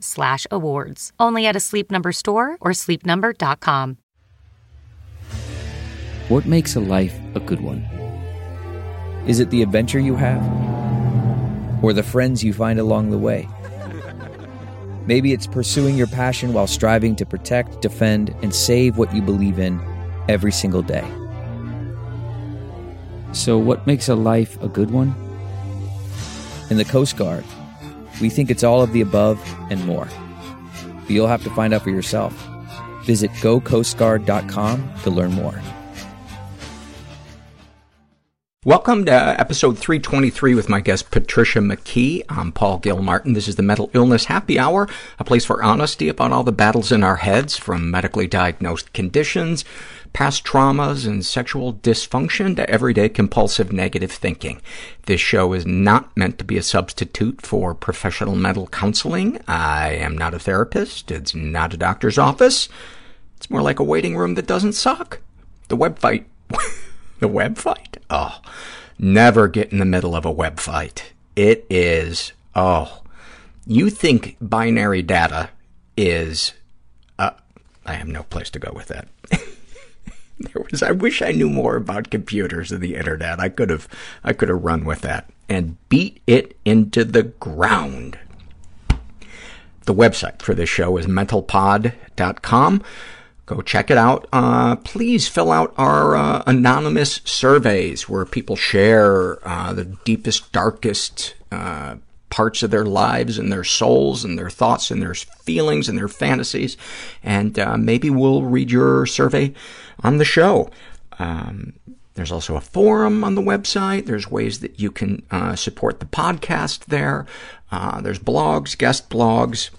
slash awards. Only at a Sleep Number store or sleepnumber.com. What makes a life a good one? Is it the adventure you have? Or the friends you find along the way? Maybe it's pursuing your passion while striving to protect, defend, and save what you believe in every single day. So, what makes a life a good one? In the Coast Guard, we think it's all of the above and more. But you'll have to find out for yourself. Visit gocoastguard.com to learn more. Welcome to episode 323 with my guest Patricia McKee. I'm Paul Gilmartin. This is the Mental Illness Happy Hour, a place for honesty about all the battles in our heads, from medically diagnosed conditions, past traumas, and sexual dysfunction to everyday compulsive negative thinking. This show is not meant to be a substitute for professional mental counseling. I am not a therapist. It's not a doctor's office. It's more like a waiting room that doesn't suck. The web fight. the web fight? Oh, never get in the middle of a web fight. It is, oh, you think binary data is, uh, I have no place to go with that. there was, I wish I knew more about computers and the internet. I could have, I could have run with that and beat it into the ground. The website for this show is mentalpod.com. Go check it out. Uh, please fill out our uh, anonymous surveys where people share uh, the deepest, darkest uh, parts of their lives and their souls and their thoughts and their feelings and their fantasies. And uh, maybe we'll read your survey on the show. Um, there's also a forum on the website. There's ways that you can uh, support the podcast there. there's blogs, guest blogs,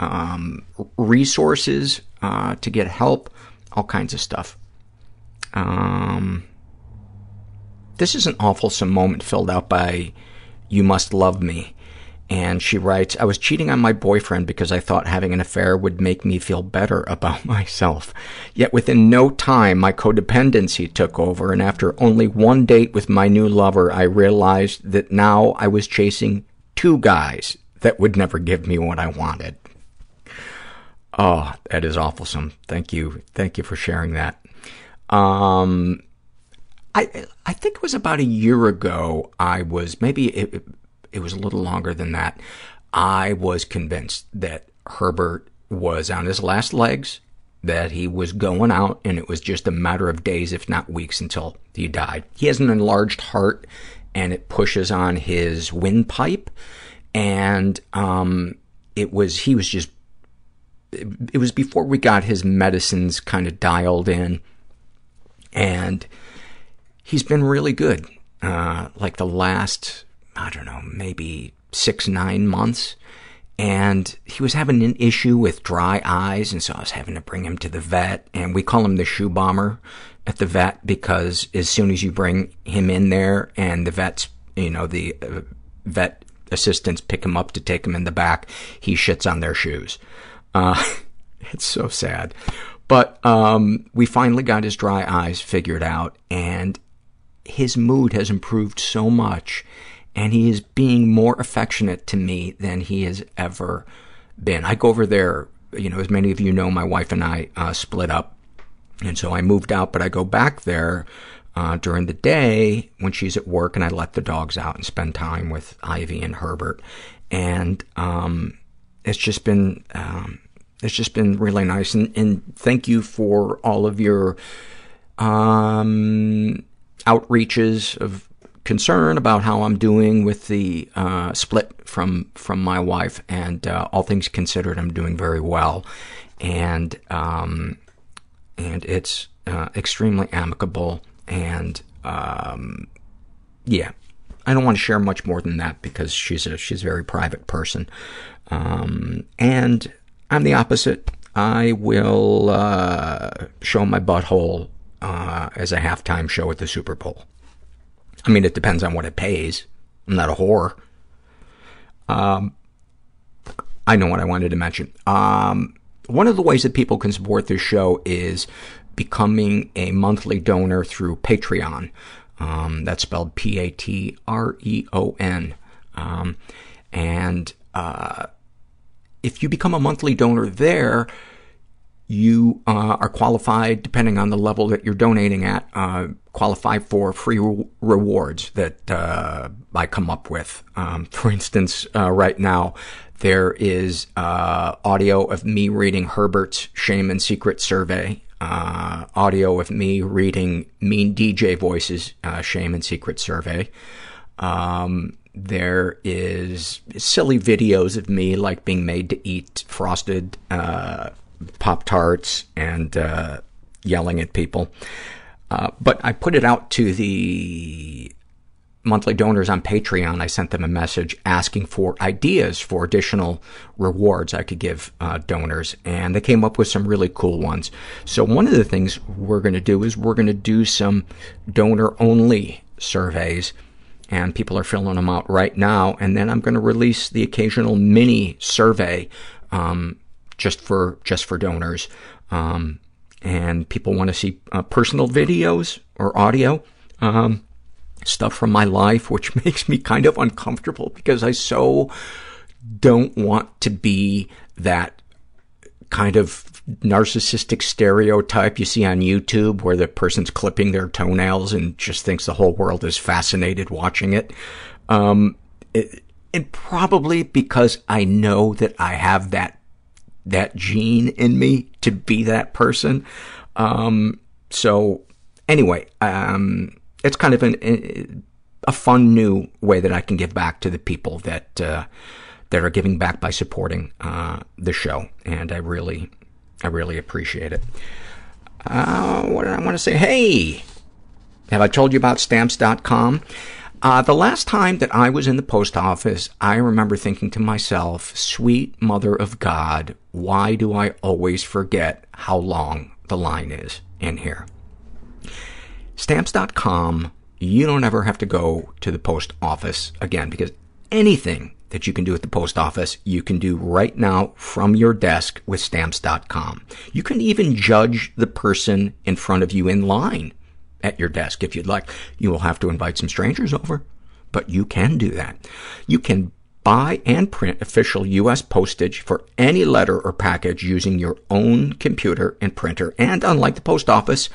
um, resources uh, to get help, all kinds of stuff. Um, this is an awful moment filled out by You Must Love Me. And she writes, I was cheating on my boyfriend because I thought having an affair would make me feel better about myself. Yet within no time, my codependency took over, and after only one date with my new lover, I realized that now I was chasing two guys that would never give me what I wanted. Oh, that is awfulsome. Thank you. Thank you for sharing that. Um, I, I think it was about a year ago, I was, maybe it, it was a little longer than that, I was convinced that Herbert was on his last legs, that he was going out, and it was just a matter of days, if not weeks, until he died. He has an enlarged heart, and it pushes on his windpipe, and um, it was, he was just it was before we got his medicines kind of dialed in, and he's been really good. Uh, like the last, I don't know, maybe six, nine months. And he was having an issue with dry eyes, and so I was having to bring him to the vet. And we call him the shoe bomber at the vet because as soon as you bring him in there and the vet's, you know, the uh, vet assistants pick him up to take him in the back, he shits on their shoes. Uh, it's so sad. But um, we finally got his dry eyes figured out, and his mood has improved so much, and he is being more affectionate to me than he has ever been. I go over there, you know, as many of you know, my wife and I uh, split up, and so I moved out, but I go back there uh, during the day when she's at work, and I let the dogs out and spend time with Ivy and Herbert. And um, it's just been, um, it's just been really nice. And, and thank you for all of your, um, outreaches of concern about how I'm doing with the uh, split from from my wife, and uh, all things considered, I'm doing very well, and um, and it's uh, extremely amicable, and um, yeah, I don't want to share much more than that because she's a she's a very private person, um, and I'm the opposite. I will uh, show my butthole uh, as a halftime show at the Super Bowl. I mean, it depends on what it pays. I'm not a whore. Um, I know what I wanted to mention. Um, one of the ways that people can support this show is becoming a monthly donor through Patreon. Um, that's spelled P-A-T-R-E-O-N. Um, and uh, if you become a monthly donor there, you uh, are qualified, depending on the level that you're donating at, uh, qualify for free re- rewards that uh, I come up with. Um, for instance, uh, right now, there is uh, audio of me reading Herbert's Shame and Secret Survey, uh, audio of me reading Mean DJ Voices Shame and Secret Survey. Um, there is silly videos of me, like being made to eat frosted Pop Tarts and uh, yelling at people. Uh, but I put it out to the monthly donors on Patreon. I sent them a message asking for ideas for additional rewards I could give uh, donors, and they came up with some really cool ones. So one of the things we're going to do is we're going to do some donor-only surveys, and people are filling them out right now, and then I'm going to release the occasional mini survey um, just for just for donors. Um, and people want to see uh, personal videos or audio, um, stuff from my life, which makes me kind of uncomfortable because I so don't want to be that kind of narcissistic stereotype you see on YouTube where the person's clipping their toenails and just thinks the whole world is fascinated watching it. Um, it and probably because I know that I have that that gene in me to be that person. Um, so anyway, um, it's kind of an, a fun new way that I can give back to the people that, uh, that are giving back by supporting, uh, the show. And I really, I really appreciate it. Uh, what did I want to say? Hey, have I told you about stamps.com? Uh, the last time that I was in the post office, I remember thinking to myself, sweet mother of God, why do I always forget how long the line is in here? Stamps.com, you don't ever have to go to the post office again because anything that you can do at the post office, you can do right now from your desk with Stamps.com. You can even judge the person in front of you in line at your desk if you'd like. You will have to invite some strangers over, but you can do that. You can buy and print official U.S. postage for any letter or package using your own computer and printer. And unlike the post office,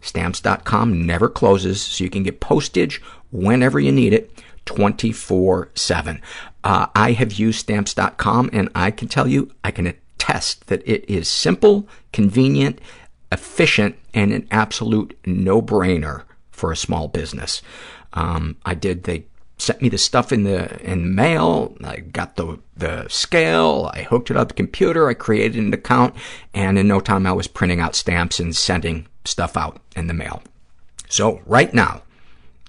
Stamps.com never closes, so you can get postage whenever you need it, 24-7. Uh, I have used Stamps.com, and I can tell you, I can attest that it is simple, convenient, efficient, and an absolute no-brainer for a small business. Um, I did, they sent me the stuff in the in mail. I got the the scale. I hooked it up to the computer. I created an account, and in no time I was printing out stamps and sending stuff out in the mail. So right now,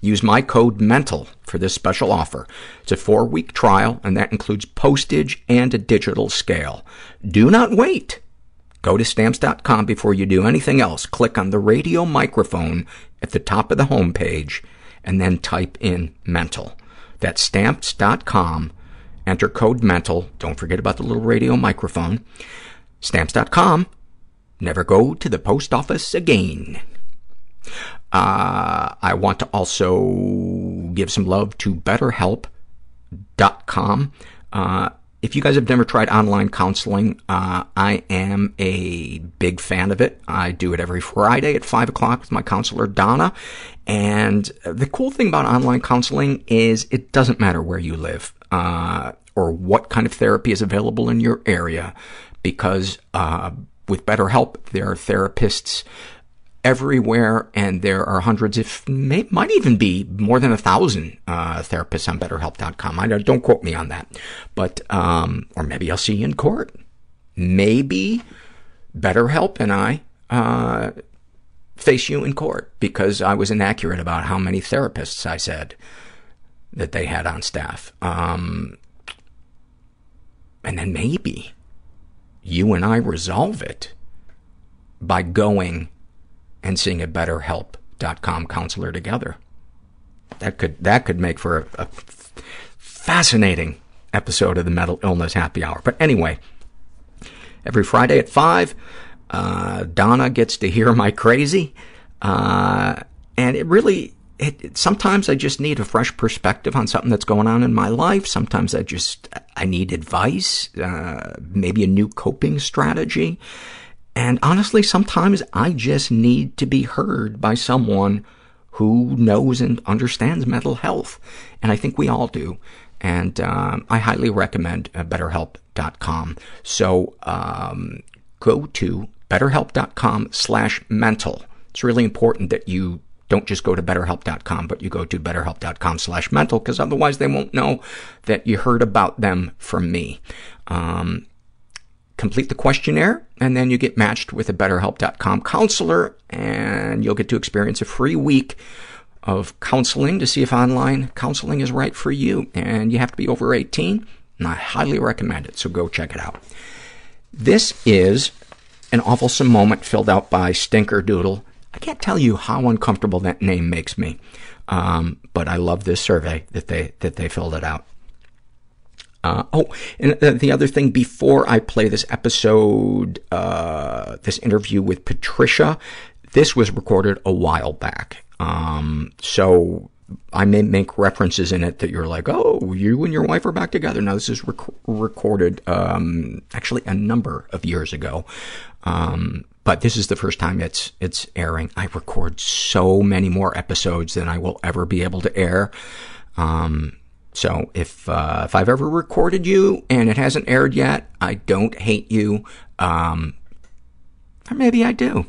use my code MENTAL for this special offer. It's a four-week trial, and that includes postage and a digital scale. Do not wait. Go to stamps.com before you do anything else. Click on the radio microphone at the top of the home page and then type in mental. That's stamps.com. Enter code mental. Don't forget about the little radio microphone. Stamps.com. Never go to the post office again. Uh, I want to also give some love to BetterHelp.com. Uh, if you guys have never tried online counseling, uh, I am a big fan of it. I do it every Friday at 5 o'clock with my counselor, Donna. And the cool thing about online counseling is it doesn't matter where you live. Uh, or what kind of therapy is available in your area because uh, with BetterHelp, there are therapists everywhere, and there are hundreds, if may, might even be more than a thousand uh, therapists on BetterHelp.com. I don't, don't quote me on that, but um, or maybe I'll see you in court. Maybe BetterHelp and I uh, face you in court because I was inaccurate about how many therapists I said that they had on staff. Um, and then maybe you and I resolve it by going and seeing a BetterHelp.com counselor together. That could that could make for a, a fascinating episode of the Mental Illness Happy Hour. But anyway, every Friday at five, uh, Donna gets to hear my crazy, uh, and it really it, it, sometimes I just need a fresh perspective on something that's going on in my life. Sometimes I just, I need advice, uh, maybe a new coping strategy. And honestly, sometimes I just need to be heard by someone who knows and understands mental health. And I think we all do. And um, I highly recommend uh, BetterHelp.com. So um, go to BetterHelp.com slash mental. It's really important that you don't just go to betterhelp.com, but you go to betterhelp.com slash mental, because otherwise they won't know that you heard about them from me. Um, complete the questionnaire, and then you get matched with a betterhelp.com counselor, and you'll get to experience a free week of counseling to see if online counseling is right for you. And you have to be over 18, and I highly recommend it, so go check it out. This is an awfulsome moment filled out by Stinker Doodle I can't tell you how uncomfortable that name makes me, um, but I love this survey that they that they filled it out. Uh, oh, and the other thing, before I play this episode, uh, this interview with Patricia, this was recorded a while back. Um, so I may make references in it that you're like, oh, you and your wife are back together. Now, this is rec- recorded um, actually a number of years ago. Um, but this is the first time it's it's airing. I record so many more episodes than I will ever be able to air. Um, so if uh, if I've ever recorded you and it hasn't aired yet, I don't hate you. Um, or maybe I do.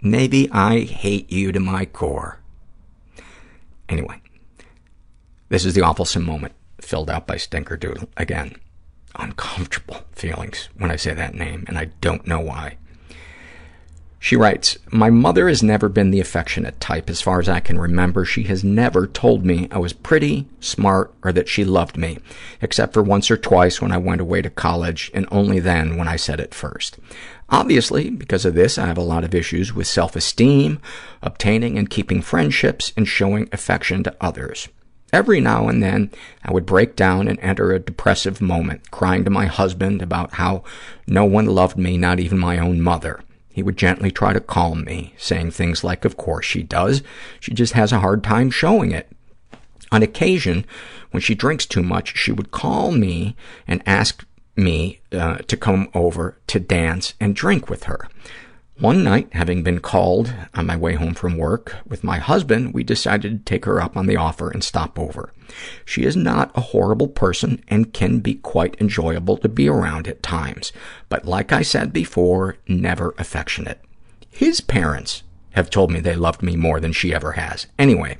Maybe I hate you to my core. Anyway, this is the awful moment filled out by Stinker Doodle. Again, uncomfortable feelings when I say that name, and I don't know why. She writes, My mother has never been the affectionate type. As far as I can remember, she has never told me I was pretty, smart, or that she loved me, except for once or twice when I went away to college, and only then when I said it first. Obviously, because of this, I have a lot of issues with self-esteem, obtaining and keeping friendships, and showing affection to others. Every now and then, I would break down and enter a depressive moment, crying to my husband about how no one loved me, not even my own mother. He would gently try to calm me, saying things like, of course she does. She just has a hard time showing it. On occasion, when she drinks too much, she would call me and ask me uh, to come over to dance and drink with her. One night, having been called on my way home from work with my husband, we decided to take her up on the offer and stop over. She is not a horrible person and can be quite enjoyable to be around at times, but like I said before, never affectionate. His parents have told me they loved me more than she ever has. Anyway,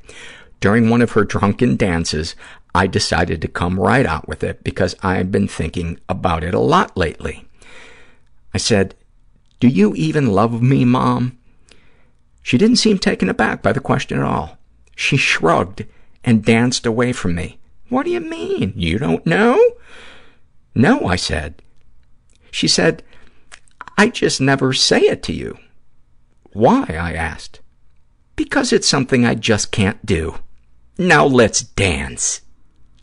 during one of her drunken dances, I decided to come right out with it because I've been thinking about it a lot lately. I said, do you even love me, Mom? She didn't seem taken aback by the question at all. She shrugged and danced away from me. What do you mean? You don't know? No, I said. She said, I just never say it to you. Why? I asked. Because it's something I just can't do. Now let's dance.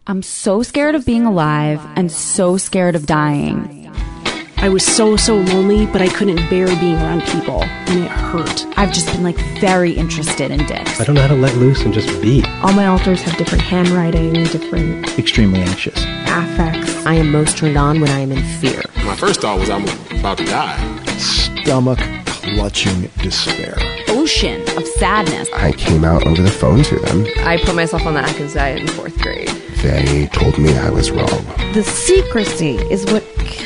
I'm so scared of being alive and so scared of dying. I was so, so lonely, but I couldn't bear being around people, and it hurt. I've just been like very interested in dicks. I don't know how to let loose and just be. All my alters have different handwriting, different extremely anxious affects. I am most turned on when I am in fear. My first thought was I'm about to die. Stomach clutching despair. ocean of sadness. I came out over the phone to them. I put myself on the Atkins diet in fourth grade. They told me I was wrong. The secrecy is what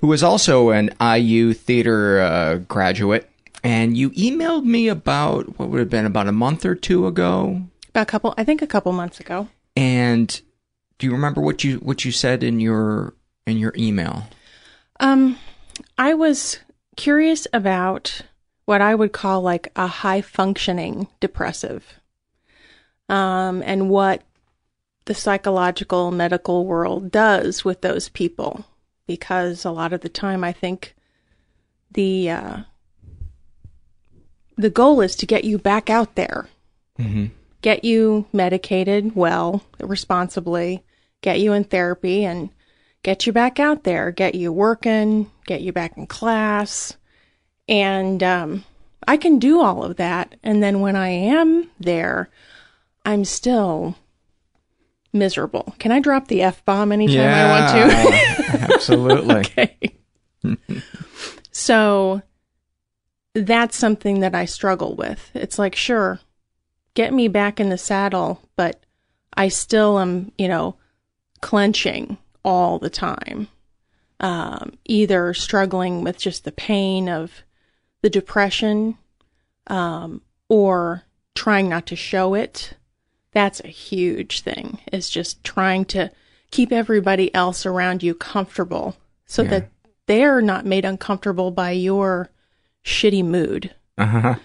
who is also an IU theater uh, graduate. And you emailed me about what would have been about a month or two ago. About a couple, I think a couple months ago. And do you remember what you what you said in your in your email? Um, I was curious about what I would call like a high functioning depressive, um, and what the psychological medical world does with those people, because a lot of the time I think the uh, the goal is to get you back out there, mm-hmm. get you medicated well, responsibly, get you in therapy, and get you back out there, get you working, get you back in class. And um, I can do all of that. And then when I am there, I'm still miserable. Can I drop the F bomb anytime yeah, I want to? absolutely. okay. so that's something that I struggle with. It's like, sure, get me back in the saddle, but I still am, you know, clenching all the time. Um, either struggling with just the pain of the depression um, or trying not to show it. That's a huge thing, is just trying to keep everybody else around you comfortable so Yeah. that they're not made uncomfortable by your shitty mood. Uh-huh.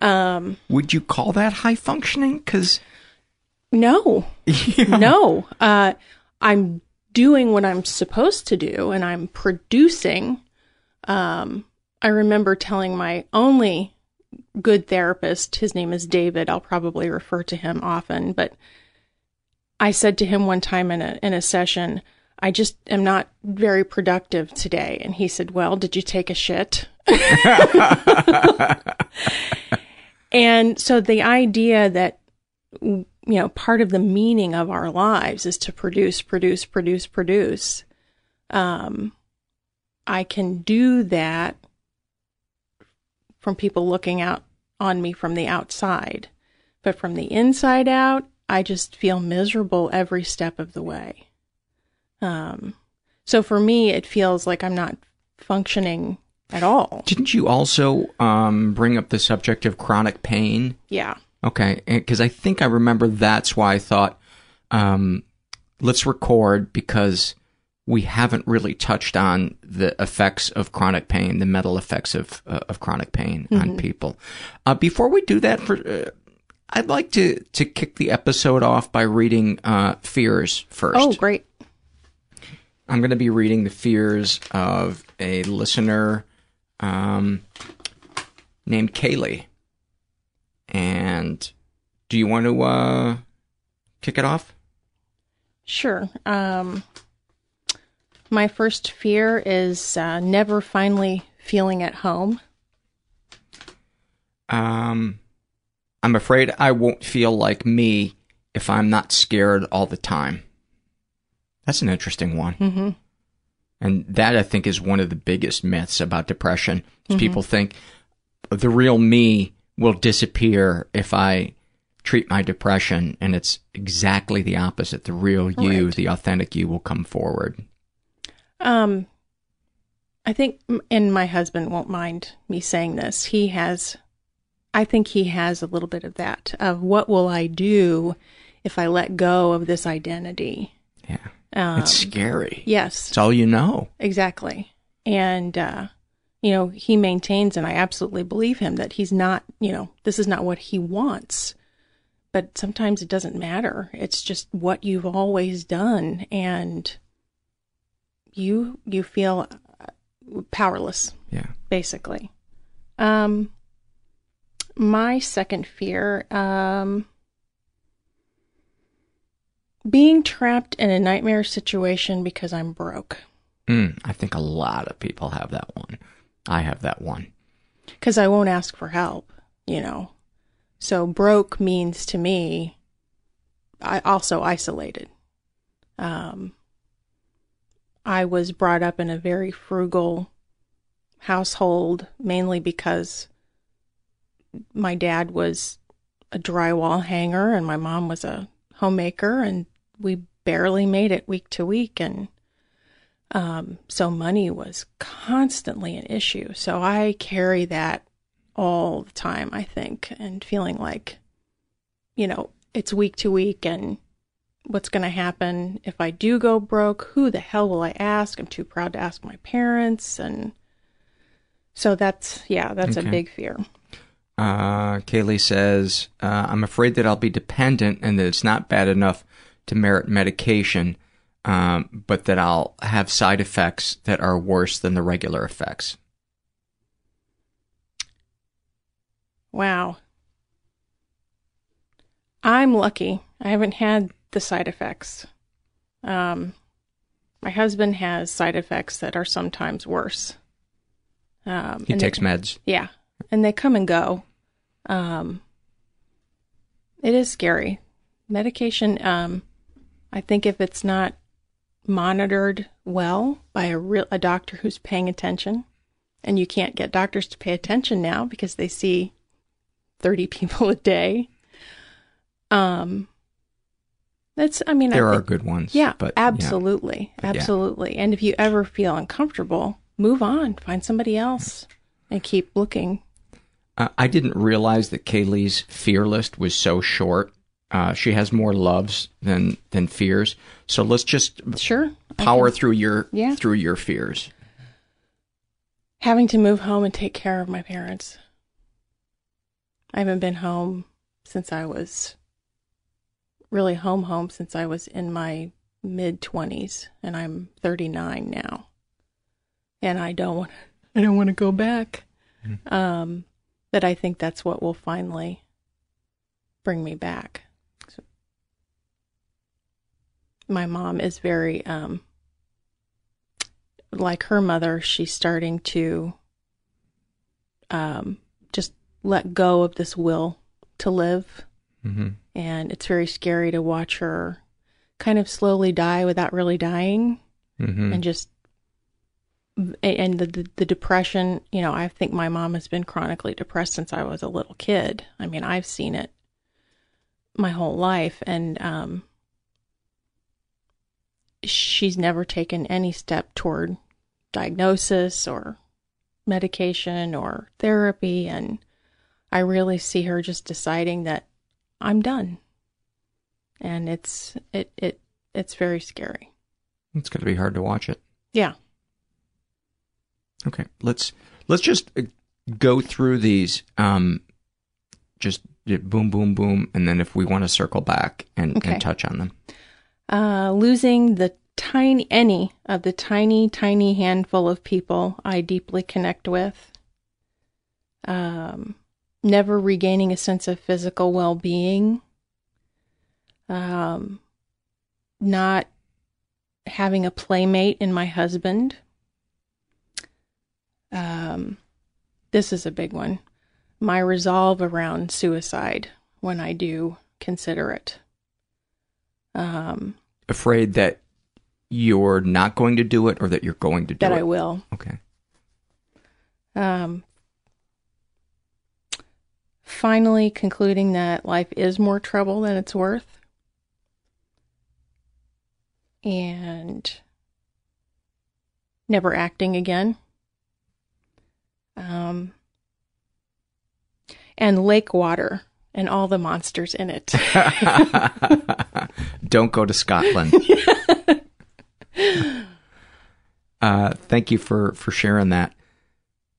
Um, Would you call that high functioning? Because no, no. Uh, I'm doing what I'm supposed to do and I'm producing. Um, I remember telling my only good therapist, his name is David, I'll probably refer to him often, but I said to him one time in a, in a session, I just am not very productive today. And he said, Well, did you take a shit? and so the idea that you know part of the meaning of our lives is to produce produce produce produce um i can do that from people looking out on me from the outside but from the inside out i just feel miserable every step of the way um so for me it feels like i'm not functioning at all didn't you also um, bring up the subject of chronic pain? yeah Okay, because I think I remember that's why I thought um, let's record because we haven't really touched on the effects of chronic pain, the mental effects of uh, of chronic pain on Mhm. people. Uh, before we do that, for uh, I'd like to to kick the episode off by reading uh, fears first. oh great I'm going to be reading the fears of a listener um, named Kaylee. And do you want to uh, kick it off? Sure. Um, my first fear is uh, never finally feeling at home. Um, I'm afraid I won't feel like me if I'm not scared all the time. That's an interesting one. Mm-hmm. And that I think is one of the biggest myths about depression. Mhm. People think the real me will disappear if I treat my depression, and it's exactly the opposite. The real you, Right. the authentic you, will come forward. Um, I think, and my husband won't mind me saying this. He has, I think he has a little bit of that of what will I do if I let go of this identity? Yeah. Um, it's scary. Yes. It's all you know. Exactly. And, uh, you know, he maintains, and I absolutely believe him, that he's not, you know, this is not what he wants. But sometimes it doesn't matter. It's just what you've always done. And you, you feel uh, powerless. Yeah. Basically. Um, my second fear, um, being trapped in a nightmare situation because I'm broke. Mm, I think a lot of people have that one. I have that one. Because I won't ask for help, you know. So broke means to me, I also isolated. Um, I was brought up in a very frugal household, mainly because my dad was a drywall hanger and my mom was a homemaker, and we barely made it week to week. And um, so money was constantly an issue. So I carry that all the time, I think, and feeling like, you know, it's week to week and what's going to happen if I do go broke? Who the hell will I ask? I'm too proud to ask my parents. And so that's, yeah, that's okay. a big fear. Uh, Kaylee says, uh, I'm afraid that I'll be dependent and that it's not bad enough to merit medication, um, but that I'll have side effects that are worse than the regular effects. Wow. I'm lucky. I haven't had the side effects. Um, my husband has side effects that are sometimes worse. Um, he takes they, meds. Yeah, and they come and go. Um, it is scary. Medication. Um, I think if it's not monitored well by a real a doctor who's paying attention, and you can't get doctors to pay attention now because they see thirty people a day. Um, that's, I mean, there I are good ones. Yeah, but absolutely, yeah. absolutely. Yeah. And if you ever feel uncomfortable, move on, find somebody else, and keep looking. Uh, I didn't realize that Kaylee's fear list was so short. Uh, she has more loves than than fears. So let's just sure power through your yeah. through your fears. Having to move home and take care of my parents. I haven't been home since I was really home home since I was in my mid 20s and I'm 39 now. And I don't want I don't want to go back. Mm-hmm. Um but I think that's what will finally bring me back. So, my mom is very um like her mother, she's starting to um just let go of this will to live. Mm-hmm and it's very scary to watch her kind of slowly die without really dying mm-hmm. and just and the, the, the depression you know i think my mom has been chronically depressed since i was a little kid i mean i've seen it my whole life and um she's never taken any step toward diagnosis or medication or therapy and i really see her just deciding that I'm done. And it's it it it's very scary. It's going to be hard to watch it. Yeah. Okay, let's let's just uh, go through these um just boom boom boom and then if we want to circle back and, okay. and touch on them. Uh losing the tiny any of the tiny tiny handful of people I deeply connect with. Um never regaining a sense of physical well being, um, not having a playmate in my husband. Um, this is a big one. My resolve around suicide when I do consider it. Um, Afraid that you're not going to do it or that you're going to do that it? That I will. Okay. Um, finally concluding that life is more trouble than it's worth. And never acting again. Um, and lake water and all the monsters in it. Don't go to Scotland. uh, thank you for, for sharing that.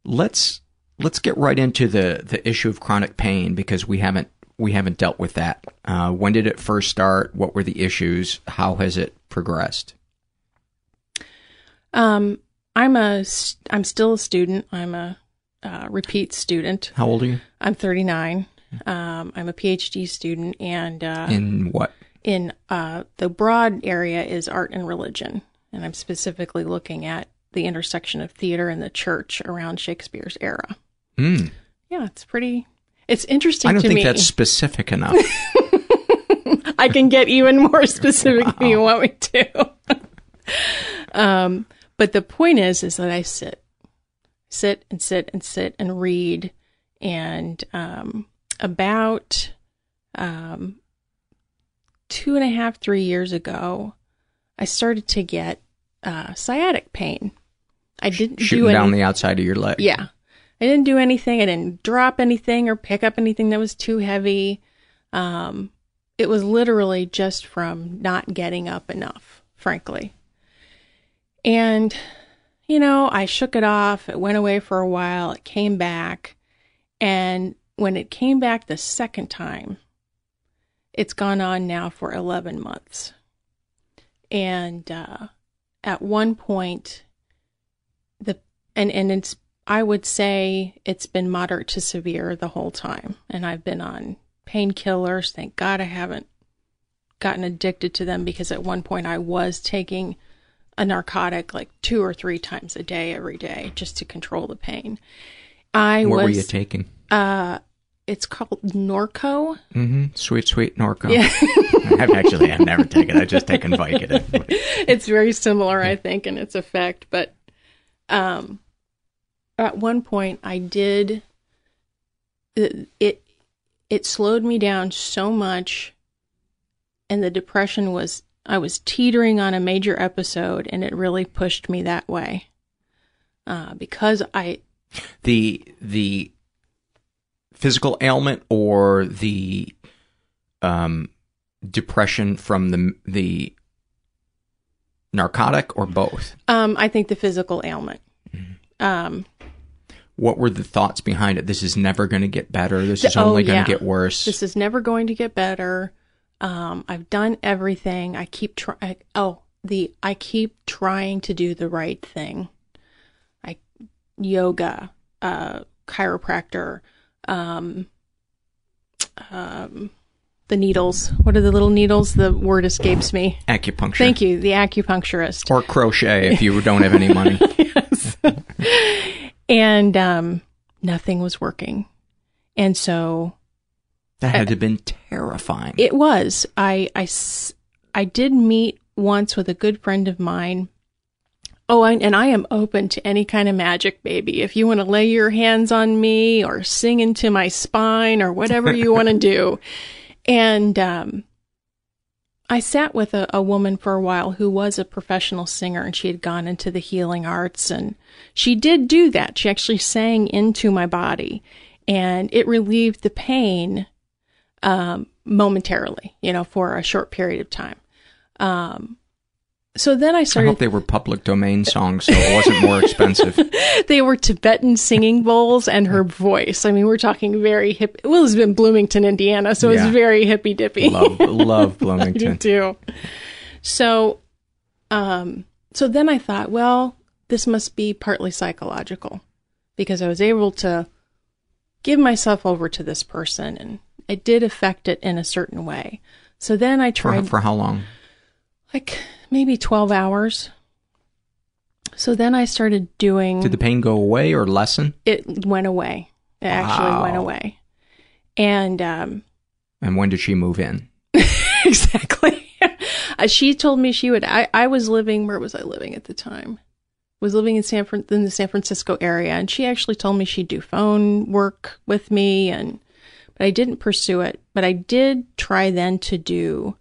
Let's let's get right into the the issue of chronic pain because we haven't we haven't dealt with that. Uh, when did it first start? What were the issues? How has it progressed? Um, I'm a I'm still a student. I'm a uh, repeat student. How old are you? I'm 39. Um, I'm a PhD student, and uh, in what? in uh, the broad area is art and religion, and I'm specifically looking at the intersection of theater and the church around Shakespeare's era. Mm. Yeah, it's pretty. It's interesting. I don't think me. that's specific enough. I can get even more specific wow. if you want me to. um, but the point is, is that I sit, sit and sit and sit and read, and um, about um, two and a half, three years ago, I started to get uh, sciatic pain. I didn't shooting do any- down the outside of your leg. Yeah, I didn't do anything. I didn't drop anything or pick up anything that was too heavy. Um, it was literally just from not getting up enough, frankly. And, you know, I shook it off. It went away for a while. It came back. And when it came back the second time, it's gone on now for 11 months. And uh, at one point, the and and it's I would say it's been moderate to severe the whole time, and I've been on painkillers. Thank God I haven't gotten addicted to them because at one point I was taking a narcotic like two or three times a day every day just to control the pain. I what was, were you taking? Uh, it's called Norco. Mm-hmm. Sweet, sweet Norco. Yeah. I've actually I've never taken. it. I've just taken Vicodin. it's very similar, I think, in its effect. But um, at one point, I did it, it. It slowed me down so much, and the depression was. I was teetering on a major episode, and it really pushed me that way. Uh, because I the the physical ailment or the um, depression from the the narcotic or both? Um, I think the physical ailment. Mm-hmm. Um, what were the thoughts behind it? This is never going to get better. This is only oh, going yeah. to get worse. This is never going to get better. Um, I've done everything. I keep trying. Oh, the I keep trying to do the right thing. I yoga, uh, chiropractor, um, um, the needles. What are the little needles? The word escapes me. Acupuncture. Thank you. The acupuncturist. Or crochet if you don't have any money. yes. and um, nothing was working. And so. That had to have been terrifying. It was. I, I, I did meet once with a good friend of mine. Oh, and I am open to any kind of magic, baby. If you want to lay your hands on me or sing into my spine or whatever you want to do. And um, I sat with a, a woman for a while who was a professional singer and she had gone into the healing arts and she did do that. She actually sang into my body and it relieved the pain um, momentarily, you know, for a short period of time. Um, so then I started. I hope they were public domain songs, so it wasn't more expensive. they were Tibetan singing bowls and her voice. I mean, we're talking very hip. Well, it's been Bloomington, Indiana, so Yeah. it's very hippy dippy. love, love I Bloomington. do too. So, um, so then I thought, well, this must be partly psychological because I was able to give myself over to this person and it did affect it in a certain way. So then I tried for how long? like maybe 12 hours. So then I started doing Did the pain go away or lessen? it went away. It actually went away. And um And when did she move in? exactly. Uh, she told me she would. I, I was living. Where was I living at the time? Was living in San Fran in the San Francisco area, and she actually told me she'd do phone work with me, and but I didn't pursue it. But I did try then to do,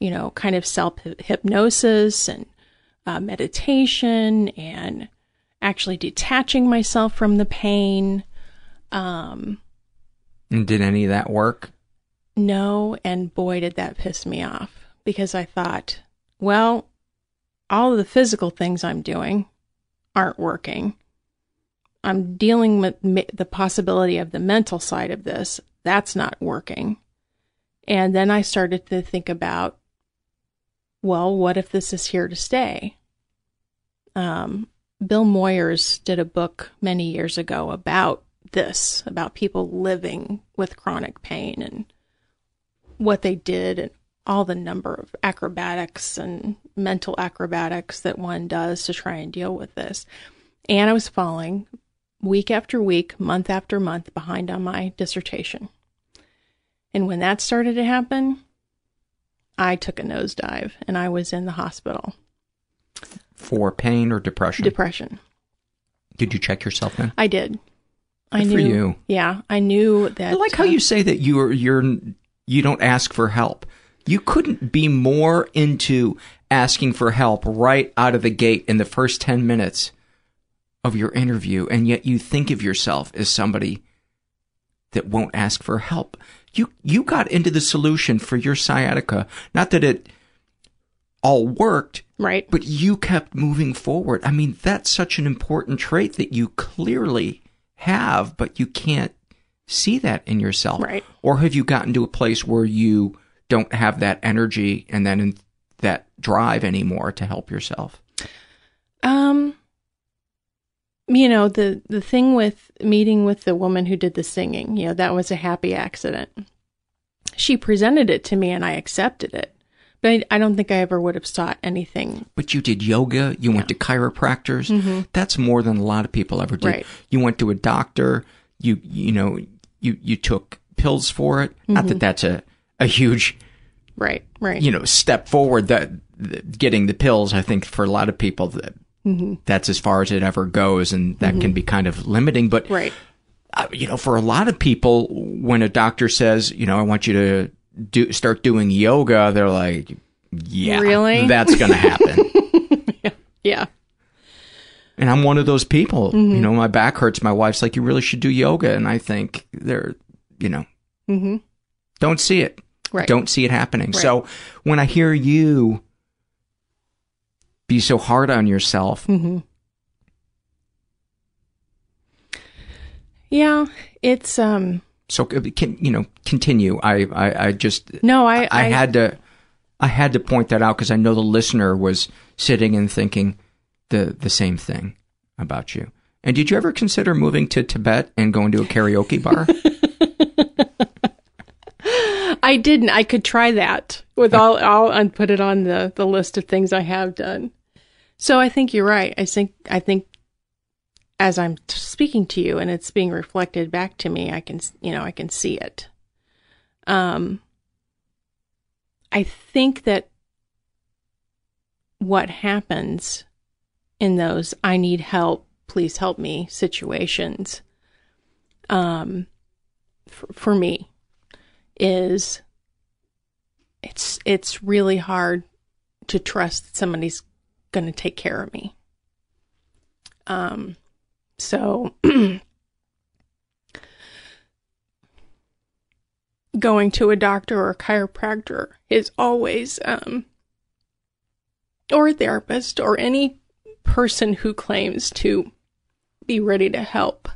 you know, kind of self hypnosis and uh, meditation, and actually detaching myself from the pain. Um, And did any of that work? no, and boy, did that piss me off because I thought, well, all of the physical things I'm doing aren't working. I'm dealing with the possibility of the mental side of this. That's not working. And then I started to think about, well, what if this is here to stay? Um, Bill Moyers did a book many years ago about this, about people living with chronic pain and what they did and all the number of acrobatics and mental acrobatics that one does to try and deal with this. And I was falling week after week, month after month behind on my dissertation. And when that started to happen, I took a nosedive and I was in the hospital. For pain or depression? Depression. Did you check yourself then? I did. Good I knew. for you. Yeah, I knew that. I like how uh, you say that you're you're you don't ask for help. You couldn't be more into asking for help right out of the gate in the first 10 minutes of your interview and yet you think of yourself as somebody that won't ask for help. You you got into the solution for your sciatica. Not that it all worked, right? But you kept moving forward. I mean, that's such an important trait that you clearly have, but you can't see that in yourself. Right. Or have you gotten to a place where you don't have that energy and then that drive anymore to help yourself? Um you know, the the thing with meeting with the woman who did the singing, you know, that was a happy accident. She presented it to me and I accepted it. But I, I don't think I ever would have sought anything. But you did yoga, you went to chiropractors. Mhm. That's more than a lot of people ever do Right. You went to a doctor, you you know, you you took pills for it. Not that Mhm. that's a a huge Right, right. you know, step forward that getting the pills, I think for a lot of people that Mhm. that's as far as it ever goes and that Mhm. can be kind of limiting, but Right. uh, you know, for a lot of people, when a doctor says, you know, I want you to do start doing yoga, they're like, yeah, Really? that's going to happen. Yeah. and I'm one of those people. Mhm. You know, my back hurts. My wife's like, you really should do yoga, and I think they're, you know, Mhm. don't see it. Right. Don't see it happening. Right. So when I hear you be so hard on yourself, Mhm. Yeah, it's um so uh, can you know continue? I I, I just No, I- I I- had to I had to point that out because I know the listener was sitting and thinking the the same thing about you. And did you ever consider moving to Tibet and going to a karaoke bar? I didn't. I could try that with all. I'll and put it on the the list of things I have done. So I think you're right. I think I think as I'm speaking to you and it's being reflected back to me, I can you know I can see it. Um, I think that what happens in those I need help, please help me situations. Um, for, for me is it's it's really hard to trust that somebody's going to take care of me. Um so going to a doctor or a chiropractor is always um or a therapist or any person who claims to be ready to help.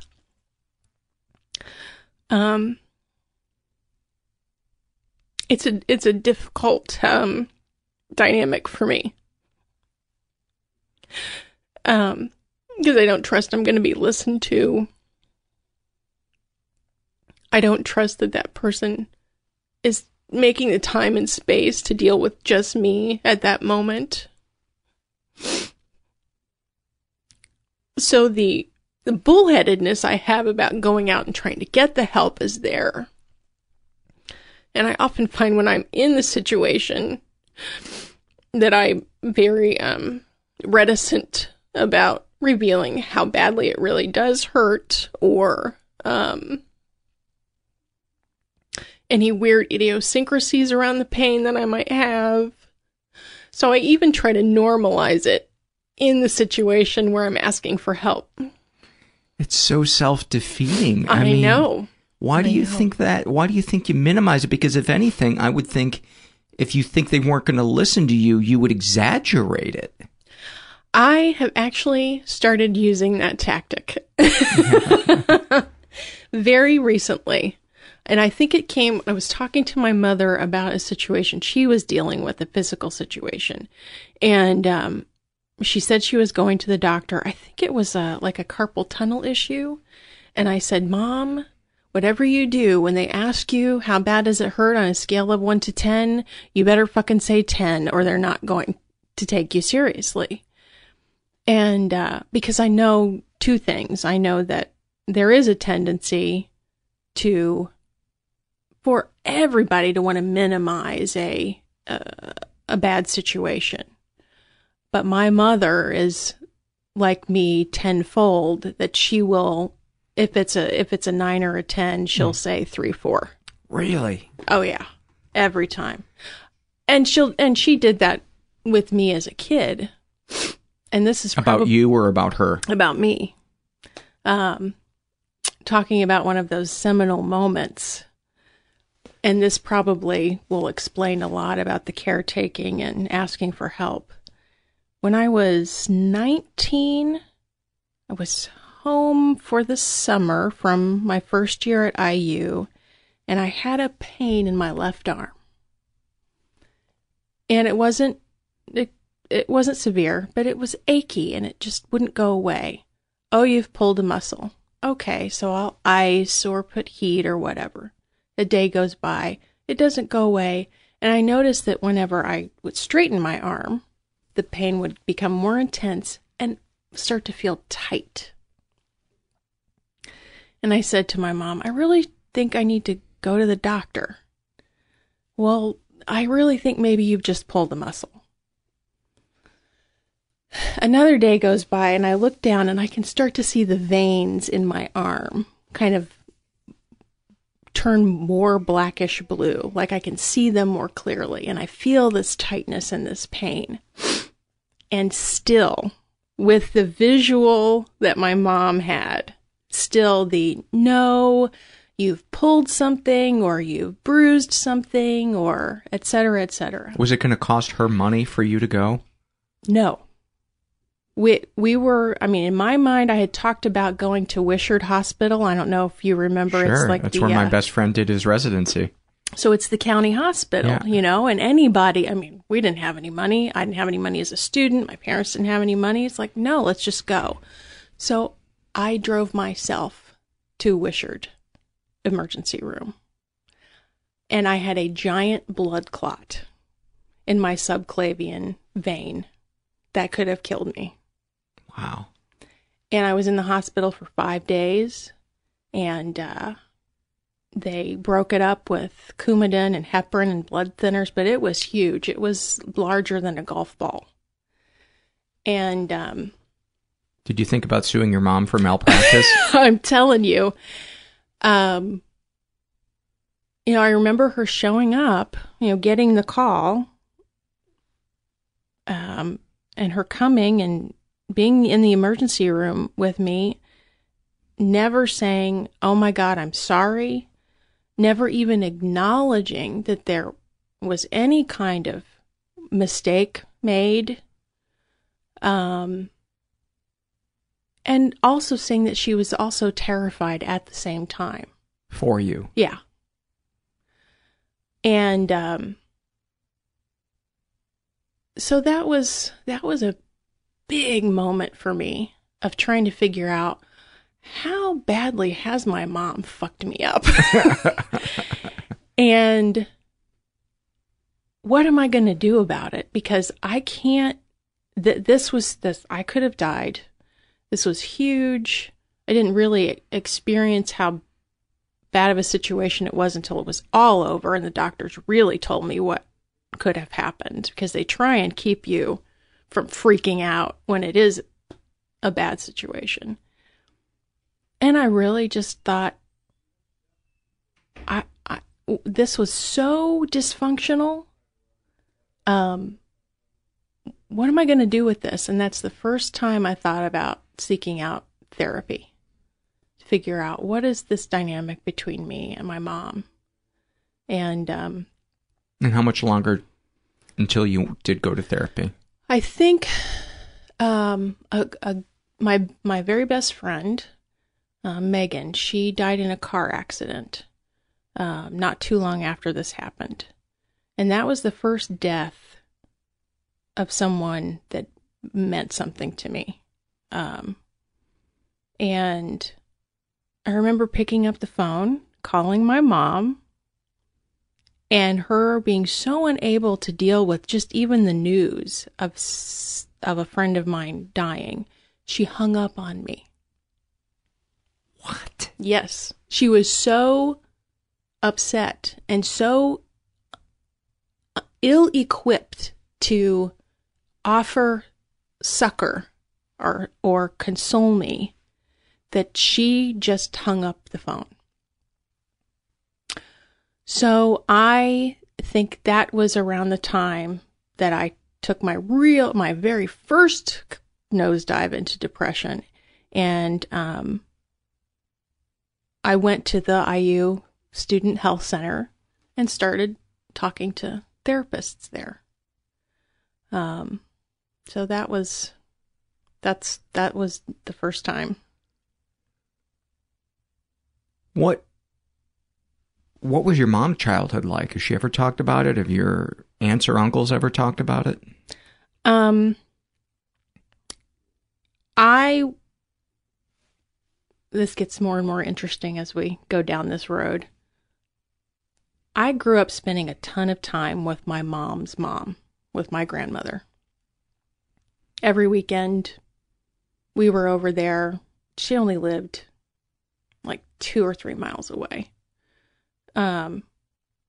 Um it's a it's a difficult um dynamic for me. Um because I don't trust I'm going to be listened to. I don't trust that that person is making the time and space to deal with just me at that moment. So the the bullheadedness I have about going out and trying to get the help is there. And I often find when I'm in the situation that I'm very um, reticent about revealing how badly it really does hurt or um, any weird idiosyncrasies around the pain that I might have. So I even try to normalize it in the situation where I'm asking for help. It's so self-defeating. I mean, know. Why do you know. think that? Why do you think you minimize it? Because if anything, I would think if you think they weren't going to listen to you, you would exaggerate it. I have actually started using that tactic very recently. And I think it came, I was talking to my mother about a situation she was dealing with, a physical situation. And um, she said she was going to the doctor. I think it was a, like a carpal tunnel issue. And I said, Mom, whatever you do, when they ask you how bad does it hurt on a scale of one to 10, you better fucking say 10 or they're not going to take you seriously. And, uh, because I know two things. I know that there is a tendency to, for everybody to want to minimize a, uh, a bad situation. But my mother is like me tenfold that she will if it's a if it's a nine or a ten, she'll mm. say three, four. Really? Oh yeah, every time. And she'll and she did that with me as a kid. And this is about you or about her? About me. Um, talking about one of those seminal moments. And this probably will explain a lot about the caretaking and asking for help. When I was 19, I was home for the summer from my first year at IU, and I had a pain in my left arm. And it wasn't it, it wasn't severe, but it was achy and it just wouldn't go away. Oh, you've pulled a muscle. Okay, so I'll ice or put heat or whatever. A day goes by, it doesn't go away, and I noticed that whenever I would straighten my arm, the pain would become more intense and start to feel tight. And I said to my mom, I really think I need to go to the doctor. Well, I really think maybe you've just pulled a muscle. Another day goes by and I look down and I can start to see the veins in my arm kind of turn more blackish blue, like I can see them more clearly. And I feel this tightness and this pain. And still, with the visual that my mom had, still the no, you've pulled something or you've bruised something or et cetera, et cetera. Was it going to cost her money for you to go? No. We, we were, I mean, in my mind, I had talked about going to Wishard Hospital. I don't know if you remember. Sure, it's like that's the, where my uh, best friend did his residency. So it's the county hospital, Yeah. you know, and anybody, I mean, we didn't have any money. I didn't have any money as a student. My parents didn't have any money. It's like, no, let's just go. So I drove myself to Wishard emergency room. And I had a giant blood clot in my subclavian vein that could have killed me. Wow. And I was in the hospital for five days. And uh, they broke it up with Coumadin and heparin and blood thinners, but it was huge. It was larger than a golf ball. And um, Did you think about suing your mom for malpractice? I'm telling you, um, you know, I remember her showing up, you know, getting the call, um, and her coming and being in the emergency room with me, never saying, "Oh my God, I'm sorry," never even acknowledging that there was any kind of mistake made. Um, and also saying that she was also terrified at the same time. for you. Yeah. And um so that was that was a big moment for me of trying to figure out how badly has my mom fucked me up? and what am I going to do about it? Because I can't th- this was this I could have died. This was huge. I didn't really experience how bad of a situation it was until it was all over and the doctors really told me what could have happened because they try and keep you from freaking out when it is a bad situation. And I really just thought I, I this was so dysfunctional. Um what am I going to do with this? And that's the first time I thought about seeking out therapy to figure out what is this dynamic between me and my mom. And um, And how much longer until you did go to therapy? I think um, a, a, my my very best friend, uh, Megan, she died in a car accident um, not too long after this happened, and that was the first death of someone that meant something to me. Um, and I remember picking up the phone, calling my mom, and her being so unable to deal with just even the news of of a friend of mine dying. She hung up on me. What? Yes. She was so upset and so ill equipped to offer succor or or console me that she just hung up the phone. So I think that was around the time that I took my real my very first nosedive into depression and um I went to the IU Student Health Center and started talking to therapists there. Um, so that was that's that was the first time. What what was your mom's childhood like? Has she ever talked about it? Have your aunts or uncles ever talked about it? Um I this gets more and more interesting as we go down this road. I grew up spending a ton of time with my mom's mom, with my grandmother. Every weekend, we were over there. She only lived like two or three miles away. Um,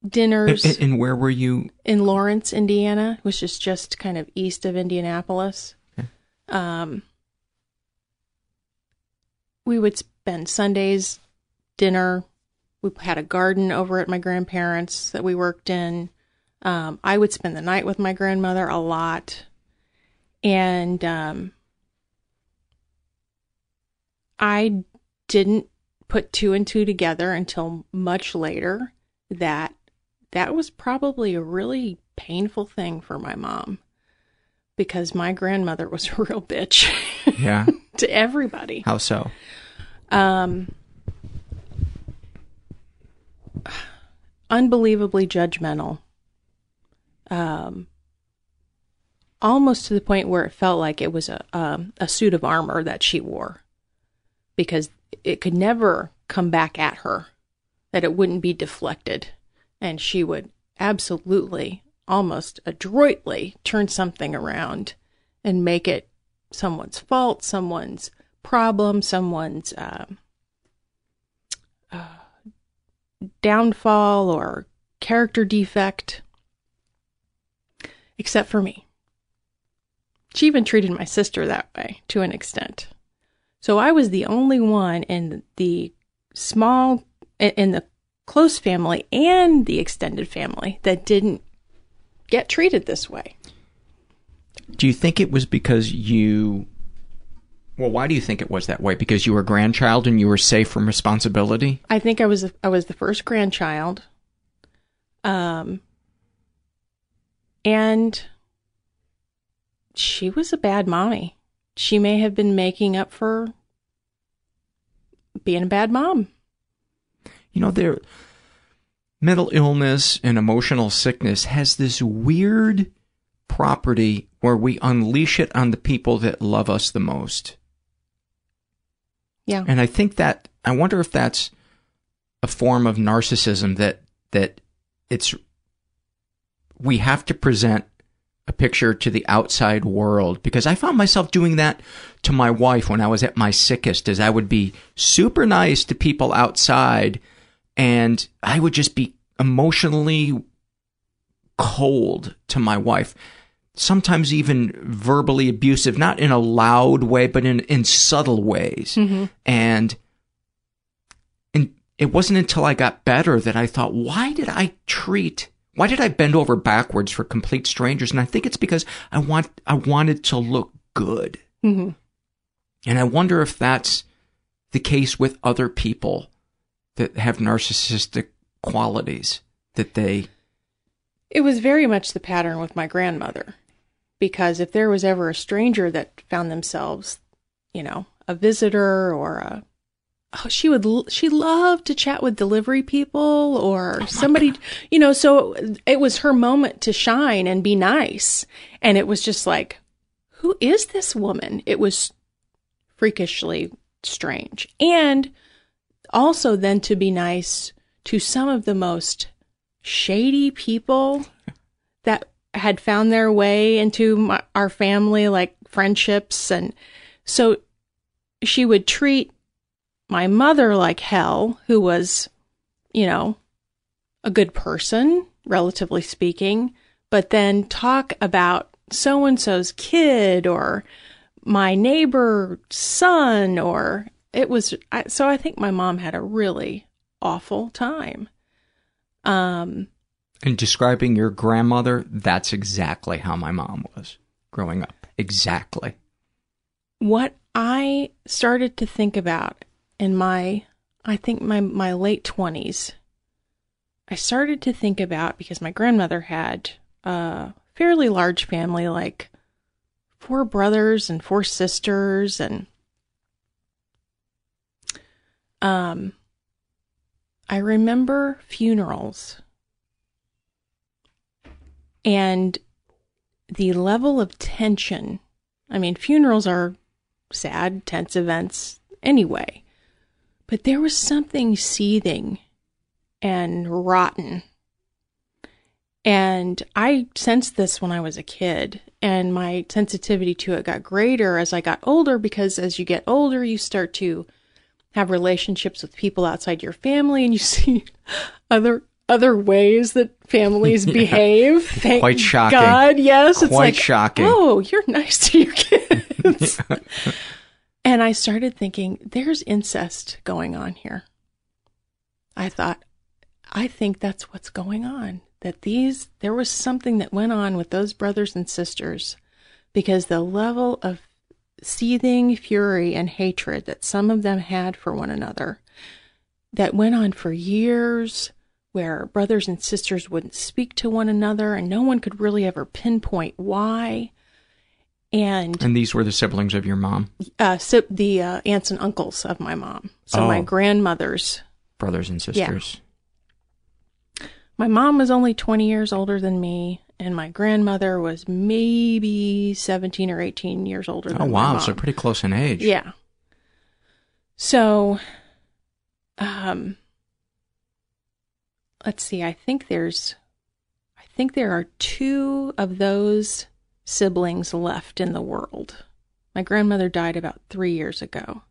dinners. And, and where were you? In Lawrence, Indiana, which is just kind of east of Indianapolis. Okay. Um, we would spend Sundays dinner. We had a garden over at my grandparents that we worked in. Um, I would spend the night with my grandmother a lot. And um, I didn't put two and two together until much later that that was probably a really painful thing for my mom because my grandmother was a real bitch. Yeah. to everybody. How so? Um, unbelievably judgmental. Um, almost to the point where it felt like it was a um, a suit of armor that she wore, because it could never come back at her, that it wouldn't be deflected, and she would absolutely, almost adroitly turn something around and make it someone's fault, someone's problem, someone's uh, uh, downfall or character defect, except for me. She even treated my sister that way to an extent. So I was the only one in the small, in the close family and the extended family that didn't get treated this way. Do you think it was because you well, why do you think it was that way? Because you were a grandchild and you were safe from responsibility? I think I was I was the first grandchild. Um and she was a bad mommy. She may have been making up for being a bad mom. You know, there mental illness and emotional sickness has this weird property where we unleash it on the people that love us the most. Yeah. And I think that I wonder if that's a form of narcissism that that it's we have to present a picture to the outside world because I found myself doing that to my wife when I was at my sickest as I would be super nice to people outside and I would just be emotionally cold to my wife sometimes even verbally abusive, not in a loud way, but in, in subtle ways. Mm-hmm. And, and it wasn't until I got better that I thought, why did I treat, why did I bend over backwards for complete strangers? And I think it's because I want, I wanted to look good. Mm-hmm. And I wonder if that's the case with other people that have narcissistic qualities that they it was very much the pattern with my grandmother because if there was ever a stranger that found themselves, you know, a visitor or a oh, she would she loved to chat with delivery people or oh somebody, you know, so it was her moment to shine and be nice. And it was just like, who is this woman? It was freakishly strange. And also then to be nice to some of the most shady people that had found their way into my, our family, like friendships. And so she would treat my mother like hell, who was, you know, a good person, relatively speaking, but then talk about so and so's kid or my neighbor's son or it was I, so I think my mom had a really awful time. Um and describing your grandmother, that's exactly how my mom was growing up. Exactly. What I started to think about in my I think my my late 20s I started to think about because my grandmother had a fairly large family like four brothers and four sisters and um I remember funerals and the level of tension. I mean, funerals are sad, tense events anyway, but there was something seething and rotten. And I sensed this when I was a kid, and my sensitivity to it got greater as I got older because as you get older, you start to have relationships with people outside your family and you see other other ways that families Yeah. behave. Thank Quite shocking. God, yes. it's Quite like, shocking. Oh, you're nice to your kids. And I started thinking, there's incest going on here. I thought, I think that's what's going on. That these, there was something that went on with those brothers and sisters because the level of seething fury and hatred that some of them had for one another that went on for years where brothers and sisters wouldn't speak to one another and no one could really ever pinpoint why and And these were the siblings of your mom, uh, so the uh, aunts and uncles of my mom so my Oh. grandmothers brothers and sisters. Yeah. my mom was only 20 years older than me and my grandmother was maybe 17 or 18 years older than Oh, my wow. So pretty close in age. Yeah. So, um, let's see. I think there's, I think there are two of those siblings left in the world. My grandmother died about three years ago.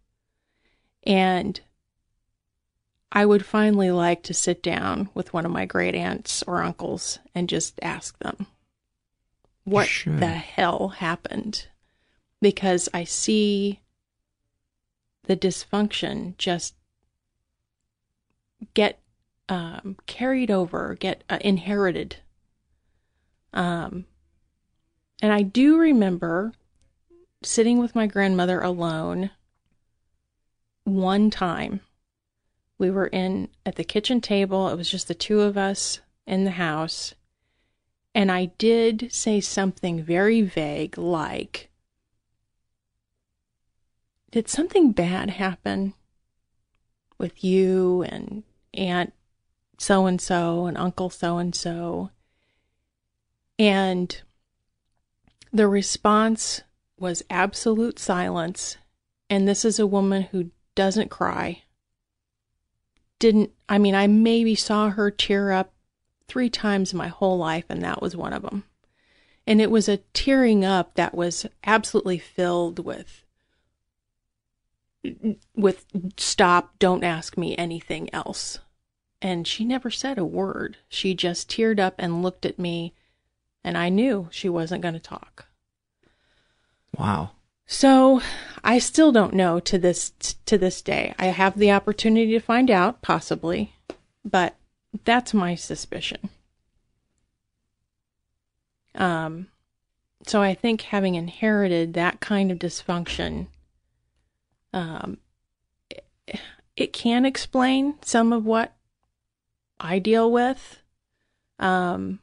And I would finally like to sit down with one of my great aunts or uncles and just ask them what should. the hell happened because I see the dysfunction just get um, carried over, get uh, inherited. Um, and I do remember sitting with my grandmother alone one time. We were in at the kitchen table. It was just the two of us in the house. And I did say something very vague like, Did something bad happen with you and Aunt so and so and Uncle so and so? And the response was absolute silence. And this is a woman who doesn't cry. Didn't, I mean, I maybe saw her tear up three times in my whole life, and that was one of them. And it was a tearing up that was absolutely filled with with stop don't ask me anything else and she never said a word she just teared up and looked at me and i knew she wasn't going to talk. Wow. so i still don't know to this to this day. I have the opportunity to find out possibly but that's my suspicion. Um so i think having inherited that kind of dysfunction um it, it can explain some of what i deal with. Um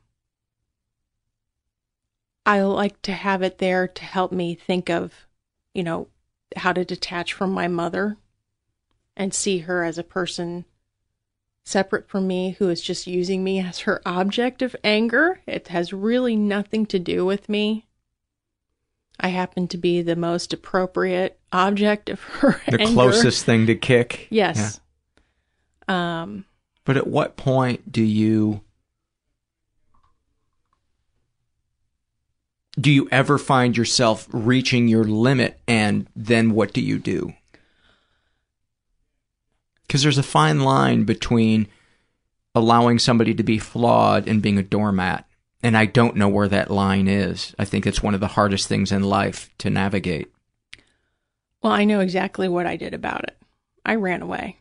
I like to have it there to help me think of, you know, how to detach from my mother and see her as a person separate from me who is just using me as her object of anger. It has really nothing to do with me. I happen to be the most appropriate object of her The anger. closest thing to kick. Yes. Um, but at what point do you do you ever find yourself reaching your limit and then what do you do? Because there's a fine line between allowing somebody to be flawed and being a doormat. And I don't know where that line is. I think it's one of the hardest things in life to navigate. Well, I know exactly what I did about it. I ran away.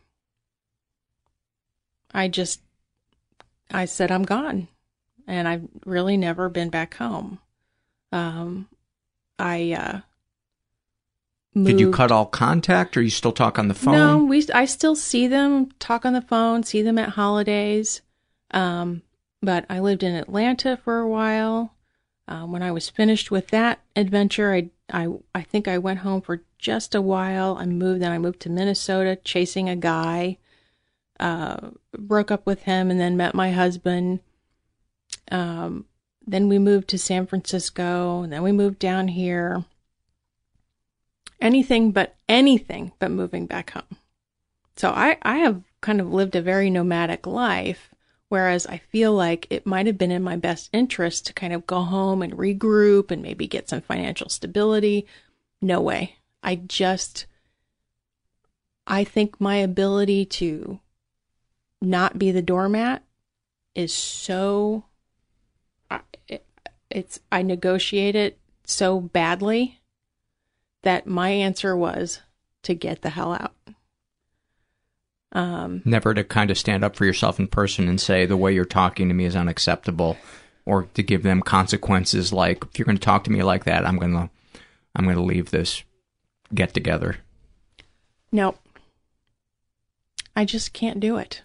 I just, I said, I'm gone. And I've really never been back home. Um, I, uh, moved. Did you cut all contact or you still talk on the phone? No, we, I still see them, talk on the phone, see them at holidays. Um, but I lived in Atlanta for a while. Uh, when I was finished with that adventure, I, I, I think I went home for just a while. I moved, then I moved to Minnesota chasing a guy. Uh, broke up with him and then met my husband. Um, then we moved to San Francisco, then we moved down here. Anything but anything but moving back home. So I, I have kind of lived a very nomadic life, whereas I feel like it might have been in my best interest to kind of go home and regroup and maybe get some financial stability. No way. I just, I think my ability to not be the doormat is so it's I negotiate it so badly that my answer was to get the hell out. Um, Never to kind of stand up for yourself in person and say the way you're talking to me is unacceptable, or to give them consequences like if you're going to talk to me like that, I'm gonna I'm gonna leave this get together. Nope. I just can't do it.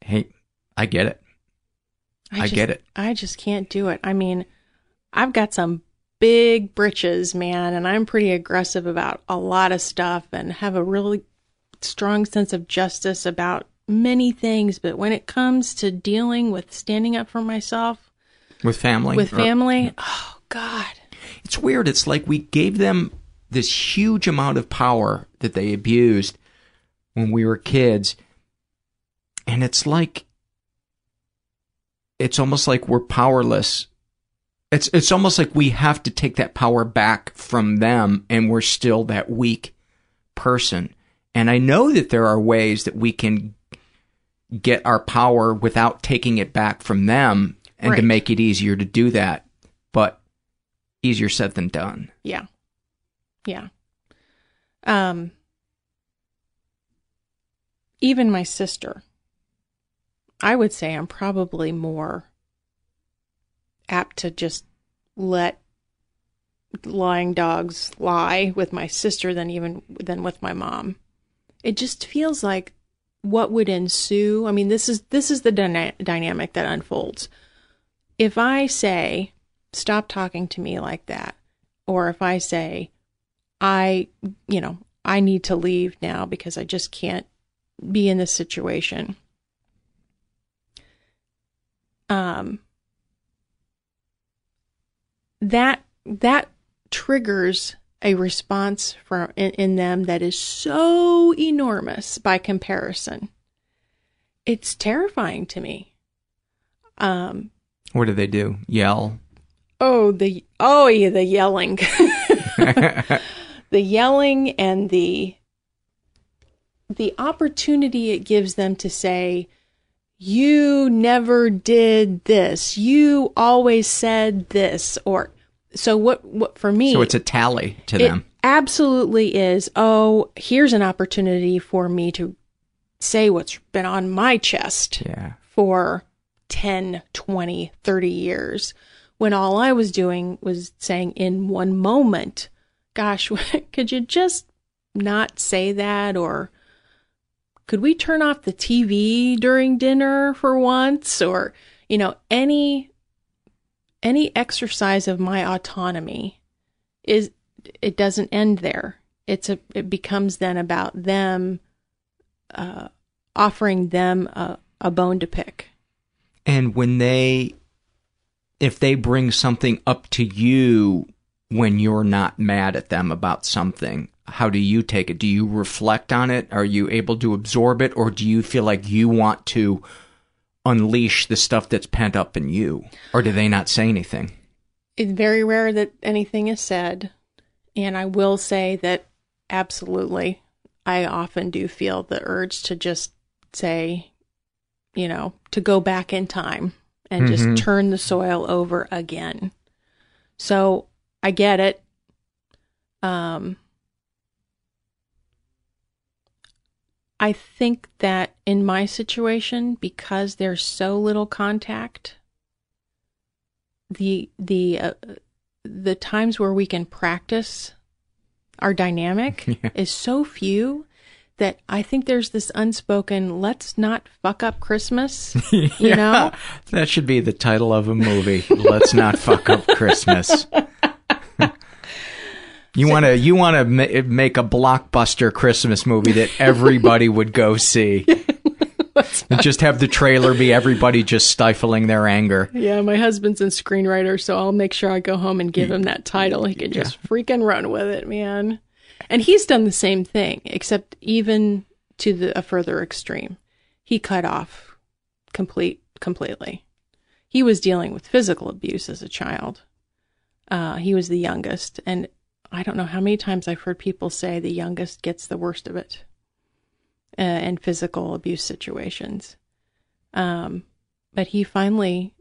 Hey, I get it. I, just, get it. I just can't do it. I mean, I've got some big britches, man, and I'm pretty aggressive about a lot of stuff and have a really strong sense of justice about many things. But when it comes to dealing with standing up for myself, with family, with family, or, oh God, it's weird. It's like we gave them this huge amount of power that they abused when we were kids, and it's like it's almost like we're powerless it's it's almost like we have to take that power back from them and we're still that weak person. And I know that there are ways that we can get our power without taking it back from them and right. to make it easier to do that. But easier said than done. Yeah. Yeah. Um even my sister I would say I'm probably more apt to just let lying dogs lie with my sister than even than with my mom. It just feels like what would ensue. I mean, this is this is the dyna- dynamic that unfolds. If I say stop talking to me like that or if I say I, you know, I need to leave now because I just can't be in this situation. Um that that triggers a response from in, in them that is so enormous by comparison. It's terrifying to me. Um, what do they do? Yell? Oh, the oh yeah, the yelling, the yelling, and the the opportunity it gives them to say, "You never did this. You always said this," or so what, what for me so it's a tally to them. absolutely is oh here's an opportunity for me to say what's been on my chest yeah. for 10 20 30 years when all i was doing was saying in one moment gosh could you just not say that? Or could we turn off the tv during dinner for once? Or you know any any exercise of my autonomy is it doesn't end there. It's a it becomes then about them uh, offering them a, a bone to pick. And when they if they bring something up to you when you're not mad at them about something, how do you take it? Do you reflect on it? Are you able to absorb it? Or do you feel like you want to unleash the stuff that's pent up in you? Or do they not say anything? It's very rare that anything is said. And I will say that absolutely, I often do feel the urge to just say, you know, to go back in time and Mhm. just turn the soil over again. So I get it. Um, I think that in my situation, because there's so little contact, the the uh, the times where we can practice our dynamic Yeah. is so few that I think there's this unspoken let's not fuck up Christmas. You know? That should be the title of a movie. Let's not fuck up Christmas. You want to you want to ma- make a blockbuster Christmas movie that everybody would go see. and just have the trailer be everybody just stifling their anger. Yeah, my husband's a screenwriter, so I'll make sure I go home and give him that title. He can just freaking run with it, man. And he's done the same thing, except even to the a further extreme. He cut off complete completely. He was dealing with physical abuse as a child. Uh, he was the youngest, and I don't know how many times I've heard people say the youngest gets the worst of it uh, in physical abuse situations. Um, but he finally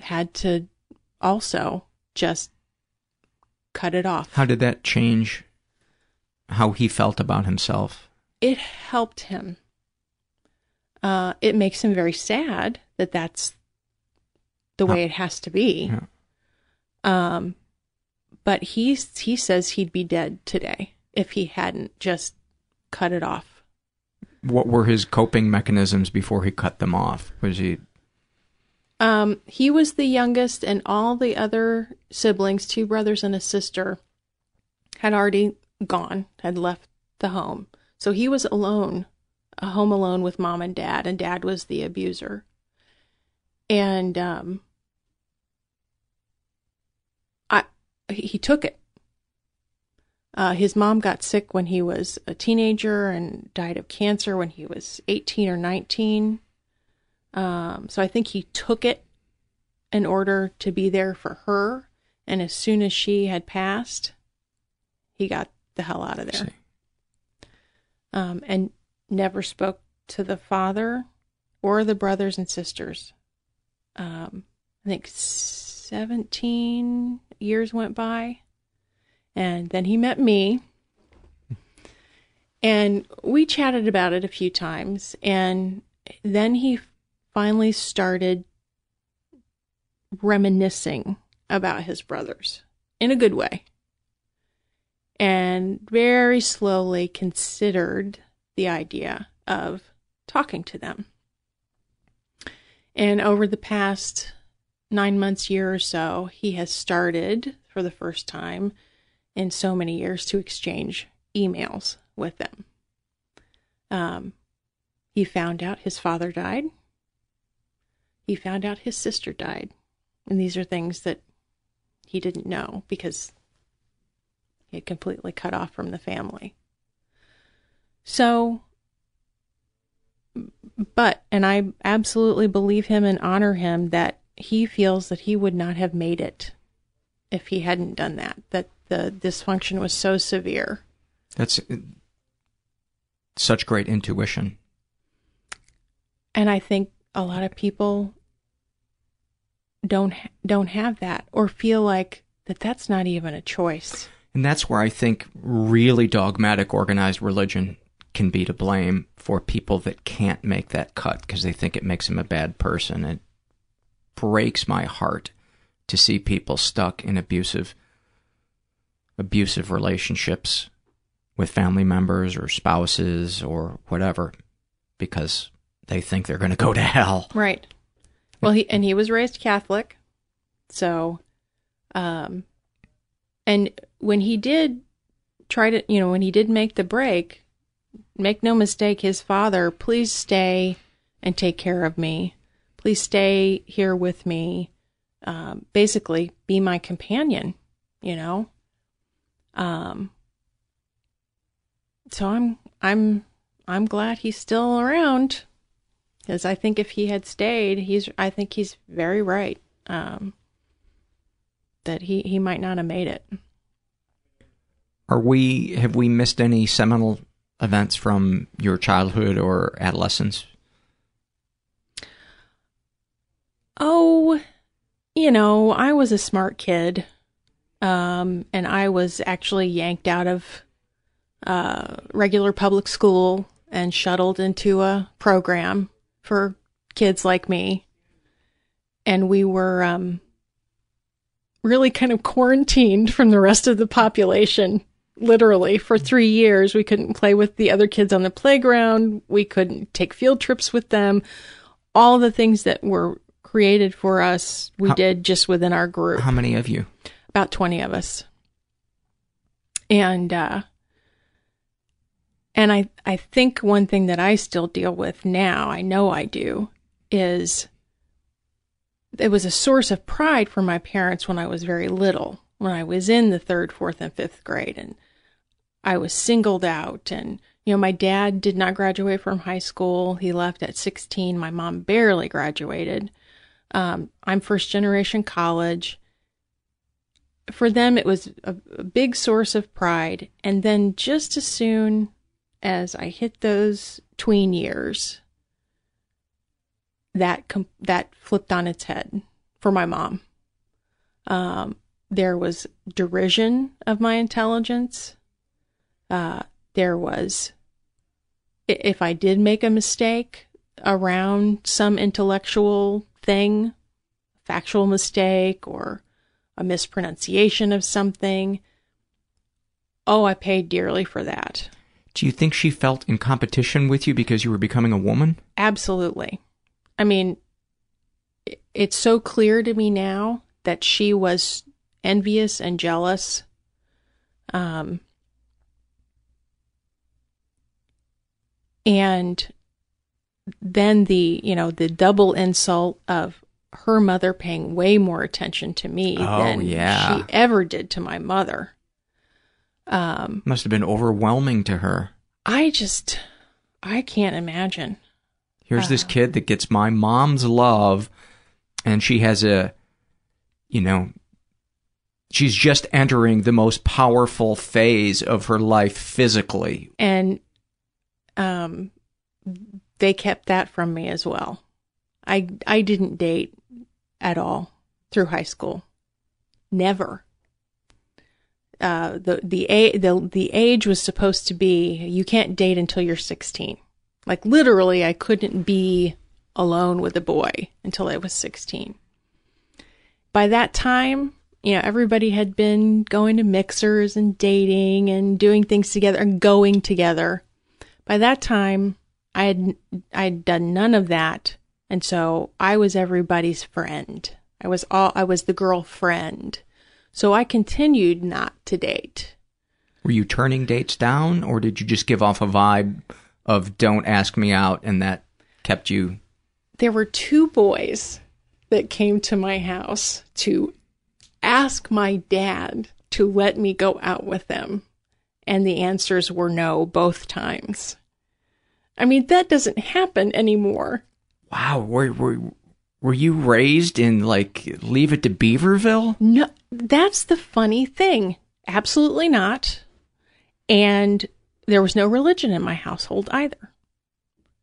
had to also just cut it off. How did that change how he felt about himself? It helped him. Uh, it makes him very sad that that's the way it has to be. Yeah. Um, but he's he says he'd be dead today if he hadn't just cut it off. What were his coping mechanisms before he cut them off? Was he Um, he was the youngest, and all the other siblings, two brothers and a sister, had already gone, had left the home. So he was alone, a home alone with mom and dad, and dad was the abuser. And um, I he took it. Uh, his mom got sick when he was a teenager and died of cancer when he was 18 or 19. Um, so I think he took it in order to be there for her. And as soon as she had passed, he got the hell out of there. Um, and never spoke to the father or the brothers and sisters. Um, I think 17 years went by. And then he met me. And we chatted about it a few times. And then he finally started reminiscing about his brothers in a good way. And very slowly considered the idea of talking to them. And over the past nine months, year or so, he has started for the first time in so many years to exchange emails with them. Um, he found out his father died. He found out his sister died. And these are things that he didn't know because he had completely cut off from the family. So, but, and I absolutely believe him and honor him that he feels that he would not have made it if he hadn't done that, that the dysfunction was so severe. That's uh, such great intuition. And I think a lot of people don't don't have that or feel like that that's not even a choice. And that's where I think really dogmatic organized religion can be to blame for people that can't make that cut because they think it makes them a bad person. It breaks my heart to see people stuck in abusive abusive relationships with family members or spouses or whatever because they think they're going to go to hell. Right. Well, he and he was raised Catholic. So um and when he did try to, you know, when he did make the break, make no mistake, his father, please stay and take care of me. Please stay here with me. Um, basically, be my companion, you know? Um, so I'm I'm I'm glad he's still around because I think if he had stayed, he's I think he's very right um, that he he might not have made it. Are we have we missed any seminal events from your childhood or adolescence? Oh, you know, I was a smart kid. Um, and I was actually yanked out of uh, regular public school and shuttled into a program for kids like me. And we were um, really kind of quarantined from the rest of the population, literally, for three years. We couldn't play with the other kids on the playground, we couldn't take field trips with them. All the things that were created for us, we how, did just within our group. How many of you? About 20 of us. And, uh, and I, I think one thing that I still deal with now, I know I do, is it was a source of pride for my parents when I was very little, when I was in the third, fourth, and fifth grade. And I was singled out. And, you know, my dad did not graduate from high school. He left at 16. My mom barely graduated. Um, I'm first generation college for them, it was a, a big source of pride. And then just as soon as I hit those tween years, that com- that flipped on its head for my mom. Um, there was derision of my intelligence. Uh, there was, if I did make a mistake around some intellectual thing, factual mistake, or a mispronunciation of something. Oh, I paid dearly for that. Do you think she felt in competition with you because you were becoming a woman? Absolutely. I mean, it's so clear to me now that she was envious and jealous. Um, and then the, you know, the double insult of her mother paying way more attention to me oh, than yeah. she ever did to my mother. Um, Must have been overwhelming to her. I just, I can't imagine. Here's uh, this kid that gets my mom's love, and she has a, you know, she's just entering the most powerful phase of her life physically. And um, they kept that from me as well. I I didn't date at all through high school. Never. Uh, the the the the age was supposed to be you can't date until you're 16. Like literally, I couldn't be alone with a boy until I was 16. By that time, you know, everybody had been going to mixers and dating and doing things together and going together. By that time, I had I'd done none of that and so I was everybody's friend. I was all I was the girlfriend. So I continued not to date. Were you turning dates down or did you just give off a vibe of don't ask me out and that kept you There were two boys that came to my house to ask my dad to let me go out with them. And the answers were no both times. I mean, that doesn't happen anymore. Wow, were were were you raised in like Leave It to Beaverville? No, that's the funny thing. Absolutely not. And there was no religion in my household either.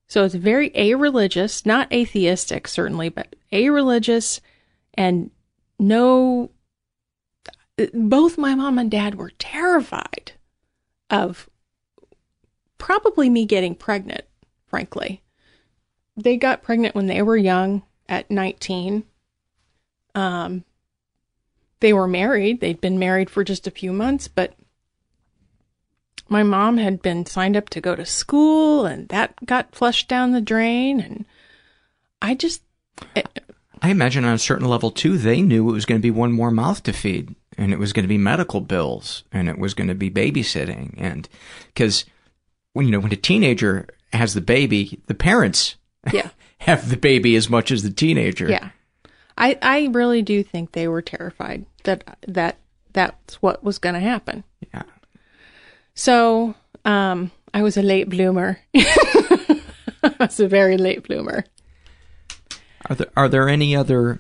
So it's very a-religious, not atheistic certainly, but a-religious and no both my mom and dad were terrified of probably me getting pregnant, frankly they got pregnant when they were young at 19. Um, they were married. They'd been married for just a few months, but my mom had been signed up to go to school and that got flushed down the drain. And I just. It, I imagine on a certain level too, they knew it was going to be one more mouth to feed and it was going to be medical bills and it was going to be babysitting. And because when, you know, when a teenager has the baby, the parents yeah. have the baby as much as the teenager. Yeah. I I really do think they were terrified that that that's what was going to happen. Yeah. So, Um, I was a late bloomer. I was a very late bloomer. Are there are there any other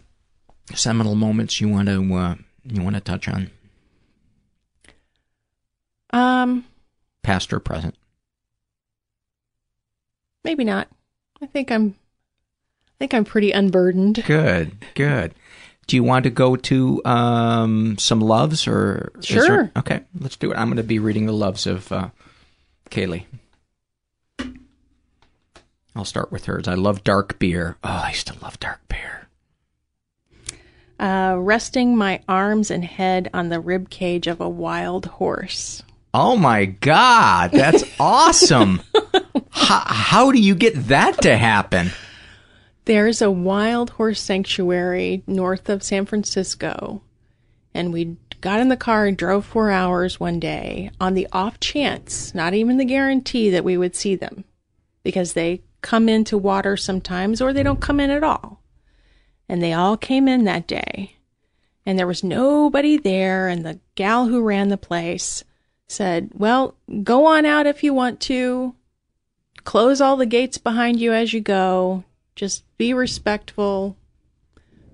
seminal moments you want to uh, you want to touch on? Um, Past or present? Maybe not. I think I'm. I think I'm pretty unburdened. Good, good. Do you want to go to um, some loves or Sure. there- okay, let's do it. I'm going to be reading the loves of uh, Kaylee. I'll start with hers. I love dark beer. Oh, I used to love dark beer. Uh, resting my arms and head on the rib cage of a wild horse. Oh my god, that's awesome! How, how do you get that to happen? There's a wild horse sanctuary north of San Francisco, and we got in the car and drove four hours one day on the off chance, not even the guarantee that we would see them, because they come into water sometimes or they don't come in at all. And they all came in that day, and there was nobody there, and the gal who ran the place said, Well, go on out if you want to close all the gates behind you as you go. Just be respectful.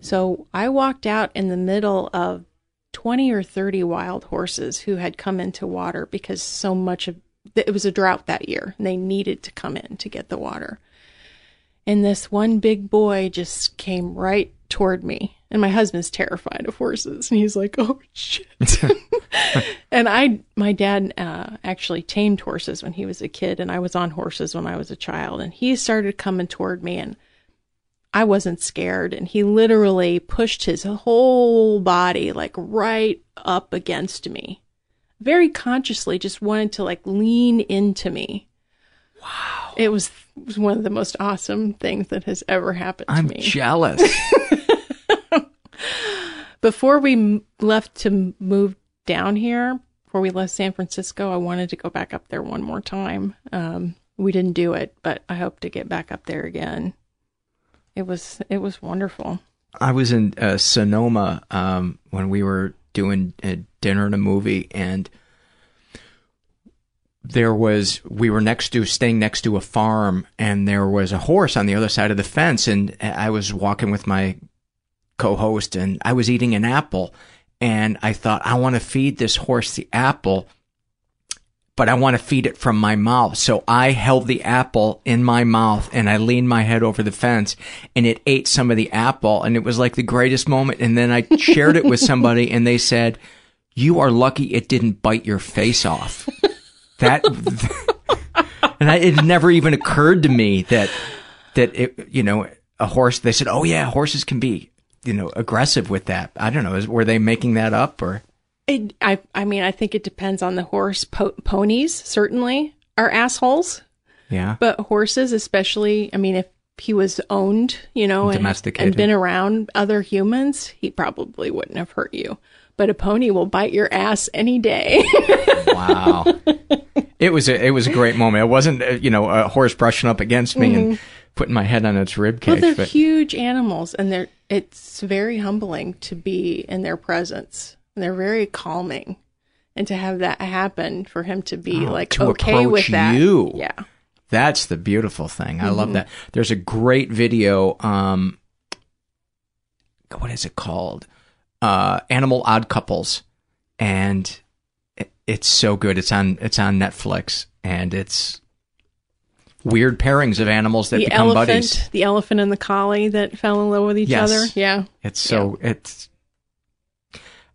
So I walked out in the middle of 20 or 30 wild horses who had come into water because so much of it was a drought that year and they needed to come in to get the water. And this one big boy just came right toward me. And my husband's terrified of horses. And he's like, oh, shit. and I, my dad uh, actually tamed horses when he was a kid, and I was on horses when I was a child. And he started coming toward me, and I wasn't scared. And he literally pushed his whole body like right up against me, very consciously, just wanted to like lean into me. Wow. It was, it was one of the most awesome things that has ever happened to I'm me. jealous. Before we left to move down here, before we left San Francisco, I wanted to go back up there one more time. Um, we didn't do it, but I hope to get back up there again. It was it was wonderful. I was in uh, Sonoma um, when we were doing a dinner and a movie, and there was we were next to staying next to a farm, and there was a horse on the other side of the fence, and I was walking with my co-host, and I was eating an apple, and I thought I want to feed this horse the apple. But I want to feed it from my mouth. So I held the apple in my mouth and I leaned my head over the fence and it ate some of the apple and it was like the greatest moment. And then I shared it with somebody and they said, you are lucky it didn't bite your face off. That, and I, it never even occurred to me that, that it, you know, a horse, they said, oh yeah, horses can be, you know, aggressive with that. I don't know. Is, were they making that up or? It, I I mean I think it depends on the horse. Po- ponies certainly are assholes, Yeah. but horses, especially. I mean, if he was owned, you know, and, Domesticated. and been around other humans, he probably wouldn't have hurt you. But a pony will bite your ass any day. Wow. it was a, it was a great moment. It wasn't, uh, you know, a horse brushing up against me and putting my head on its rib cage. well, they're but huge animals, and they're it's very humbling to be in their presence. And they're very calming, and to have that happen for him to be Oh, like to okay with that, you. yeah. That's the beautiful thing. I love Mhm. that. There's a great video. Um, what is it called? Uh, Animal Odd Couples, and it, it's so good. It's on it's on Netflix, and it's weird pairings of animals that the become elephant, buddies. the elephant and the collie that fell in love with each Yes. other. Yeah. It's so it's.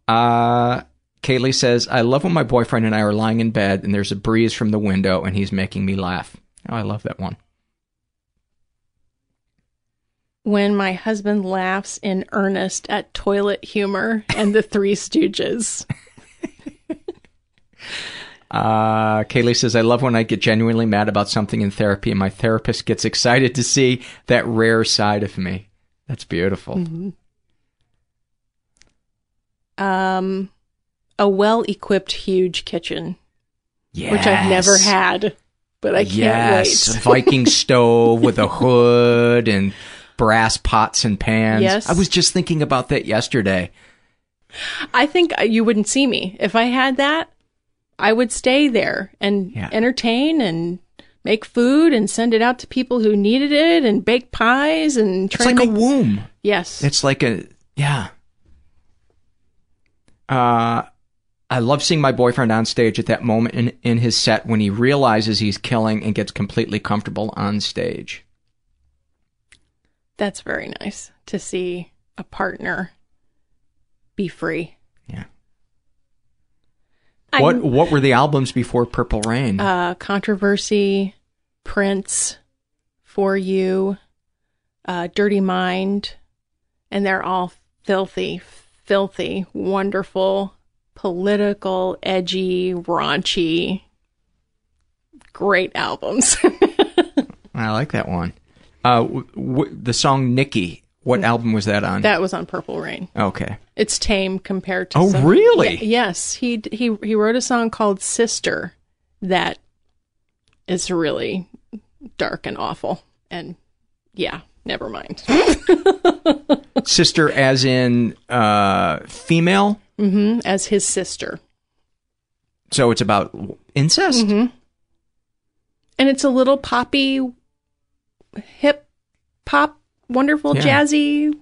Uh, Kaylee says, "I love when my boyfriend and I are lying in bed and there's a breeze from the window and he's making me laugh." Oh, I love that one. When my husband laughs in earnest at toilet humor and the Three Stooges. Uh, Kaylee says, I love when I get genuinely mad about something in therapy and my therapist gets excited to see that rare side of me. That's beautiful. Mhm. Um, a well-equipped huge kitchen, which I've never had, but I can't yes, wait. Viking stove with a hood and brass pots and pans. Yes. I was just thinking about that yesterday. I think you wouldn't see me if I had that. I would stay there and Yeah. entertain and make food and send it out to people who needed it and bake pies and try It's like to a womb. yes. It's like a yeah. Uh I love seeing my boyfriend on stage at that moment in, in his set when he realizes he's killing and gets completely comfortable on stage. That's very nice to see a partner be free. What what were the albums before Purple Rain? Uh, Controversy, Prince, For You, uh, Dirty Mind, and they're all filthy, filthy, wonderful, political, edgy, raunchy, great albums. I like that one. Uh, w- w- the song Nikki. What album was that on? That was on Purple Rain. okay. It's tame compared to. Oh, some- really? Ye- yes, he he he wrote a song called "Sister" that is really dark and awful. And yeah, never mind. Sister, as in uh, female. hmm As his sister, So it's about incest. hmm and it's a little poppy, hip pop, wonderful Yeah. jazzy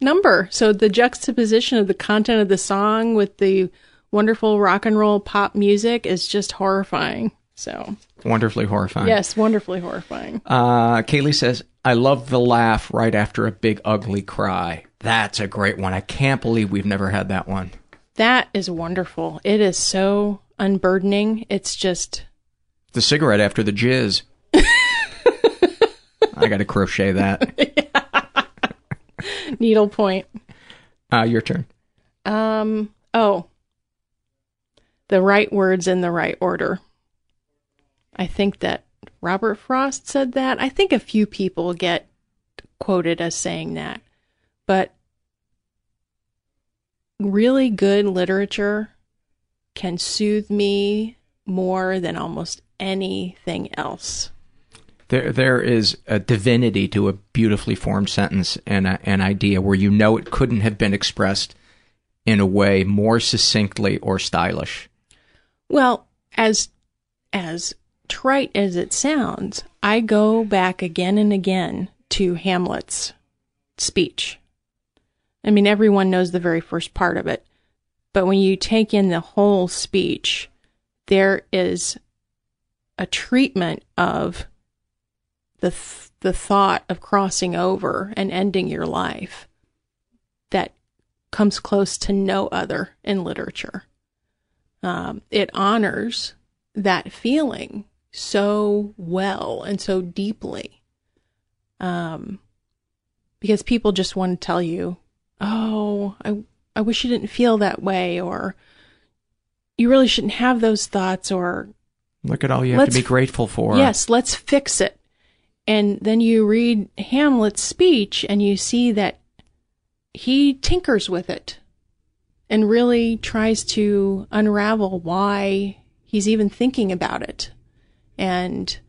number. So the juxtaposition of the content of the song with the wonderful rock and roll pop music is just horrifying. So Wonderfully horrifying. yes, wonderfully horrifying. Uh, Kaylee says, I love the laugh right after a big ugly cry. That's a great one. I can't believe we've never had that one. That is wonderful. It is so unburdening. It's just The cigarette after the jizz. I got to crochet that. needlepoint. Uh, your turn. Um, oh, the right words in the right order. I think that Robert Frost said that. I think a few people get quoted as saying that. But really good literature can soothe me more than almost anything else. There, there is a divinity to a beautifully formed sentence and a, an idea where you know it couldn't have been expressed in a way more succinctly or stylish. Well, as as trite as it sounds, I go back again and again to Hamlet's speech. I mean, everyone knows the very first part of it, but when you take in the whole speech, there is a treatment of the th- the thought of crossing over and ending your life that comes close to no other in literature um, it honors that feeling so well and so deeply. Um, because people just want to tell you, oh, I, I wish you didn't feel that way, or you really shouldn't have those thoughts, or Look at all you have to be grateful for. yes, let's fix it. And then you read Hamlet's speech and you see that he tinkers with it and really tries to unravel why he's even thinking about it and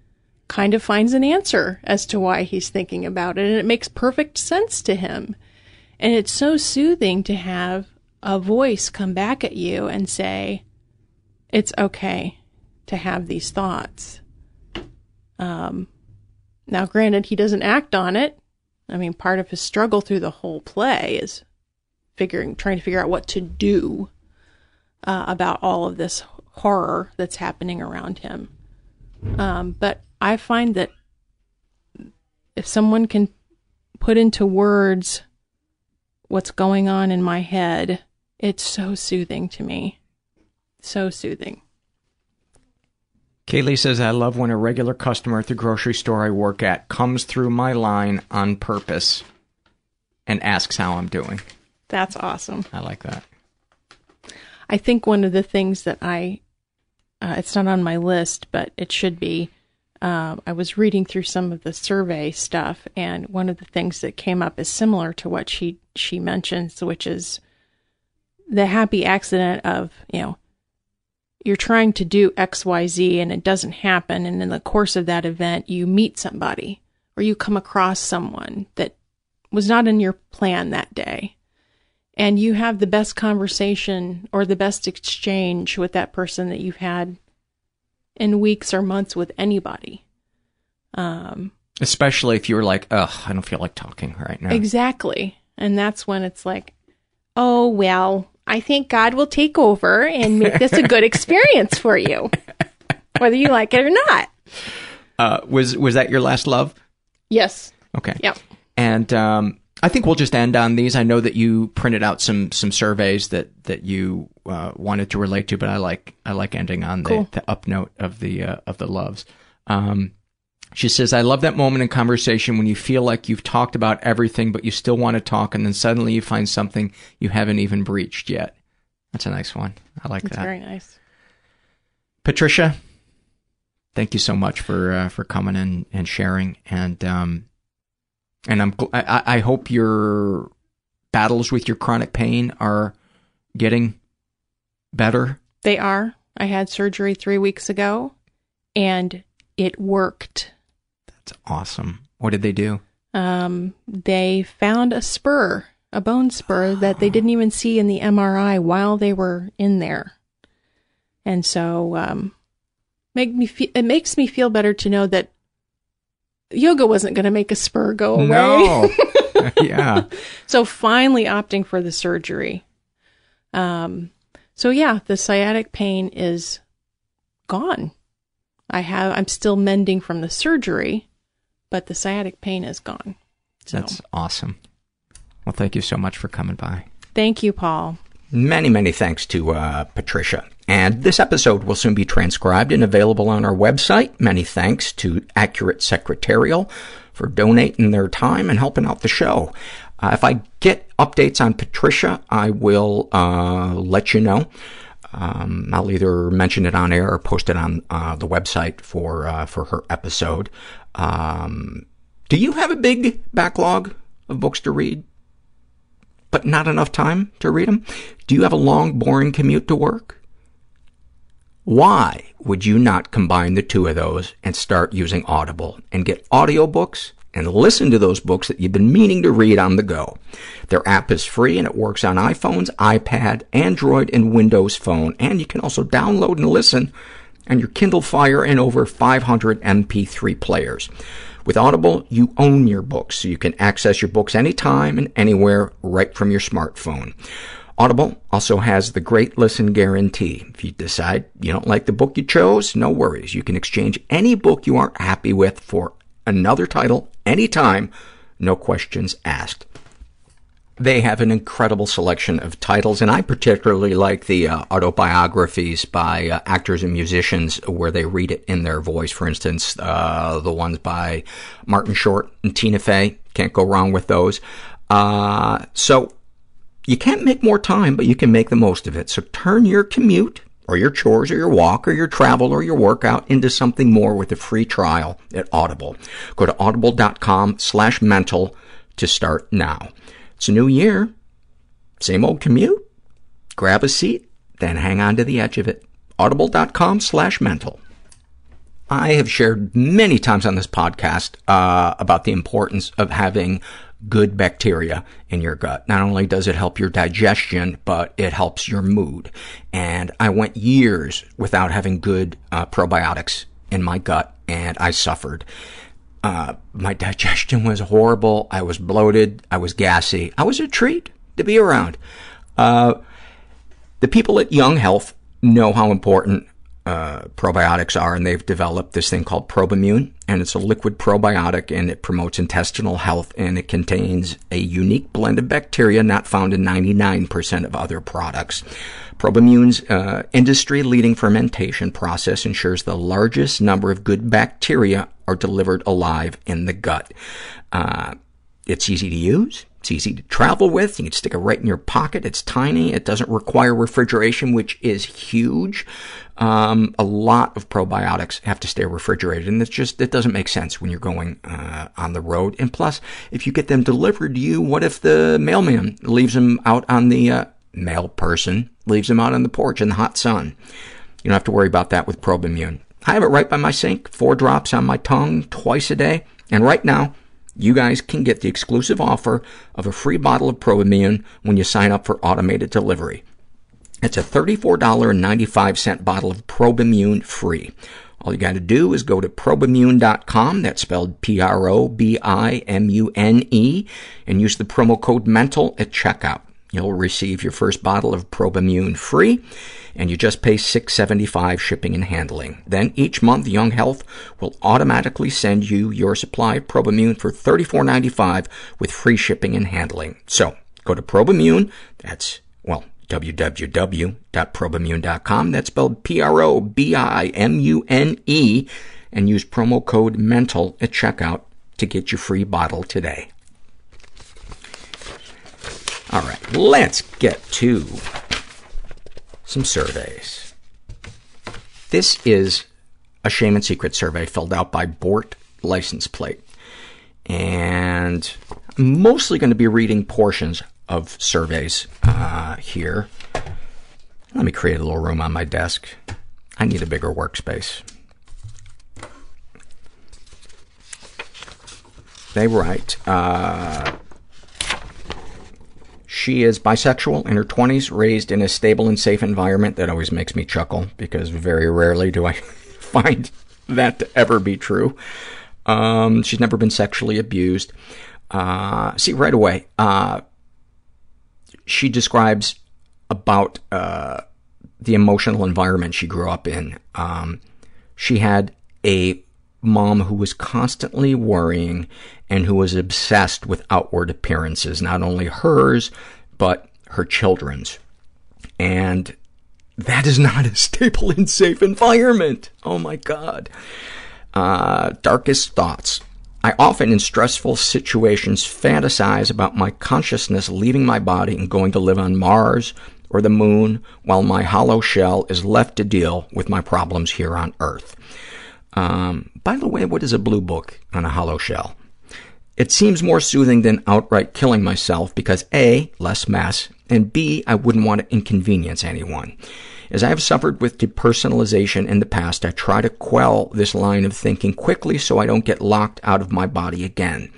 kind of finds an answer as to why he's thinking about it. And it makes perfect sense to him. And it's so soothing to have a voice come back at you and say, it's okay to have these thoughts. Um, now, granted, he doesn't act on it. I mean, part of his struggle through the whole play is figuring, trying to figure out what to do uh, about all of this horror that's happening around him. Um, but I find that if someone can put into words what's going on in my head, it's so soothing to me. So soothing. Kaylee says, I love when a regular customer at the grocery store I work at comes through my line on purpose and asks how I'm doing. That's awesome. I like that. I think one of the things that I, uh, it's not on my list, but it should be. Um, I was reading through some of the survey stuff, and one of the things that came up is similar to what she she mentions, which is the happy accident of you know you're trying to do X Y Z and it doesn't happen, and in the course of that event, you meet somebody or you come across someone that was not in your plan that day, and you have the best conversation or the best exchange with that person that you've had in weeks or months with anybody. Um, Especially if you were like, ugh, I don't feel like talking right now. Exactly. And that's when it's like, oh, well, I think God will take over and make this a good experience for you, whether you like it or not. Uh, was was that your last love? Yes. Okay. Yep. And um, I think we'll just end on these. I know that you printed out some some surveys that that you uh, wanted to relate to, but I like I like ending on the, Cool. the up note of the uh, of the loves. Um, she says, "I love that moment in conversation when you feel like you've talked about everything, but you still want to talk, and then suddenly you find something you haven't even breached yet." That's a nice one. I like It's that. very nice. Patricia, thank you so much for uh, for coming in and sharing, and um, and I'm gl- I, I hope your battles with your chronic pain are getting better. They are. I had surgery three weeks ago and it worked. That's awesome. What did they do? Um, they found a spur, a bone spur that they didn't even see in the MRI while they were in there. And so, um, make me fe- it makes me feel better to know that yoga wasn't going to make a spur go away. No. yeah. So finally opting for the surgery. Um, so yeah, the sciatic pain is gone. I have, I'm still mending from the surgery, but the sciatic pain is gone. So That's awesome. Well, thank you so much for coming by. thank you, Paul. Many, many thanks to uh, Patricia. And this episode will soon be transcribed and available on our website. Many thanks to Accurate Secretarial for donating their time and helping out the show. Uh, if I get updates on Patricia, I will uh, let you know. Um, I'll either mention it on air or post it on uh, the website for uh, for her episode. Um, do you have a big backlog of books to read? but not enough time to read them? Do you have a long, boring commute to work? Why would you not combine the two of those and start using Audible and get audiobooks and listen to those books that you've been meaning to read on the go? Their app is free and it works on iPhones, iPad, Android, and Windows Phone, and you can also download and listen on your Kindle Fire and over 500 MP3 players. With Audible, you own your books, so you can access your books anytime and anywhere right from your smartphone. Audible also has the Great Listen Guarantee. If you decide you don't like the book you chose, no worries. You can exchange any book you aren't happy with for another title anytime, no questions asked. They have an incredible selection of titles, and I particularly like the uh, autobiographies by uh, actors and musicians where they read it in their voice. For instance, uh, the ones by Martin Short and Tina Fey. Can't go wrong with those. Uh, so you can't make more time, but you can make the most of it. So turn your commute or your chores or your walk or your travel or your workout into something more with a free trial at Audible. Go to audible.com slash mental to start now. It's a new year. Same old commute. Grab a seat, then hang on to the edge of it. Audible.com slash mental. I have shared many times on this podcast uh, about the importance of having good bacteria in your gut. Not only does it help your digestion, but it helps your mood. And I went years without having good uh, probiotics in my gut, and I suffered. Uh, my digestion was horrible. I was bloated. I was gassy. I was a treat to be around. Uh, the people at Young Health know how important uh, probiotics are, and they've developed this thing called Probimune, and it's a liquid probiotic, and it promotes intestinal health, and it contains a unique blend of bacteria not found in 99% of other products. Probimune's uh, industry-leading fermentation process ensures the largest number of good bacteria are delivered alive in the gut. Uh, it's easy to use. It's easy to travel with. You can stick it right in your pocket. It's tiny. It doesn't require refrigeration, which is huge. Um, a lot of probiotics have to stay refrigerated, and it's just, it doesn't make sense when you're going uh, on the road. And plus, if you get them delivered to you, what if the mailman leaves them out on the, uh, mail person leaves them out on the porch in the hot sun? You don't have to worry about that with Probimune. I have it right by my sink, four drops on my tongue twice a day, and right now, you guys can get the exclusive offer of a free bottle of Probimune when you sign up for automated delivery. It's a $34.95 bottle of Probimune free. All you got to do is go to probimune.com, that's spelled P-R-O-B-I-M-U-N-E, and use the promo code MENTAL at checkout. You'll receive your first bottle of Probimune free, and you just pay $6.75 shipping and handling. Then each month, Young Health will automatically send you your supply of Probimune for $34.95 with free shipping and handling. So, go to Probimune, that's, well, www.probimune.com. That's spelled P-R-O-B-I-M-U-N-E and use promo code MENTAL at checkout to get your free bottle today. All right, let's get to some surveys. This is a shame and secret survey filled out by Bort License Plate. And I'm mostly going to be reading portions of surveys uh, here. Let me create a little room on my desk. I need a bigger workspace. They write, uh, she is bisexual, in her 20s, raised in a stable and safe environment. That always makes me chuckle because very rarely do I find that to ever be true. Um, she's never been sexually abused. Uh, see, right away, uh, she describes about uh, the emotional environment she grew up in. Um, she had a mom who was constantly worrying and who was obsessed with outward appearances, not only hers, but her children's. And that is not a stable and safe environment. Oh my God. Uh, darkest thoughts. I often, in stressful situations, fantasize about my consciousness leaving my body and going to live on Mars or the moon while my hollow shell is left to deal with my problems here on Earth. Um, by the way, what is a blue book on a hollow shell? It seems more soothing than outright killing myself because A, less mess, and B, I wouldn't want to inconvenience anyone. As I have suffered with depersonalization in the past, I try to quell this line of thinking quickly so I don't get locked out of my body again.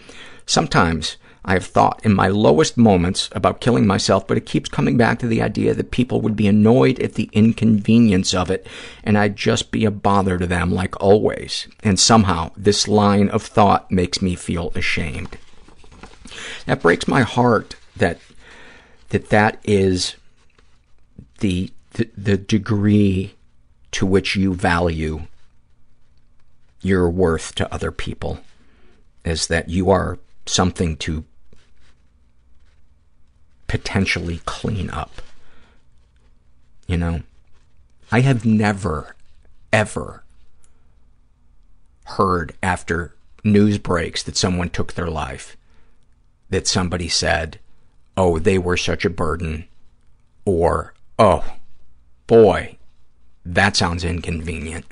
Sometimes I have thought in my lowest moments about killing myself, but it keeps coming back to the idea that people would be annoyed at the inconvenience of it, and I'd just be a bother to them like always. And somehow this line of thought makes me feel ashamed. That breaks my heart that that, that is the the, degree to which you value your worth to other people is that you are something to potentially clean up. You know, I have never, ever heard after news breaks that someone took their life that somebody said, oh, they were such a burden, or, oh, boy, that sounds inconvenient.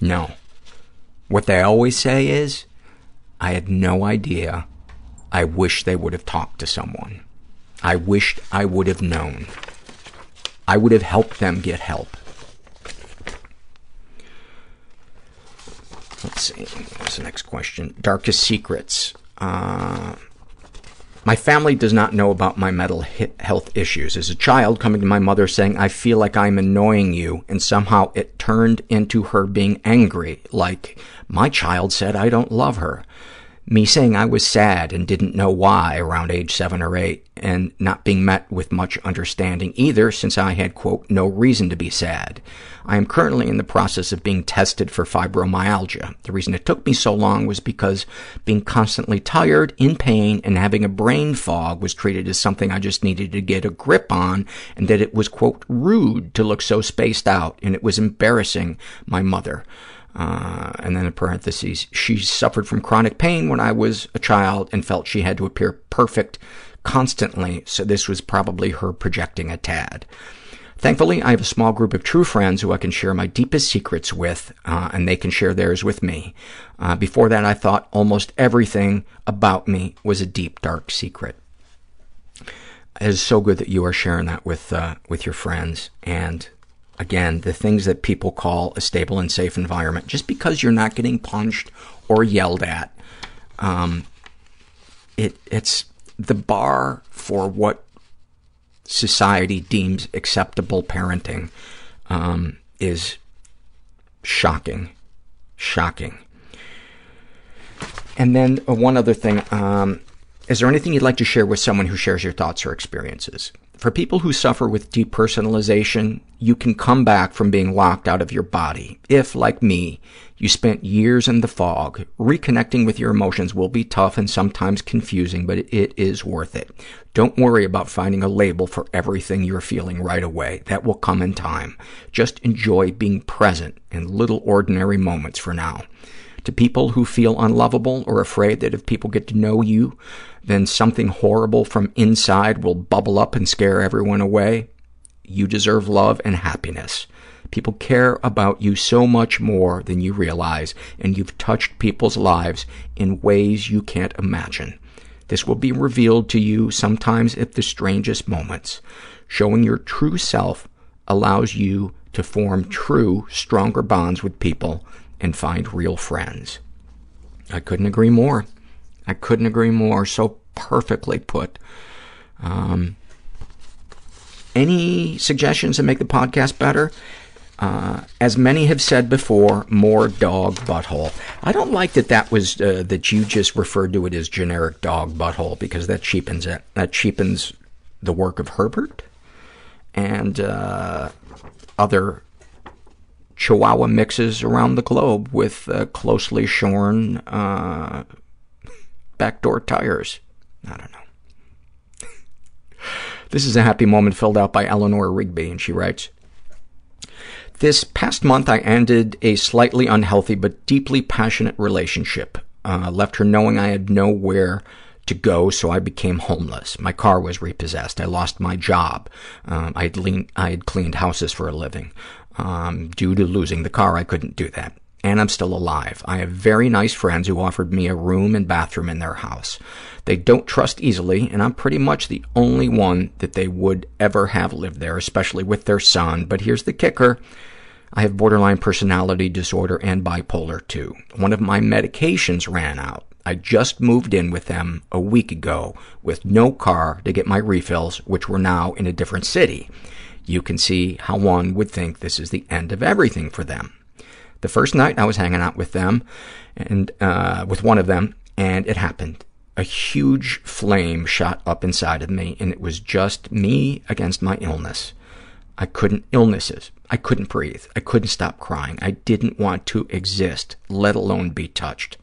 No. What they always say is, I had no idea. I wish they would have talked to someone. I wished I would have known. I would have helped them get help. Let's see. What's the next question? Darkest secrets. Uh, my family does not know about my mental health issues. As a child, coming to my mother saying, I feel like I'm annoying you, and somehow it turned into her being angry, like my child said I don't love her. Me saying I was sad and didn't know why around age seven or eight, and not being met with much understanding either, since I had, quote, no reason to be sad. I am currently in the process of being tested for fibromyalgia. The reason it took me so long was because being constantly tired, in pain, and having a brain fog was treated as something I just needed to get a grip on, and that it was, quote, rude to look so spaced out, and it was embarrassing my mother. Uh, and then in parentheses, she suffered from chronic pain when I was a child and felt she had to appear perfect constantly, so this was probably her projecting a tad. Thankfully, I have a small group of true friends who I can share my deepest secrets with, uh, and they can share theirs with me. Uh, before that, I thought almost everything about me was a deep, dark secret. It is so good that you are sharing that with uh, with your friends. And again, the things that people call a stable and safe environment, just because you're not getting punched or yelled at, um, it, it's the bar for what society deems acceptable parenting um, is shocking, shocking. And then uh, one other thing, um, is there anything you'd like to share with someone who shares your thoughts or experiences? For people who suffer with depersonalization, you can come back from being locked out of your body. If, like me, you spent years in the fog, reconnecting with your emotions will be tough and sometimes confusing, but it is worth it. Don't worry about finding a label for everything you're feeling right away. That will come in time. Just enjoy being present in little ordinary moments for now. To people who feel unlovable or afraid that if people get to know you, then something horrible from inside will bubble up and scare everyone away, you deserve love and happiness. People care about you so much more than you realize, and you've touched people's lives in ways you can't imagine. This will be revealed to you sometimes at the strangest moments. Showing your true self allows you to form true, stronger bonds with people and find real friends. I couldn't agree more. I couldn't agree more. So perfectly put. Um, any suggestions to make the podcast better? Uh, as many have said before, more dog butthole. I don't like that that was, uh, that you just referred to it as generic dog butthole because that cheapens it. That cheapens the work of Herbert and uh, other Chihuahua mixes around the globe with uh, closely shorn uh, backdoor tires. I don't know. this is a happy moment filled out by Eleanor Rigby, and she writes, This past month I ended a slightly unhealthy but deeply passionate relationship. Uh, left her knowing I had nowhere to go, so I became homeless. My car was repossessed. I lost my job. Um, I, had I had cleaned houses for a living. Um, due to losing the car, I couldn't do that. And I'm still alive. I have very nice friends who offered me a room and bathroom in their house. They don't trust easily, and I'm pretty much the only one that they would ever have lived there, especially with their son. But here's the kicker. I have borderline personality disorder and bipolar 2. One of my medications ran out. I just moved in with them a week ago with no car to get my refills, which were now in a different city. You can see how one would think this is the end of everything for them. The first night I was hanging out with them and uh, with one of them, and it happened. A huge flame shot up inside of me, and it was just me against my illness. I couldn't, illnesses. I couldn't breathe. I couldn't stop crying. I didn't want to exist, let alone be touched.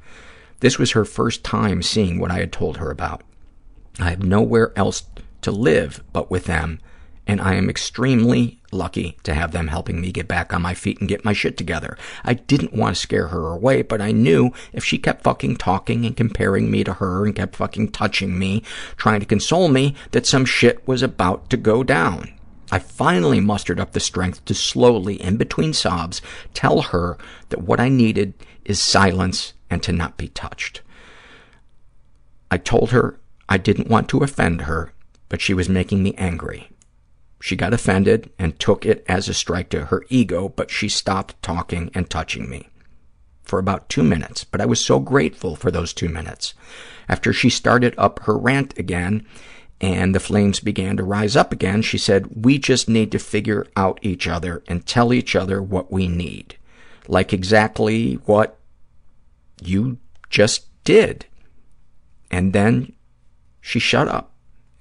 This was her first time seeing what I had told her about. I have nowhere else to live but with them, and I am extremely lucky to have them helping me get back on my feet and get my shit together. I didn't want to scare her away, but I knew if she kept fucking talking and comparing me to her and kept fucking touching me, trying to console me, that some shit was about to go down. I finally mustered up the strength to slowly, in between sobs, tell her that what I needed is silence and to not be touched. I told her I didn't want to offend her, but she was making me angry. She got offended and took it as a strike to her ego, but she stopped talking and touching me for about two minutes, but I was so grateful for those two minutes. After she started up her rant again and the flames began to rise up again, she said, we just need to figure out each other and tell each other what we need, like exactly what you just did. And then she shut up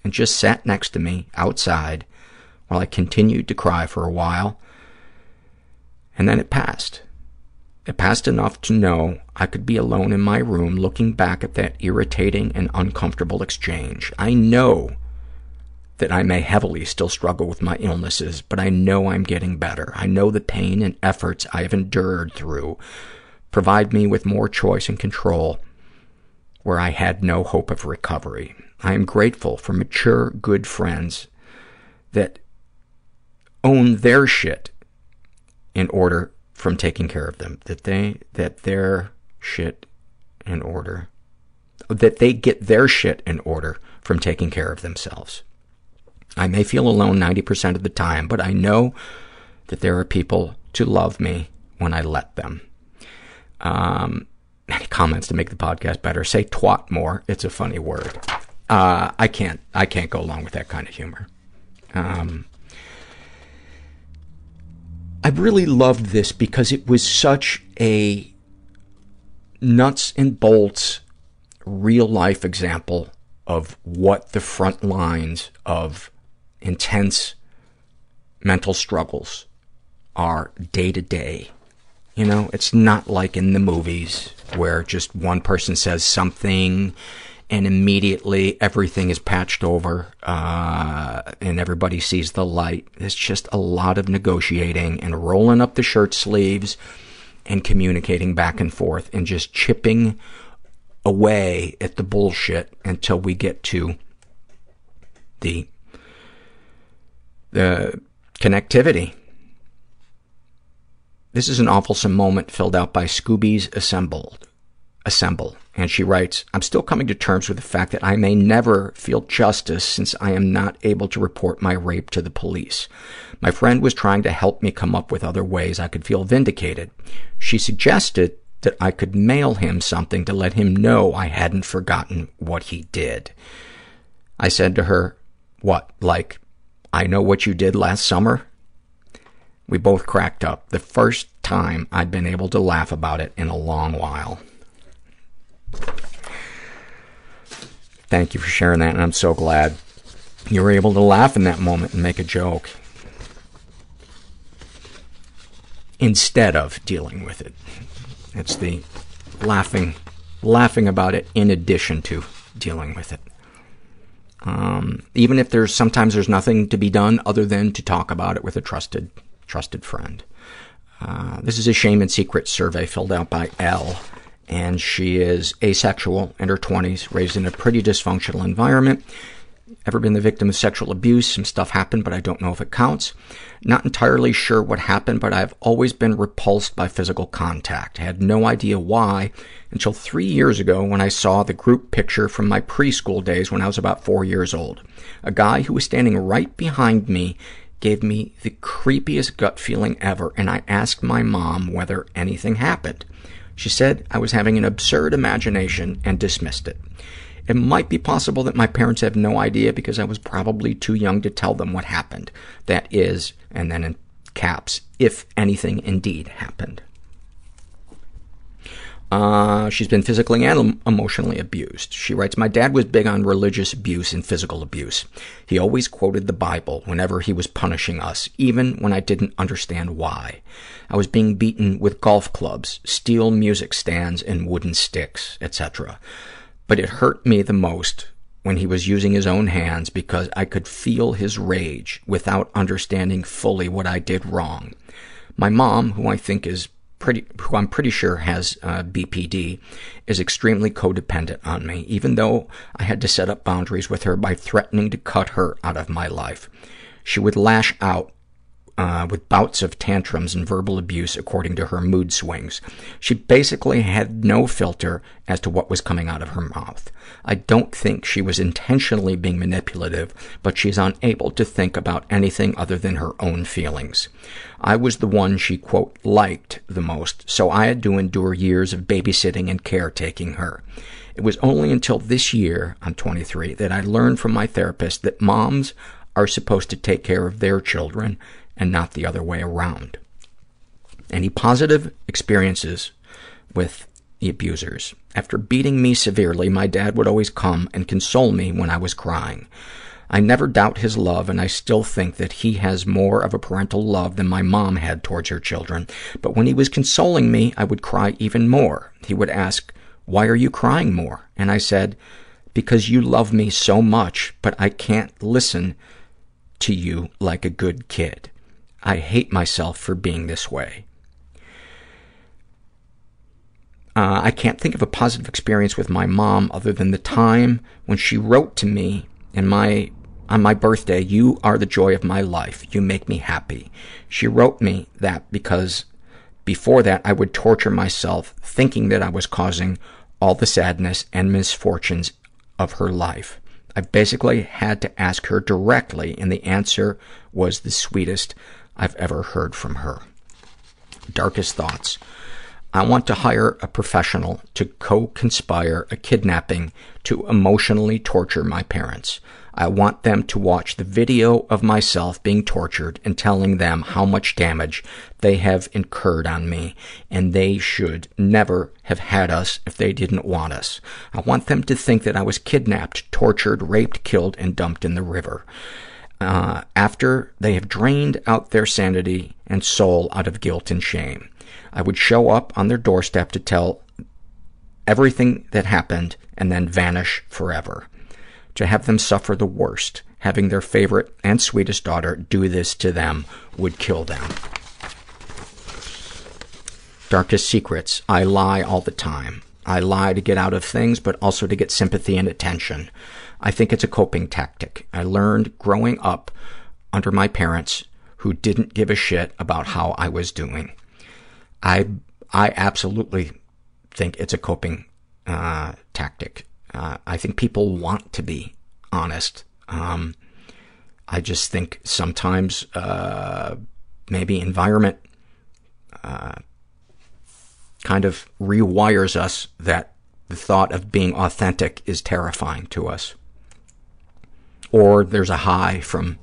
and just sat next to me outside while I continued to cry for a while, and then it passed. It passed enough to know I could be alone in my room looking back at that irritating and uncomfortable exchange. I know that I may heavily still struggle with my illnesses, but I know I'm getting better. I know the pain and efforts I have endured through provide me with more choice and control where I had no hope of recovery. I am grateful for mature, good friends that own their shit in order from taking care of them, that they, that their shit in order, that they get their shit in order from taking care of themselves. I may feel alone 90% of the time, but I know that there are people to love me when I let them. Um, any comments to make the podcast better. Say twat more. It's a funny word. Uh, I can't, I can't go along with that kind of humor. Um, I really loved this because it was such a nuts and bolts real life example of what the front lines of intense mental struggles are day to day. You know, it's not like in the movies where just one person says something and immediately everything is patched over uh, and everybody sees the light. It's just a lot of negotiating and rolling up the shirt sleeves and communicating back and forth and just chipping away at the bullshit until we get to the the connectivity. This is an awfulsome moment filled out by Scoobies Assembled. Assemble. And she writes, I'm still coming to terms with the fact that I may never feel justice since I am not able to report my rape to the police. My friend was trying to help me come up with other ways I could feel vindicated. She suggested that I could mail him something to let him know I hadn't forgotten what he did. I said to her, what, like, I know what you did last summer? We both cracked up, the first time I'd been able to laugh about it in a long while. Thank you for sharing that, and I'm so glad you were able to laugh in that moment and make a joke instead of dealing with it. It's the laughing, laughing about it in addition to dealing with it. Um, even if there's sometimes there's nothing to be done other than to talk about it with a trusted, trusted friend. Uh, this is a shame and secret survey filled out by Elle, and she is asexual in her 20s, raised in a pretty dysfunctional environment. Ever been the victim of sexual abuse? Some stuff happened, but I don't know if it counts. Not entirely sure what happened, but I've always been repulsed by physical contact. I had no idea why until three years ago when I saw the group picture from my preschool days when I was about four years old. A guy who was standing right behind me gave me the creepiest gut feeling ever, and I asked my mom whether anything happened. She said I was having an absurd imagination and dismissed it. It might be possible that my parents have no idea because I was probably too young to tell them what happened. That is, and then in caps, if anything indeed happened. Uh, she's been physically and emotionally abused. She writes, My dad was big on religious abuse and physical abuse. He always quoted the Bible whenever he was punishing us, even when I didn't understand why. I was being beaten with golf clubs, steel music stands, and wooden sticks, etc. But it hurt me the most when he was using his own hands because I could feel his rage without understanding fully what I did wrong. My mom, who I think is pretty, who I'm pretty sure has uh, BPD, is extremely codependent on me, even though I had to set up boundaries with her by threatening to cut her out of my life. She would lash out Uh, with bouts of tantrums and verbal abuse according to her mood swings. She basically had no filter as to what was coming out of her mouth. I don't think she was intentionally being manipulative, but she's unable to think about anything other than her own feelings. I was the one she, quote, liked the most, so I had to endure years of babysitting and caretaking her. It was only until this year, I'm 23, that I learned from my therapist that moms are supposed to take care of their children and not the other way around. Any positive experiences with the abusers? After beating me severely, my dad would always come and console me when I was crying. I never doubt his love, and I still think that he has more of a parental love than my mom had towards her children. But when he was consoling me, I would cry even more. He would ask, why are you crying more? And I said, because you love me so much, but I can't listen to you like a good kid. I hate myself for being this way. Uh, I can't think of a positive experience with my mom other than the time when she wrote to me in my on my birthday, you are the joy of my life. You make me happy. She wrote me that because before that I would torture myself thinking that I was causing all the sadness and misfortunes of her life. I basically had to ask her directly, and the answer was the sweetest I've ever heard from her. Darkest thoughts. I want to hire a professional to co-conspire a kidnapping to emotionally torture my parents. I want them to watch the video of myself being tortured and telling them how much damage they have incurred on me, and they should never have had us if they didn't want us. I want them to think that I was kidnapped, tortured, raped, killed, and dumped in the river. Uh, after they have drained out their sanity and soul out of guilt and shame. I would show up on their doorstep to tell everything that happened and then vanish forever. To have them suffer the worst, having their favorite and sweetest daughter do this to them would kill them. Darkest secrets. I lie all the time. I lie to get out of things, but also to get sympathy and attention. I think it's a coping tactic. I learned growing up under my parents who didn't give a shit about how I was doing. I I absolutely think it's a coping uh, tactic. Uh, I think people want to be honest. Um, I just think sometimes uh, maybe environment uh, kind of rewires us that the thought of being authentic is terrifying to us. Or there's a high from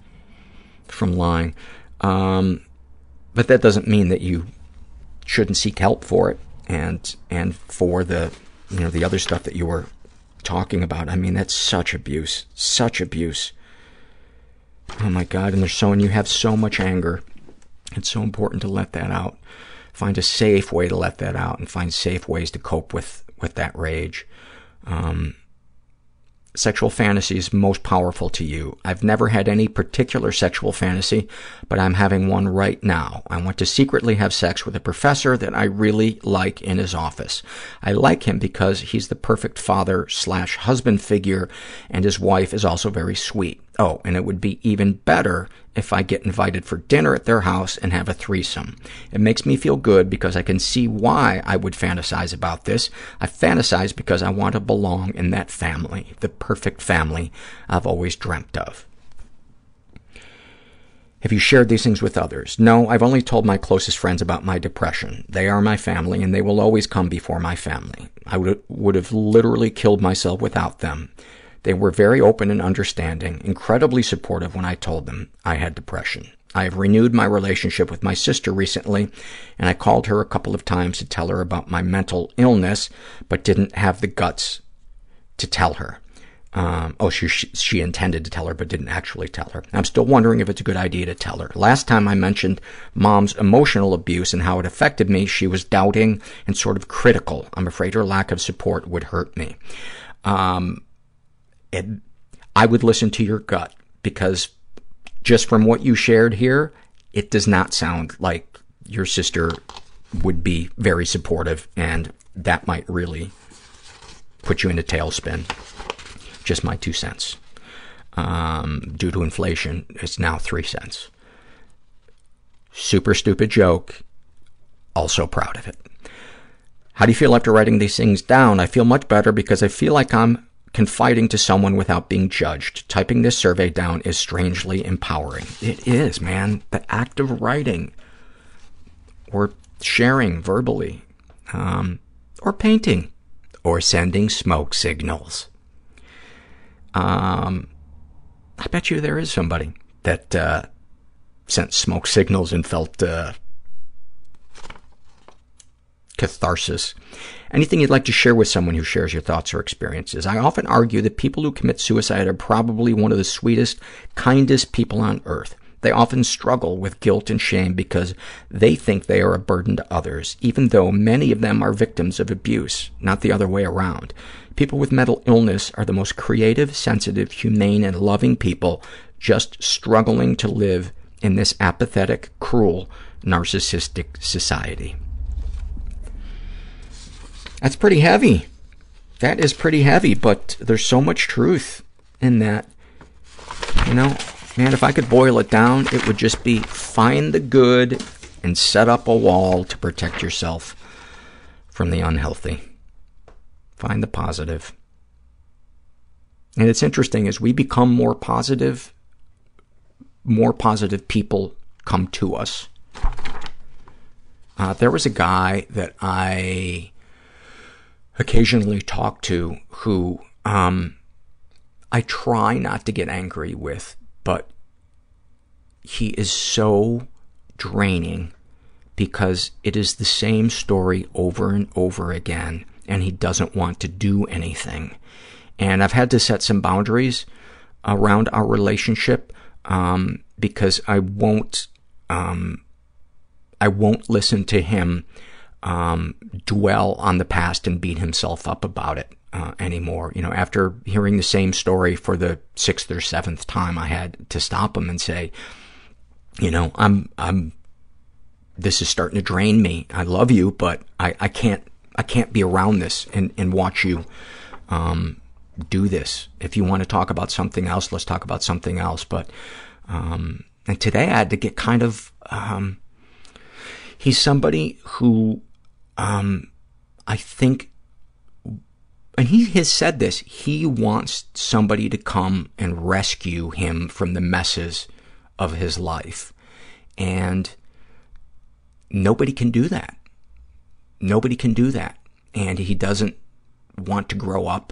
from lying. Um, but that doesn't mean that you shouldn't seek help for it and and for the you know the other stuff that you were talking about. I mean, that's such abuse, such abuse. Oh my God! And there's so and you have so much anger. It's so important to let that out. Find a safe way to let that out, and find safe ways to cope with with that rage. Um, sexual fantasies most powerful to you. I've never had any particular sexual fantasy, but I'm having one right now. I want to secretly have sex with a professor that I really like in his office. I like him because he's the perfect father slash husband figure, and his wife is also very sweet. Oh, and it would be even better if I get invited for dinner at their house and have a threesome. It makes me feel good because I can see why I would fantasize about this. I fantasize because I want to belong in that family, the perfect family I've always dreamt of. Have you shared these things with others? No, I've only told my closest friends about my depression. They are my family, and they will always come before my family. I would, would have literally killed myself without them. They were very open and understanding, incredibly supportive when I told them I had depression. I have renewed my relationship with my sister recently, and I called her a couple of times to tell her about my mental illness, but didn't have the guts to tell her. Um, oh, she, she intended to tell her, but didn't actually tell her. I'm still wondering if it's a good idea to tell her. Last time I mentioned mom's emotional abuse and how it affected me, she was doubting and sort of critical. I'm afraid her lack of support would hurt me. Um, I would listen to your gut because just from what you shared here, it does not sound like your sister would be very supportive and that might really put you in a tailspin. Just my two cents. Um, due to inflation, it's now three cents. Super stupid joke. Also proud of it. How do you feel after writing these things down? I feel much better because I feel like I'm confiding to someone without being judged. Typing this survey down is strangely empowering. It is, man. The act of writing or sharing verbally um, or painting or sending smoke signals. Um, I bet you there is somebody that uh, sent smoke signals and felt uh, catharsis. Anything you'd like to share with someone who shares your thoughts or experiences? I often argue that people who commit suicide are probably one of the sweetest, kindest people on earth. They often struggle with guilt and shame because they think they are a burden to others, even though many of them are victims of abuse, not the other way around. People with mental illness are the most creative, sensitive, humane, and loving people just struggling to live in this apathetic, cruel, narcissistic society. That's pretty heavy. That is pretty heavy, but there's so much truth in that. You know, man, if I could boil it down, it would just be find the good and set up a wall to protect yourself from the unhealthy. Find the positive. And it's interesting, as we become more positive, more positive people come to us. Uh, there was a guy that I occasionally talk to who um, I try not to get angry with, but he is so draining because it is the same story over and over again, and he doesn't want to do anything. And I've had to set some boundaries around our relationship um, because I won't, um, I won't listen to him um, dwell on the past and beat himself up about it uh, anymore. You know, after hearing the same story for the sixth or seventh time, I had to stop him and say, you know, I'm, I'm, this is starting to drain me. I love you, but I, I can't, I can't be around this and, and watch you, um, do this. If you want to talk about something else, let's talk about something else. But, um, and today I had to get kind of, um, he's somebody who, um, I think, and he has said this, he wants somebody to come and rescue him from the messes of his life. And nobody can do that. Nobody can do that. And he doesn't want to grow up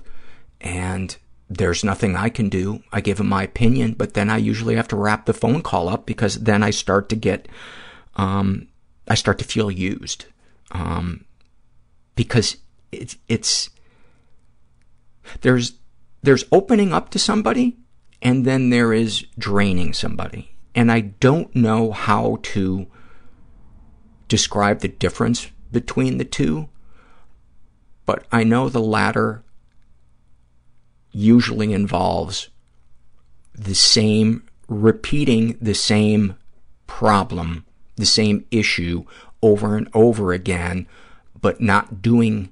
and there's nothing I can do. I give him my opinion, but then I usually have to wrap the phone call up because then I start to get, um, I start to feel used. Um, because it's, it's, there's, there's opening up to somebody and then there is draining somebody. And I don't know how to describe the difference between the two, but I know the latter usually involves the same, repeating the same problem, the same issue over and over again, but not doing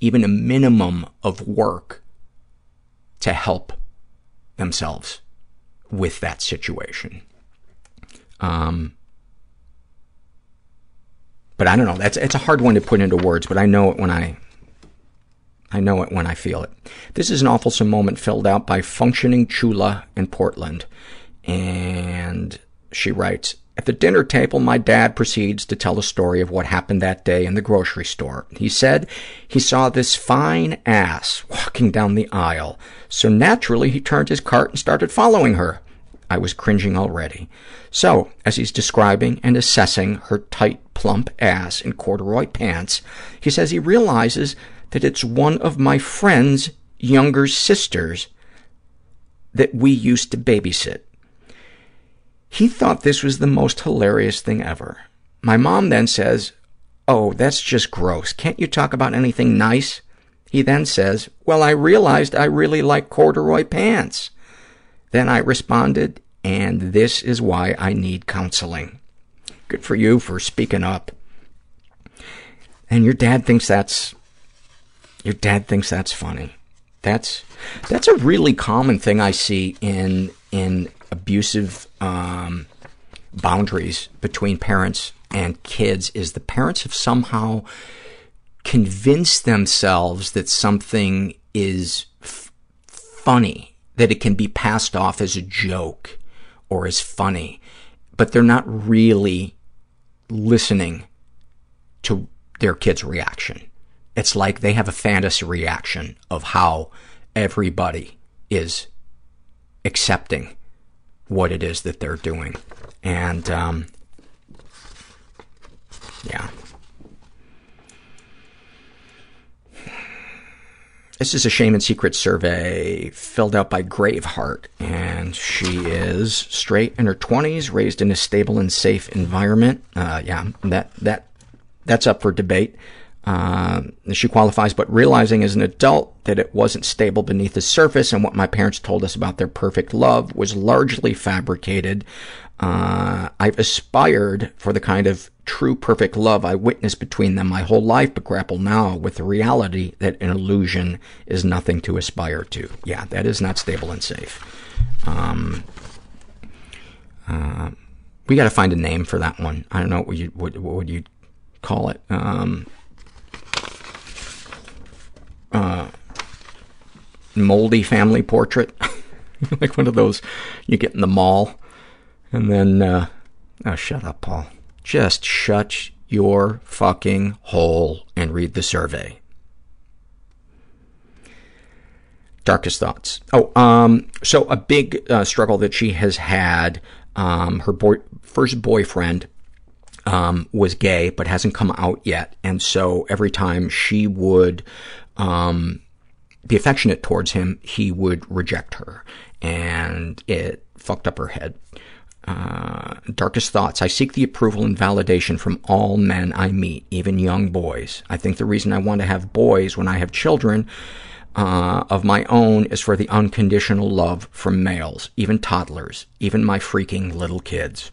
even a minimum of work to help themselves with that situation. Um, but I don't know. That's it's a hard one to put into words, but I know it when I I know it when I feel it. This is an awful moment filled out by Functioning Chula in Portland. And she writes, at the dinner table, my dad proceeds to tell a story of what happened that day in the grocery store. He said he saw this fine ass walking down the aisle, so naturally he turned his cart and started following her. I was cringing already. So, as he's describing and assessing her tight, plump ass in corduroy pants, he says he realizes that it's one of my friend's younger sisters that we used to babysit. He thought this was the most hilarious thing ever. My mom then says, oh, that's just gross. Can't you talk about anything nice? He then says, well, I realized I really like corduroy pants. Then I responded, and this is why I need counseling. Good for you for speaking up. And your dad thinks that's, your dad thinks that's funny. That's, that's a really common thing I see in, in abusive, um, boundaries between parents and kids is the parents have somehow convinced themselves that something is f- funny, that it can be passed off as a joke or as funny, but they're not really listening to their kid's reaction. It's like they have a fantasy reaction of how everybody is accepting what it is that they're doing. And, um, yeah. This is a shame and secret survey filled out by Graveheart, and she is straight in her 20s, raised in a stable and safe environment. Uh, yeah, that, that, that's up for debate. Uh, she qualifies, but realizing as an adult that it wasn't stable beneath the surface and what my parents told us about their perfect love was largely fabricated, uh, I've aspired for the kind of true perfect love I witnessed between them my whole life, but grapple now with the reality that an illusion is nothing to aspire to. Yeah, that is not stable and safe. Um, uh, we got to find a name for that one. I don't know what you what, what would you call it. Um, uh, moldy family portrait, like one of those you get in the mall, and then uh, oh, shut up, Paul. just shut your fucking hole and read the survey. Darkest thoughts. Oh, um, so a big uh, struggle that she has had. Um, her boy, first boyfriend um, was gay, but hasn't come out yet, and so every time she would um, be affectionate towards him, he would reject her, and it fucked up her head. Uh, darkest thoughts. I seek the approval and validation from all men I meet, even young boys. I think the reason I want to have boys when I have children uh, of my own is for the unconditional love from males, even toddlers, even my freaking little kids.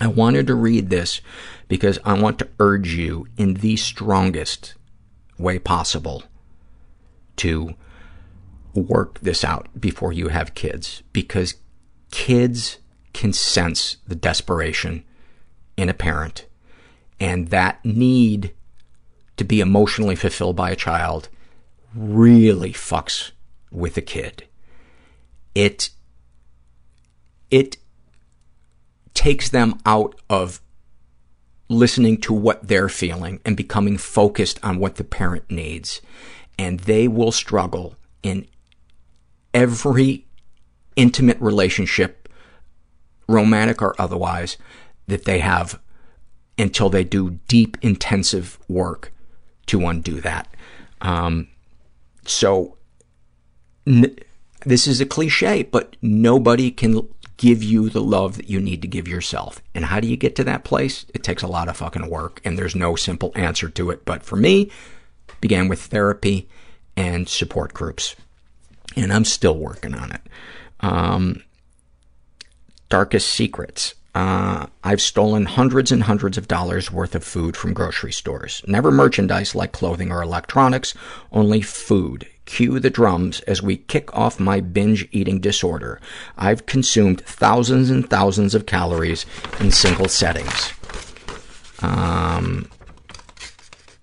I wanted to read this because I want to urge you in the strongest way possible to work this out before you have kids, because kids can sense the desperation in a parent, and that need to be emotionally fulfilled by a child really fucks with a kid. It, it takes them out of listening to what they're feeling and becoming focused on what the parent needs. And they will struggle in every intimate relationship, romantic or otherwise, that they have until they do deep, intensive work to undo that. Um, so, n- this is a cliche, but nobody can give you the love that you need to give yourself. And how do you get to that place? It takes a lot of fucking work, and there's no simple answer to it. But for me, began with therapy and support groups. And I'm still working on it. Um, darkest secrets. Uh, I've stolen hundreds and hundreds of dollars worth of food from grocery stores. Never merchandise like clothing or electronics, only food. Cue the drums as we kick off my binge-eating disorder. I've consumed thousands and thousands of calories in single settings. Um,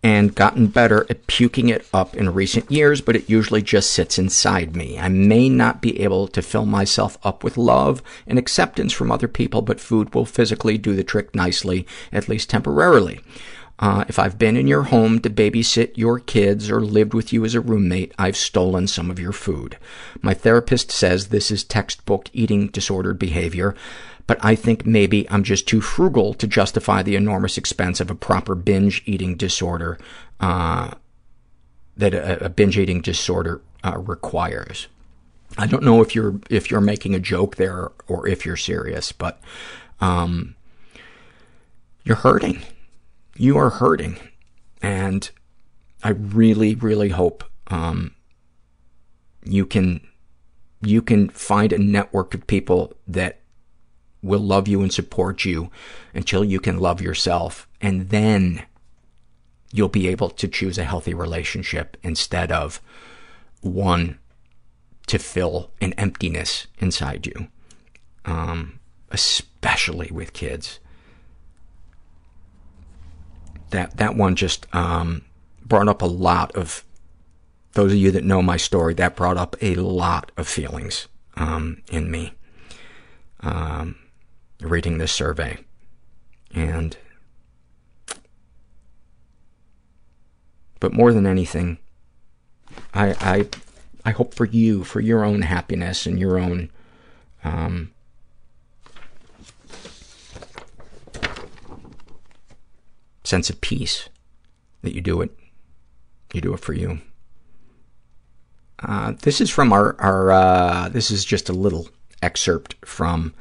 and gotten better at puking it up in recent years, but it usually just sits inside me. I may not be able to fill myself up with love and acceptance from other people, but food will physically do the trick nicely, at least temporarily. Uh, if I've been in your home to babysit your kids or lived with you as a roommate, I've stolen some of your food. My therapist says this is textbook eating disordered behavior, but I think maybe I'm just too frugal to justify the enormous expense of a proper binge-eating disorder uh, that a, a binge-eating disorder uh, requires. I don't know if you're if you're making a joke there or if you're serious, but um, you're hurting. You are hurting, and I really, really hope um, you can you can find a network of people that will love you and support you until you can love yourself. And then you'll be able to choose a healthy relationship instead of one to fill an emptiness inside you, um, especially with kids. That, that one just um, brought up a lot of, those of you that know my story, that brought up a lot of feelings um, in me. Um, reading this survey. And, but more than anything, I, I, I hope for you, for your own happiness and your own, um, sense of peace that you do it. You do it for you. Uh, this is from our, our uh, this is just a little excerpt from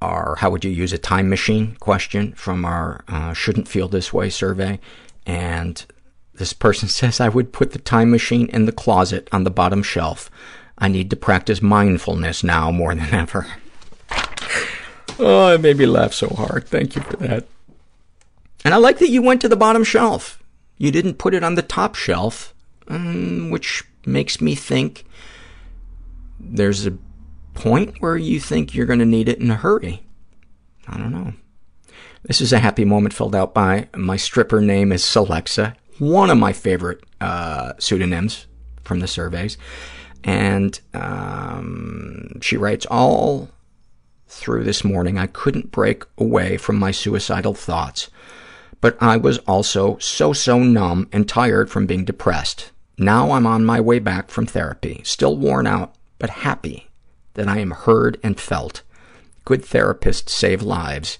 our how would you use a time machine question from our uh, shouldn't feel this way survey. And this person says, I would put the time machine in the closet on the bottom shelf. I need to practice mindfulness now more than ever. oh, it made me laugh so hard. Thank you for that. And I like that you went to the bottom shelf. You didn't put it on the top shelf, um, which makes me think there's a point where you think you're going to need it in a hurry. I don't know. This is a happy moment filled out by my stripper name is Celexa, one of my favorite uh, pseudonyms from the surveys. And um, she writes, all through this morning, I couldn't break away from my suicidal thoughts, but I was also so, so numb and tired from being depressed. Now I'm on my way back from therapy, still worn out, but happy that I am heard and felt. Good therapists save lives,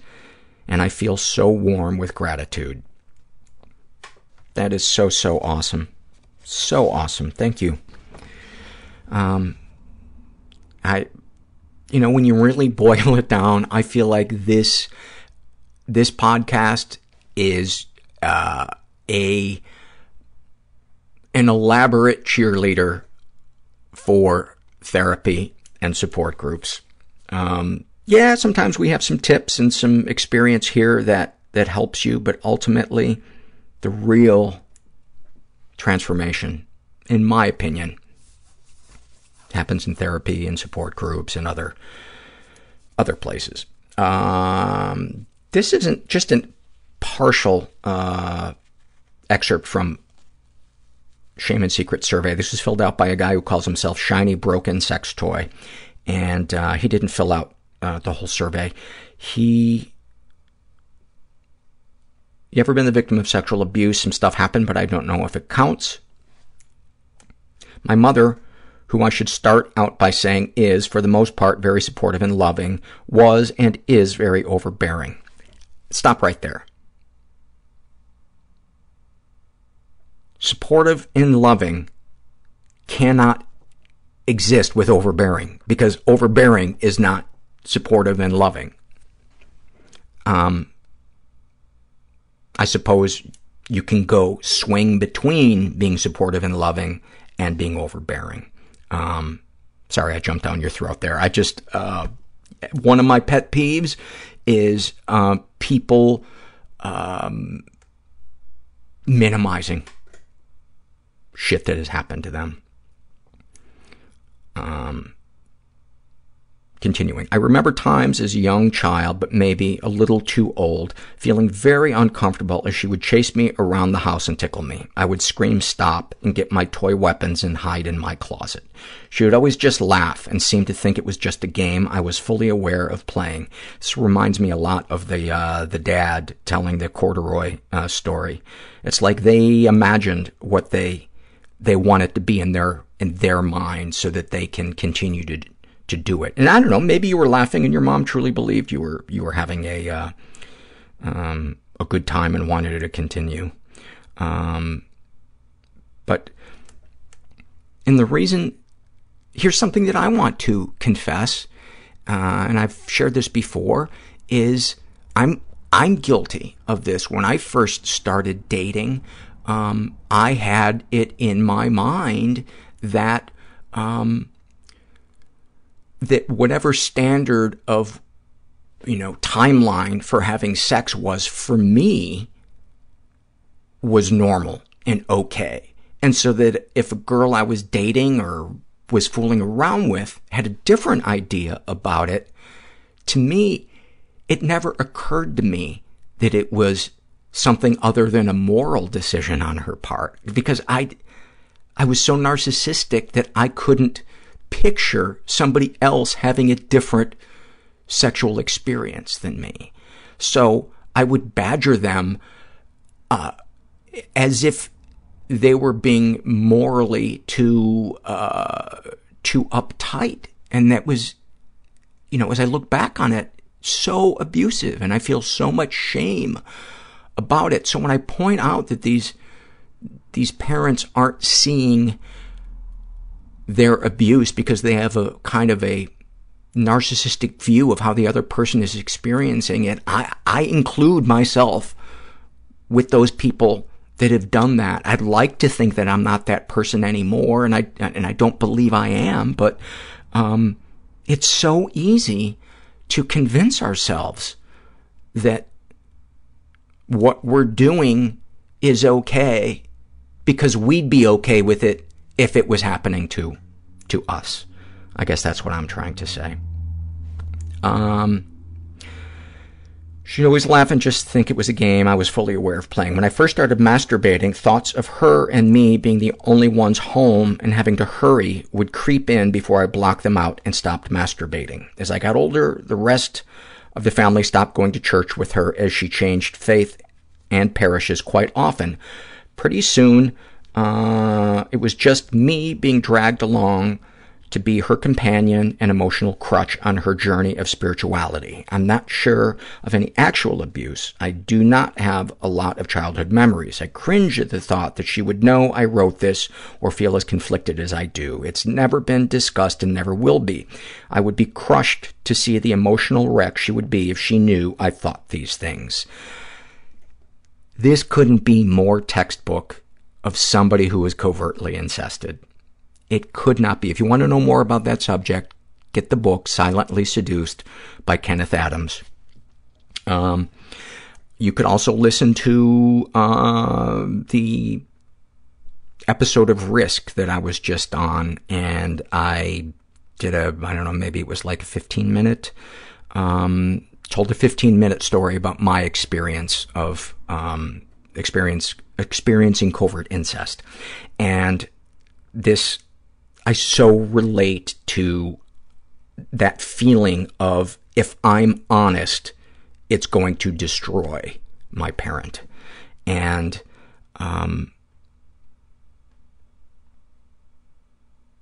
and I feel so warm with gratitude. That is so, so awesome. So awesome. Thank you. Um, I, you know, when you really boil it down, I feel like this, this podcast is, uh, a, an elaborate cheerleader for therapy and support groups. Um, yeah, sometimes we have some tips and some experience here that, that helps you, but ultimately the real transformation, in my opinion, happens in therapy and support groups and other, other places. Um, this isn't just a partial, uh, excerpt from Shame and Secret survey. This was filled out by a guy who calls himself Shiny Broken Sex Toy. And uh, he didn't fill out uh, the whole survey. He, you ever been the victim of sexual abuse? Some stuff happened, but I don't know if it counts. My mother, who I should start out by saying is, for the most part, very supportive and loving, was and is very overbearing. Stop right there. Supportive and loving cannot exist with overbearing because overbearing is not supportive and loving. Um, I suppose you can go swing between being supportive and loving and being overbearing. Um, sorry, I jumped down your throat there. I just, uh, one of my pet peeves is, uh, people, um, minimizing shit that has happened to them. Um, continuing. I remember times as a young child, but maybe a little too old, feeling very uncomfortable as she would chase me around the house and tickle me. I would scream stop and get my toy weapons and hide in my closet. She would always just laugh and seem to think it was just a game I was fully aware of playing. This reminds me a lot of the, uh, the dad telling the corduroy, uh, story. It's like they imagined what they, they want it to be in their, in their mind so that they can continue to to do it. And I don't know, maybe you were laughing and your mom truly believed you were you were having a uh, um, a good time and wanted it to continue. Um, but and the reason here's something that I want to confess, uh, and I've shared this before, is I'm I'm guilty of this. When I first started dating, um, I had it in my mind that um, that whatever standard of, you know, timeline for having sex was for me was normal and okay. And so that if a girl I was dating or was fooling around with had a different idea about it, to me, it never occurred to me that it was something other than a moral decision on her part. Because I, I was so narcissistic that I couldn't picture somebody else having a different sexual experience than me. So I would badger them uh, as if they were being morally too uh, too uptight, and that was, you know, as I look back on it, so abusive, and I feel so much shame about it. So when I point out that these these parents aren't seeing their abuse because they have a kind of a narcissistic view of how the other person is experiencing it. I, I include myself with those people that have done that. I'd like to think that I'm not that person anymore, and I and I don't believe I am. But um, it's so easy to convince ourselves that what we're doing is okay because we'd be okay with it if it was happening to to us. I guess that's what I'm trying to say. Um, She'd always laugh and just think it was a game I was fully aware of playing. When I first started masturbating, thoughts of her and me being the only ones home and having to hurry would creep in before I blocked them out and stopped masturbating. As I got older, the rest of the family stopped going to church with her as she changed faith and parishes quite often. Pretty soon, uh, it was just me being dragged along to be her companion and emotional crutch on her journey of spirituality. I'm not sure of any actual abuse. I do not have a lot of childhood memories. I cringe at the thought that she would know I wrote this or feel as conflicted as I do. It's never been discussed and never will be. I would be crushed to see the emotional wreck she would be if she knew I thought these things. This couldn't be more textbook of somebody who is covertly incested. It could not be. If you want to know more about that subject, get the book Silently Seduced by Kenneth Adams. Um, you could also listen to uh, the episode of Risk that I was just on, and I did a, I don't know, maybe it was like a 15 minute, um, told a 15 minute story about my experience of um, experience experiencing covert incest. And this I so relate to that feeling of if I'm honest, it's going to destroy my parent. And, um,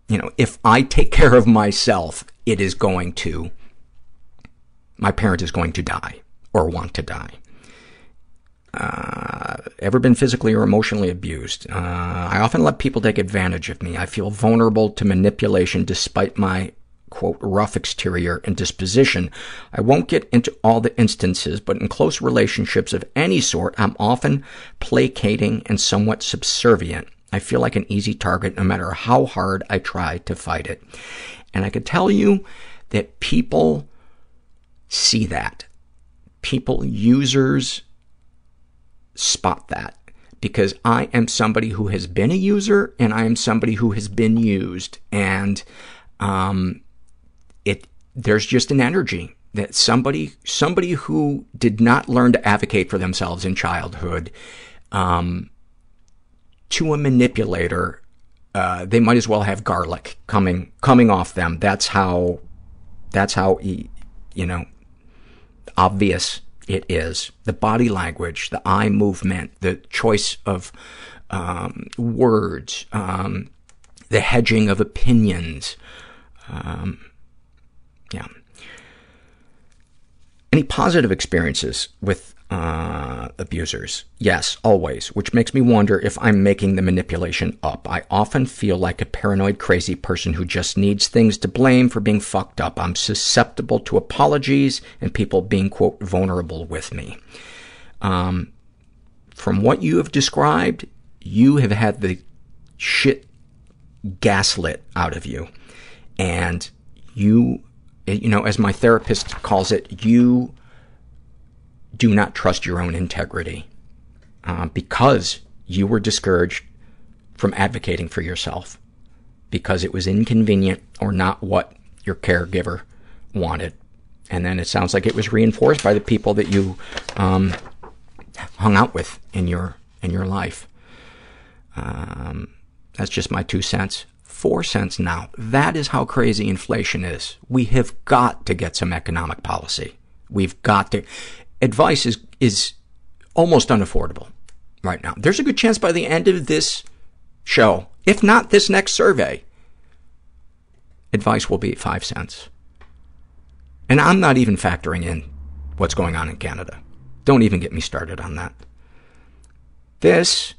you know, if I take care of myself, it is going to, my parent is going to die or want to die. Uh, ever been physically or emotionally abused? Uh, I often let people take advantage of me. I feel vulnerable to manipulation despite my, quote, rough exterior and disposition. I won't get into all the instances, but in close relationships of any sort, I'm often placating and somewhat subservient. I feel like an easy target no matter how hard I try to fight it. And I could tell you that people see that. People, users, spot that. Because I am somebody who has been a user and I am somebody who has been used. And um it there's just an energy that somebody somebody who did not learn to advocate for themselves in childhood um to a manipulator uh they might as well have garlic coming coming off them. That's how that's how you know obvious it is. The body language, the eye movement, the choice of um, words, um, the hedging of opinions. Um, yeah. Any positive experiences with uh, abusers? Yes, always, which makes me wonder if I'm making the manipulation up. I often feel like a paranoid, crazy person who just needs things to blame for being fucked up. I'm susceptible to apologies and people being, quote, vulnerable with me. Um, from what you have described, you have had the shit gaslit out of you. And you, you know, as my therapist calls it, you do not trust your own integrity uh, because you were discouraged from advocating for yourself because it was inconvenient or not what your caregiver wanted. And then it sounds like it was reinforced by the people that you um, hung out with in your in your life. Um, that's just my two cents. Four cents now. That is how crazy inflation is. We have got to get some economic policy. We've got to advice is is almost unaffordable right now. There's a good chance by the end of this show, if not this next survey, advice will be at five cents. And I'm not even factoring in what's going on in Canada. Don't even get me started on that. This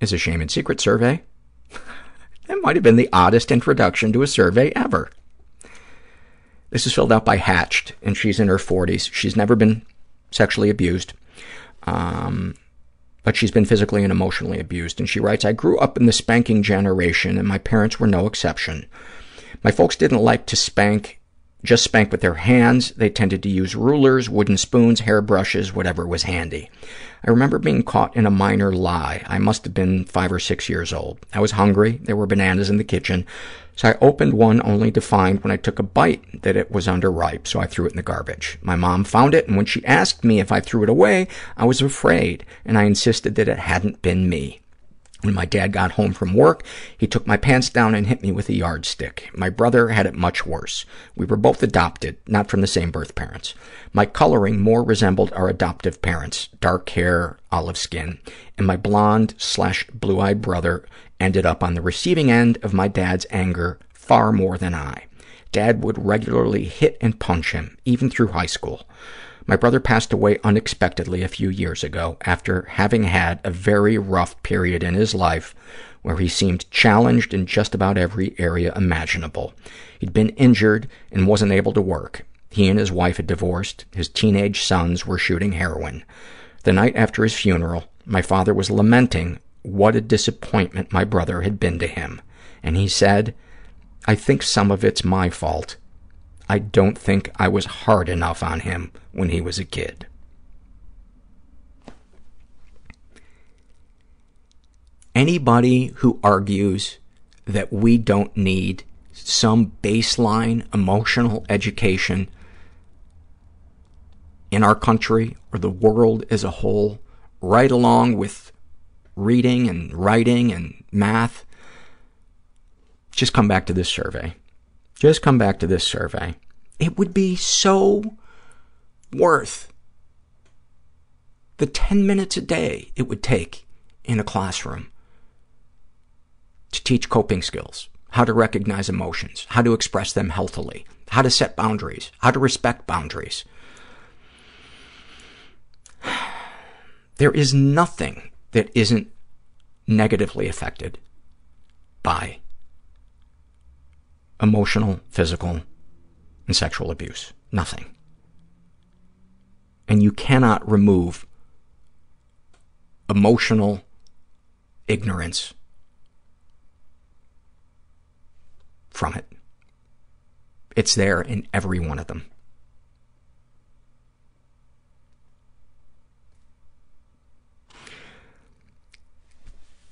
is a shame and secret survey. that might have been the oddest introduction to a survey ever. This is filled out by Hatched, and she's in her 40s. She's never been sexually abused, um, but she's been physically and emotionally abused. And she writes, I grew up in the spanking generation, and my parents were no exception. My folks didn't like to spank, just spank with their hands. They tended to use rulers, wooden spoons, hairbrushes, whatever was handy. I remember being caught in a minor lie. I must have been five or six years old. I was hungry. There were bananas in the kitchen. So I opened one only to find when I took a bite that it was underripe, so I threw it in the garbage. My mom found it, and when she asked me if I threw it away, I was afraid, and I insisted that it hadn't been me. When my dad got home from work, he took my pants down and hit me with a yardstick. My brother had it much worse. We were both adopted, not from the same birth parents. My coloring more resembled our adoptive parents, dark hair, olive skin, and my blonde slash blue-eyed brother ended up on the receiving end of my dad's anger far more than I. Dad would regularly hit and punch him, even through high school. My brother passed away unexpectedly a few years ago after having had a very rough period in his life where he seemed challenged in just about every area imaginable. He'd been injured and wasn't able to work. He and his wife had divorced. His teenage sons were shooting heroin. The night after his funeral, my father was lamenting what a disappointment my brother had been to him. And he said, I think some of it's my fault. I don't think I was hard enough on him when he was a kid. Anybody who argues that we don't need some baseline emotional education in our country or the world as a whole, right along with reading and writing and math, just come back to this survey. Just come back to this survey. It would be so worth the 10 minutes a day it would take in a classroom to teach coping skills, how to recognize emotions, how to express them healthily, how to set boundaries, how to respect boundaries. There is nothing that isn't negatively affected by emotional, physical, and sexual abuse. Nothing. And you cannot remove emotional ignorance from it. It's there in every one of them.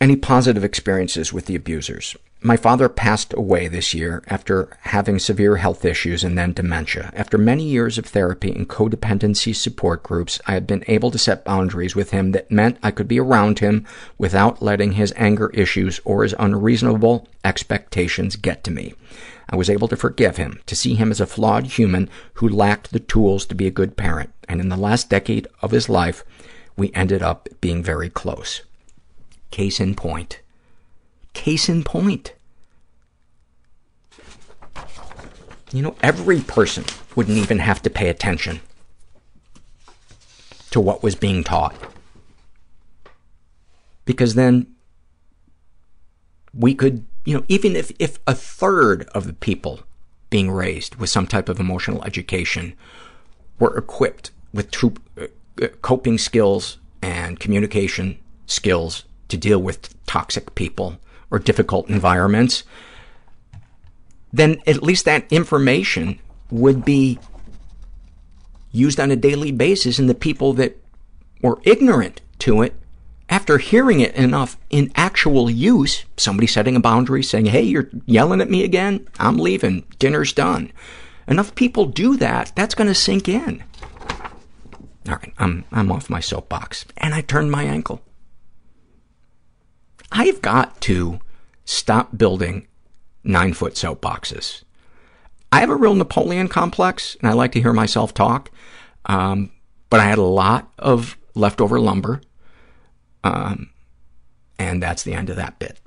Any positive experiences with the abusers? My father passed away this year after having severe health issues and then dementia. After many years of therapy and codependency support groups, I had been able to set boundaries with him that meant I could be around him without letting his anger issues or his unreasonable expectations get to me. I was able to forgive him, to see him as a flawed human who lacked the tools to be a good parent, and in the last decade of his life, we ended up being very close. Case in point. Case in point. You know, every person wouldn't even have to pay attention to what was being taught. Because then we could, you know, even if, if a third of the people being raised with some type of emotional education were equipped with true uh, coping skills and communication skills to deal with toxic people or difficult environments, then at least that information would be used on a daily basis, and the people that were ignorant to it, after hearing it enough in actual use, somebody setting a boundary, saying, hey, you're yelling at me again, I'm leaving, dinner's done. Enough people do that, that's going to sink in. All right, I'm, I'm off my soapbox. And I turned my ankle. I've got to stop building nine-foot soapboxes. I have a real Napoleon complex, and I like to hear myself talk, um, but I had a lot of leftover lumber, um, and that's the end of that bit.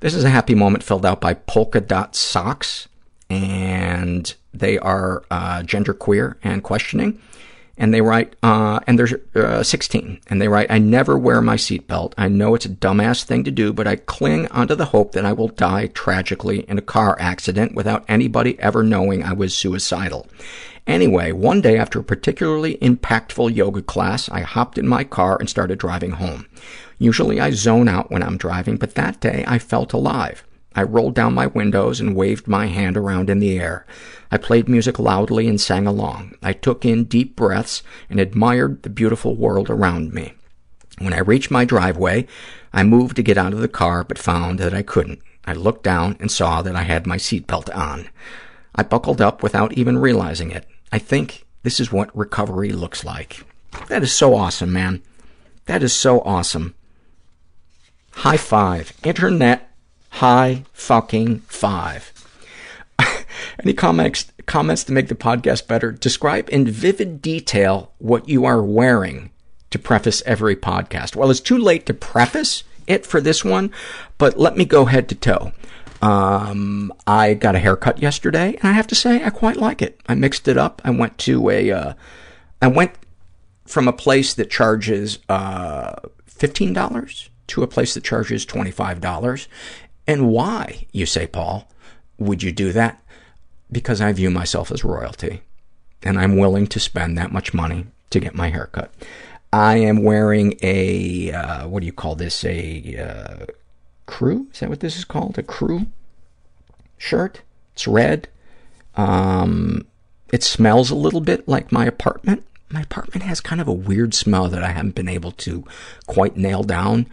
This is a happy moment filled out by Polka Dot Socks, and they are uh, genderqueer and questioning and they write, uh, and there's uh, 16, and they write, I never wear my seatbelt. I know it's a dumbass thing to do, but I cling onto the hope that I will die tragically in a car accident without anybody ever knowing I was suicidal. Anyway, one day after a particularly impactful yoga class, I hopped in my car and started driving home. Usually I zone out when I'm driving, but that day I felt alive. I rolled down my windows and waved my hand around in the air. I played music loudly and sang along. I took in deep breaths and admired the beautiful world around me. When I reached my driveway, I moved to get out of the car but found that I couldn't. I looked down and saw that I had my seatbelt on. I buckled up without even realizing it. I think this is what recovery looks like. That is so awesome, man. That is so awesome. High five. Internet high fucking five. Any comments, comments to make the podcast better? Describe in vivid detail what you are wearing to preface every podcast. Well, it's too late to preface it for this one, but let me go head to toe. Um, I got a haircut yesterday, and I have to say I quite like it. I mixed it up. I went to a, uh, I went from a place that charges uh, $15 to a place that charges $25. And why, you say, Paul, would you do that? Because I view myself as royalty, and I'm willing to spend that much money to get my hair cut. I am wearing a, uh, what do you call this, a uh, crew? Is that what this is called? A crew shirt? It's red. Um, it smells a little bit like my apartment. My apartment has kind of a weird smell that I haven't been able to quite nail down.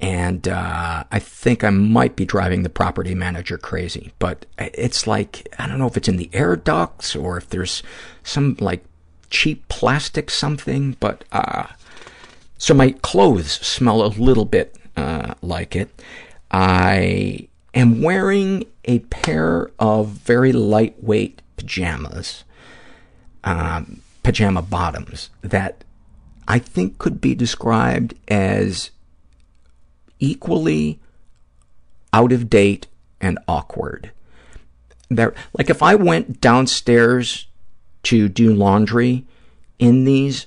And uh, I think I might be driving the property manager crazy. But it's like, I don't know if it's in the air ducts or if there's some like cheap plastic something, but uh, so my clothes smell a little bit uh, like it. I am wearing a pair of very lightweight pajamas, um, pajama bottoms that I think could be described as equally out of date and awkward. They're, like if I went downstairs to do laundry in these,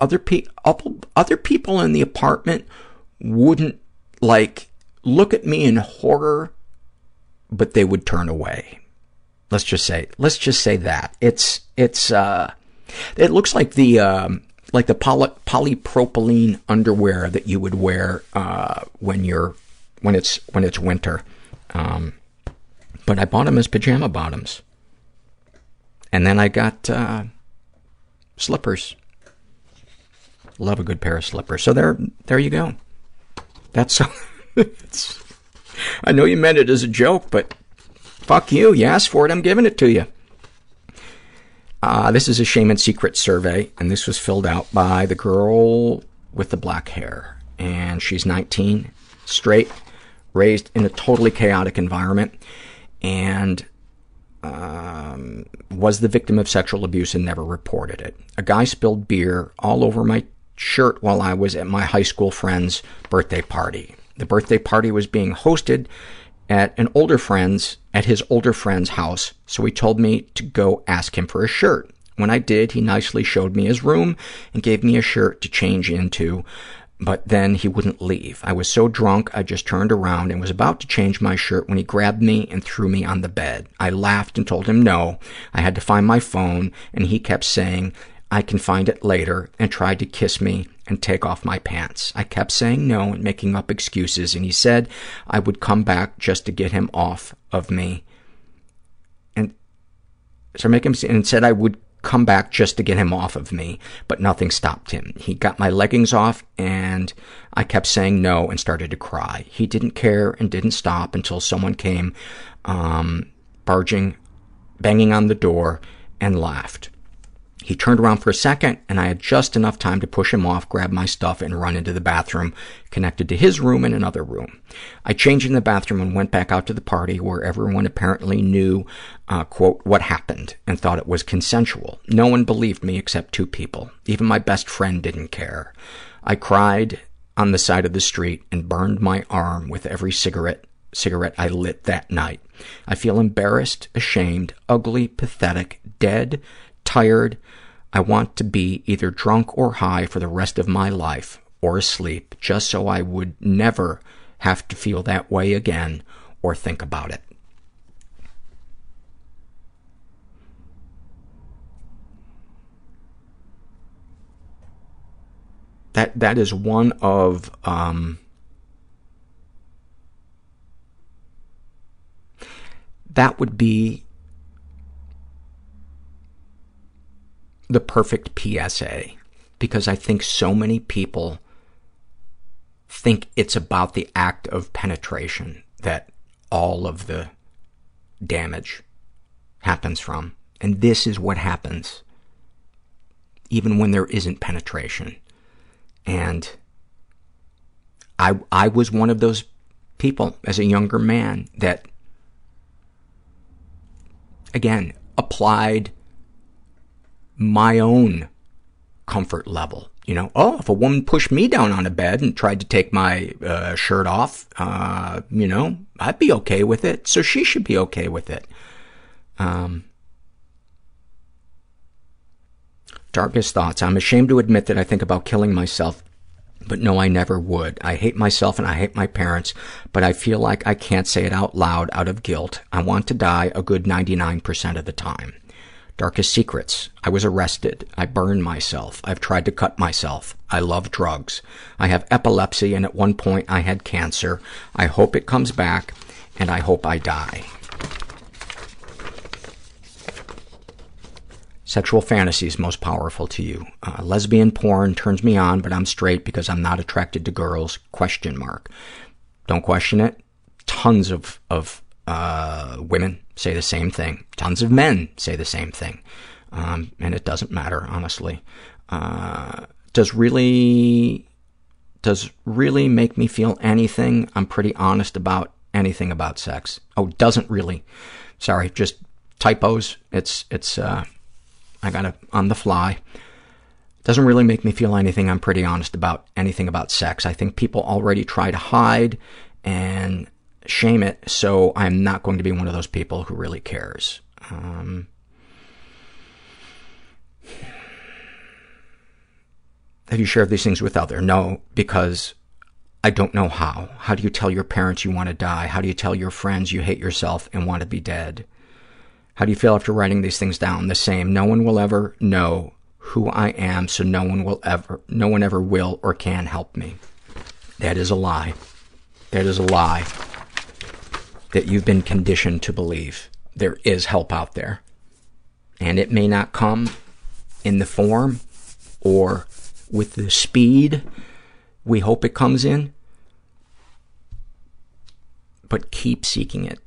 other, pe- other people in the apartment wouldn't like look at me in horror, but they would turn away. Let's just say, let's just say that. It's, it's, uh, it looks like the, um, like the poly- polypropylene underwear that you would wear, uh, when you're, when it's, when it's winter. Um, but I bought them as pajama bottoms. And then I got, uh, slippers. Love a good pair of slippers. So there, there you go. That's I know you meant it as a joke, but fuck you. You asked for it. I'm giving it to you. Uh, this is a shame and secret survey, and this was filled out by the girl with the black hair. And she's 19, straight, raised in a totally chaotic environment, and um, was the victim of sexual abuse and never reported it. A guy spilled beer all over my shirt while I was at my high school friend's birthday party. The birthday party was being hosted at an older friend's, at his older friend's house, so he told me to go ask him for a shirt. When I did, he nicely showed me his room and gave me a shirt to change into, but then he wouldn't leave. I was so drunk, I just turned around and was about to change my shirt when he grabbed me and threw me on the bed. I laughed and told him no. I had to find my phone, and he kept saying, I can find it later, and tried to kiss me and take off my pants. I kept saying no and making up excuses, and he said I would come back just to get him off of me. And so I make him and said I would come back just to get him off of me, but nothing stopped him. He got my leggings off, and I kept saying no and started to cry. He didn't care and didn't stop until someone came um, barging, banging on the door, and laughed. He turned around for a second, and I had just enough time to push him off, grab my stuff, and run into the bathroom connected to his room and another room. I changed in the bathroom and went back out to the party where everyone apparently knew, uh, quote, what happened and thought it was consensual. No one believed me except two people. Even my best friend didn't care. I cried on the side of the street and burned my arm with every cigarette cigarette I lit that night. I feel embarrassed, ashamed, ugly, pathetic, dead, tired. I want to be either drunk or high for the rest of my life or asleep, just so I would never have to feel that way again or think about it. That that is one of um, that would be the perfect PSA because I think so many people think it's about the act of penetration, that all of the damage happens from. And this is what happens even when there isn't penetration. And I I was one of those people as a younger man that again applied my own comfort level. You know, oh, if a woman pushed me down on a bed and tried to take my uh, shirt off, uh, you know, I'd be okay with it. So she should be okay with it. Um, darkest thoughts. I'm ashamed to admit that I think about killing myself, but no, I never would. I hate myself and I hate my parents, but I feel like I can't say it out loud out of guilt. I want to die a good 99% of the time. Darkest secrets. I was arrested. I burned myself. I've tried to cut myself. I love drugs. I have epilepsy, and at one point I had cancer. I hope it comes back, and I hope I die. Sexual fantasies most powerful to you. Uh, lesbian porn turns me on, but I'm straight because I'm not attracted to girls. Question mark. Don't question it. Tons of, of uh, women say the same thing. Tons of men say the same thing. Um, and it doesn't matter, honestly. Uh, does really, does really make me feel anything? I'm pretty honest about anything about sex. Oh, doesn't really. Sorry, just typos. It's, it's, uh, I got it on the fly. Doesn't really make me feel anything. I'm pretty honest about anything about sex. I think people already try to hide and shame it, so I'm not going to be one of those people who really cares. Um, have you shared these things with other? No, because I don't know how. How do you tell your parents you want to die? How do you tell your friends you hate yourself and want to be dead? How do you feel after writing these things down? The same. No one will ever know who I am, so no one will ever, no one ever will or can help me. That is a lie. That is a lie that you've been conditioned to believe. There is help out there. And it may not come in the form or with the speed we hope it comes in, but keep seeking it.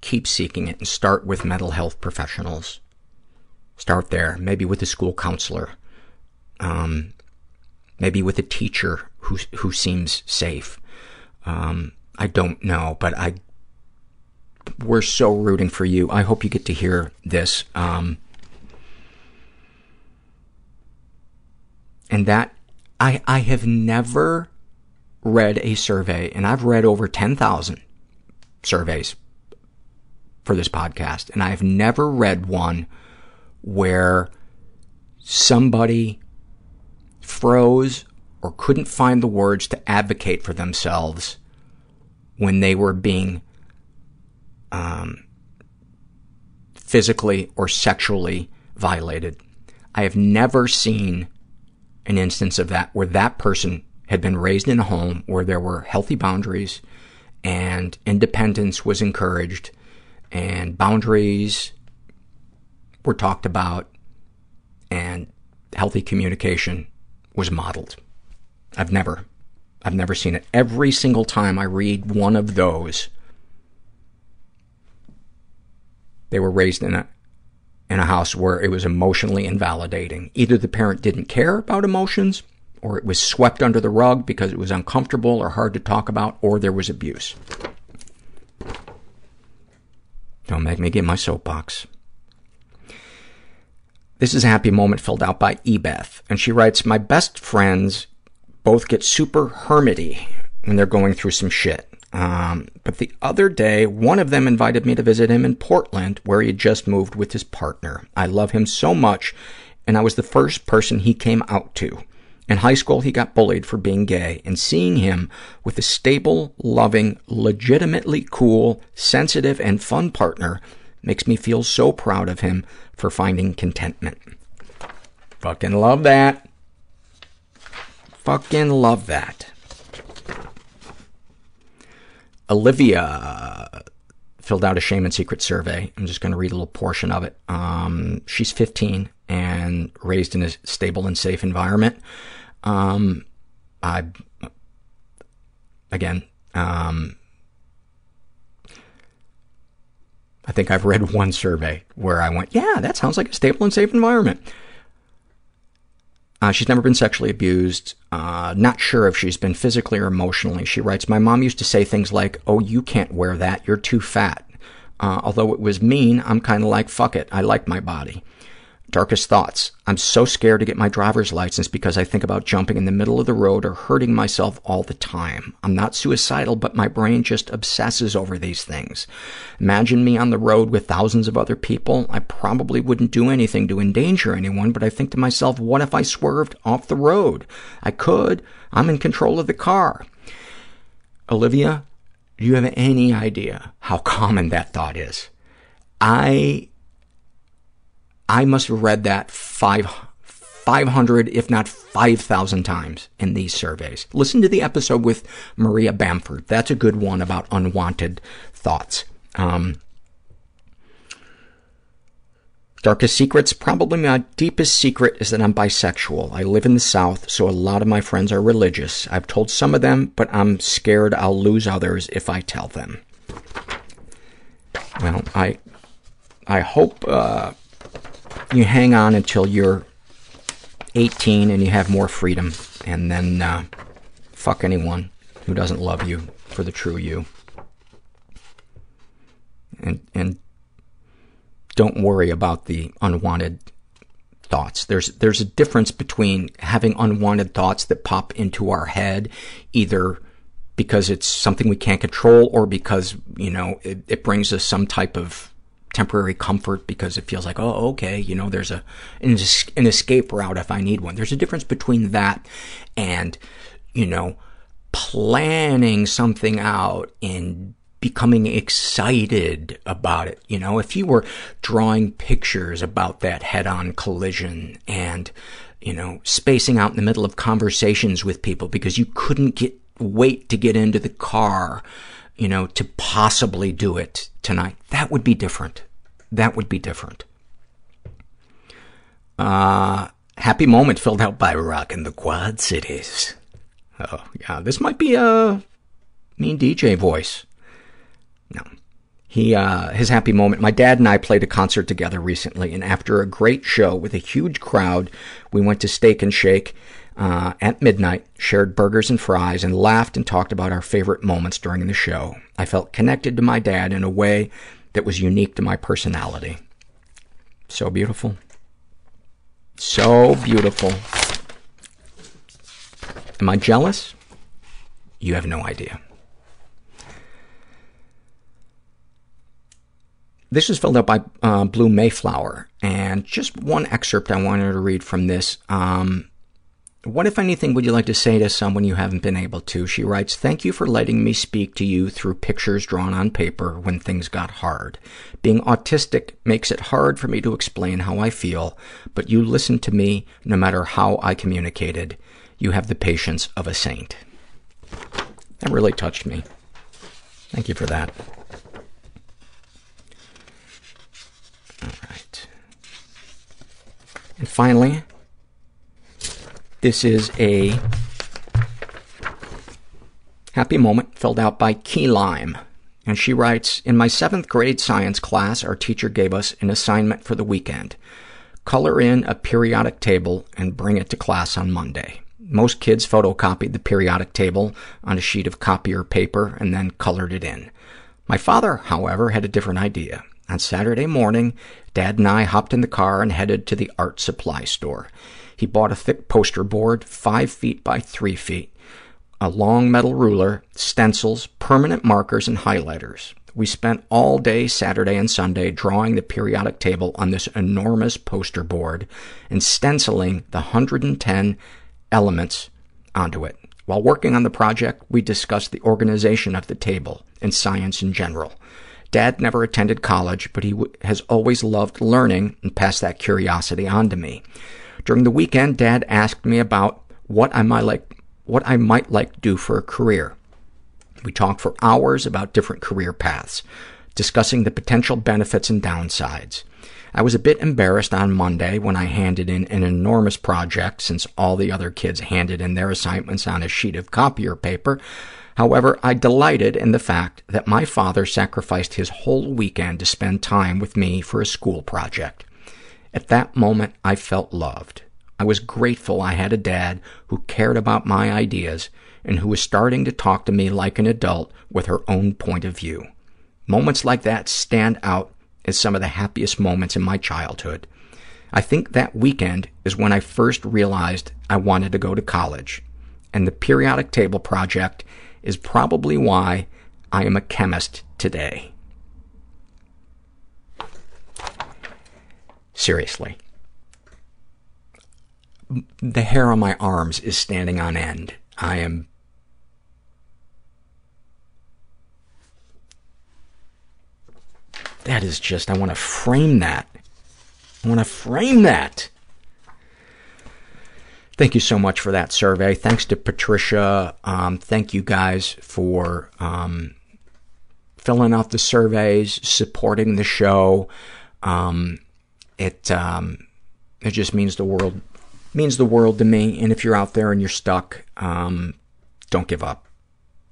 Keep seeking it and start with mental health professionals. Start there, maybe with a school counselor, um, maybe with a teacher who who seems safe. Um, I don't know, but I we're so rooting for you. I hope you get to hear this. Um, and that I I have never read a survey, and I've read over ten thousand surveys for this podcast, and I've never read one where somebody froze or couldn't find the words to advocate for themselves when they were being um, physically or sexually violated. I have never seen an instance of that where that person had been raised in a home where there were healthy boundaries and independence was encouraged and boundaries were talked about and healthy communication was modeled. I've never, I've never seen it. Every single time I read one of those, they were raised in a, in a house where it was emotionally invalidating. Either the parent didn't care about emotions, or it was swept under the rug because it was uncomfortable or hard to talk about, or there was abuse. Don't make me get my soapbox. This is a happy moment filled out by Ebeth, and she writes, My best friends both get super hermity when they're going through some shit. Um, but the other day, one of them invited me to visit him in Portland, where he had just moved with his partner. I love him so much, and I was the first person he came out to. In high school, he got bullied for being gay, and seeing him with a stable, loving, legitimately cool, sensitive, and fun partner makes me feel so proud of him for finding contentment. Fucking love that. Fucking love that. Olivia filled out a shame and secret survey. I'm just going to read a little portion of it. Um, she's 15 and raised in a stable and safe environment. Um, I, again, um, I think I've read one survey where I went, yeah, that sounds like a stable and safe environment. Uh, she's never been sexually abused. Uh, not sure if she's been physically or emotionally. She writes, my mom used to say things like, oh, you can't wear that. You're too fat. Uh, although it was mean, I'm kind of like, fuck it. I like my body. Darkest thoughts. I'm so scared to get my driver's license because I think about jumping in the middle of the road or hurting myself all the time. I'm not suicidal, but my brain just obsesses over these things. Imagine me on the road with thousands of other people. I probably wouldn't do anything to endanger anyone, but I think to myself, what if I swerved off the road? I could. I'm in control of the car. Olivia, do you have any idea how common that thought is? I I must have read that five, 500, if not 5,000 times in these surveys. Listen to the episode with Maria Bamford. That's a good one about unwanted thoughts. Um, darkest secrets? Probably my deepest secret is that I'm bisexual. I live in the South, so a lot of my friends are religious. I've told some of them, but I'm scared I'll lose others if I tell them. Well, I, I hope, uh, you hang on until you're 18 and you have more freedom, and then uh, fuck anyone who doesn't love you for the true you. And, and don't worry about the unwanted thoughts. There's, there's a difference between having unwanted thoughts that pop into our head, either because it's something we can't control or because, you know, it, it brings us some type of temporary comfort because it feels like, oh, okay, you know, there's a an, an escape route if I need one. There's a difference between that and, you know, planning something out and becoming excited about it. You know, if you were drawing pictures about that head-on collision and, you know, spacing out in the middle of conversations with people because you couldn't get wait to get into the car, you know, to possibly do it tonight, that would be different. That would be different. Uh, happy moment filled out by Rock in the Quad Cities. Oh, yeah, this might be a mean DJ voice. No. He, uh, his happy moment, my dad and I played a concert together recently, and after a great show with a huge crowd, we went to Steak and Shake at midnight, shared burgers and fries, and laughed and talked about our favorite moments during the show. I felt connected to my dad in a way that was unique to my personality. So beautiful. So beautiful. Am I jealous? You have no idea. This is filled out by uh, Blue Mayflower, and just one excerpt I wanted to read from this. Um, what, if anything, would you like to say to someone you haven't been able to? She writes, Thank you for letting me speak to you through pictures drawn on paper when things got hard. Being autistic makes it hard for me to explain how I feel, but you listened to me no matter how I communicated. You have the patience of a saint. That really touched me. Thank you for that. All right. And finally, this is a happy moment filled out by Key Lime. And she writes, In my seventh grade science class, our teacher gave us an assignment for the weekend. Color in a periodic table and bring it to class on Monday. Most kids photocopied the periodic table on a sheet of copier paper and then colored it in. My father, however, had a different idea. On Saturday morning, Dad and I hopped in the car and headed to the art supply store. He bought a thick poster board, five feet by three feet, a long metal ruler, stencils, permanent markers, and highlighters. We spent all day Saturday and Sunday drawing the periodic table on this enormous poster board and stenciling the 110 elements onto it. While working on the project, we discussed the organization of the table and science in general. Dad never attended college, but he w- has always loved learning and passed that curiosity on to me. During the weekend, Dad asked me about what I might like what I might like to do for a career. We talked for hours about different career paths, discussing the potential benefits and downsides. I was a bit embarrassed on Monday when I handed in an enormous project since all the other kids handed in their assignments on a sheet of copier paper. However, I delighted in the fact that my father sacrificed his whole weekend to spend time with me for a school project. At that moment, I felt loved. I was grateful I had a dad who cared about my ideas and who was starting to talk to me like an adult with her own point of view. Moments like that stand out as some of the happiest moments in my childhood. I think that weekend is when I first realized I wanted to go to college, and the periodic table project is probably why I am a chemist today. Seriously. The hair on my arms is standing on end. I am That is just, I want to frame that. I want to frame that. Thank you so much for that survey. Thanks to Patricia. Um, thank you guys for um, filling out the surveys, supporting the show. Um, it um, it just means the world means the world to me. And if you're out there and you're stuck, um, don't give up.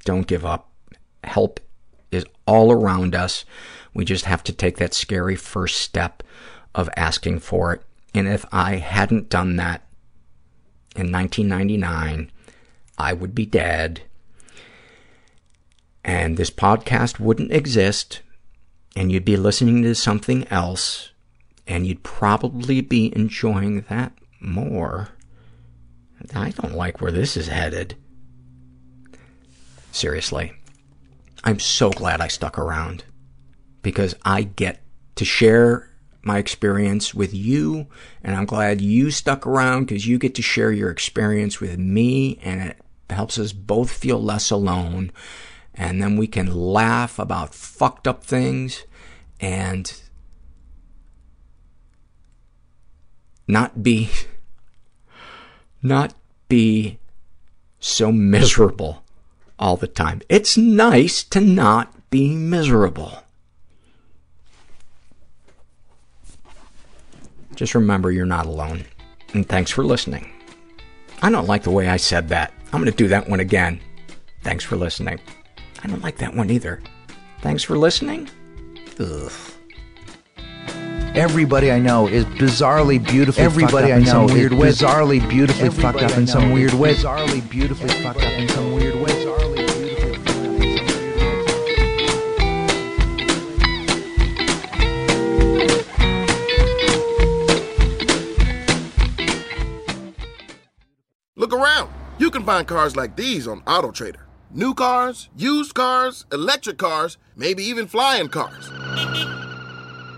Don't give up. Help is all around us. We just have to take that scary first step of asking for it. And if I hadn't done that in 1999, I would be dead. And this podcast wouldn't exist. And you'd be listening to something else. And you'd probably be enjoying that more. I don't like where this is headed. Seriously. I'm so glad I stuck around because I get to share my experience with you, and I'm glad you stuck around because you get to share your experience with me, and it helps us both feel less alone, and then we can laugh about fucked up things and not be not be so miserable all the time. It's nice to not be miserable. Just remember you're not alone. And thanks for listening. I don't like the way I said that. I'm going to do that one again. Thanks for listening. I don't like that one either. Thanks for listening? Ugh. Everybody I know is bizarrely beautifully Everybody I know is weird ways. bizarrely beautifully Everybody fucked up I in some know weird is way. bizarrely beautifully fucked up in some weird way. Look around. You can find cars like these on AutoTrader. New cars, used cars, electric cars, maybe even flying cars.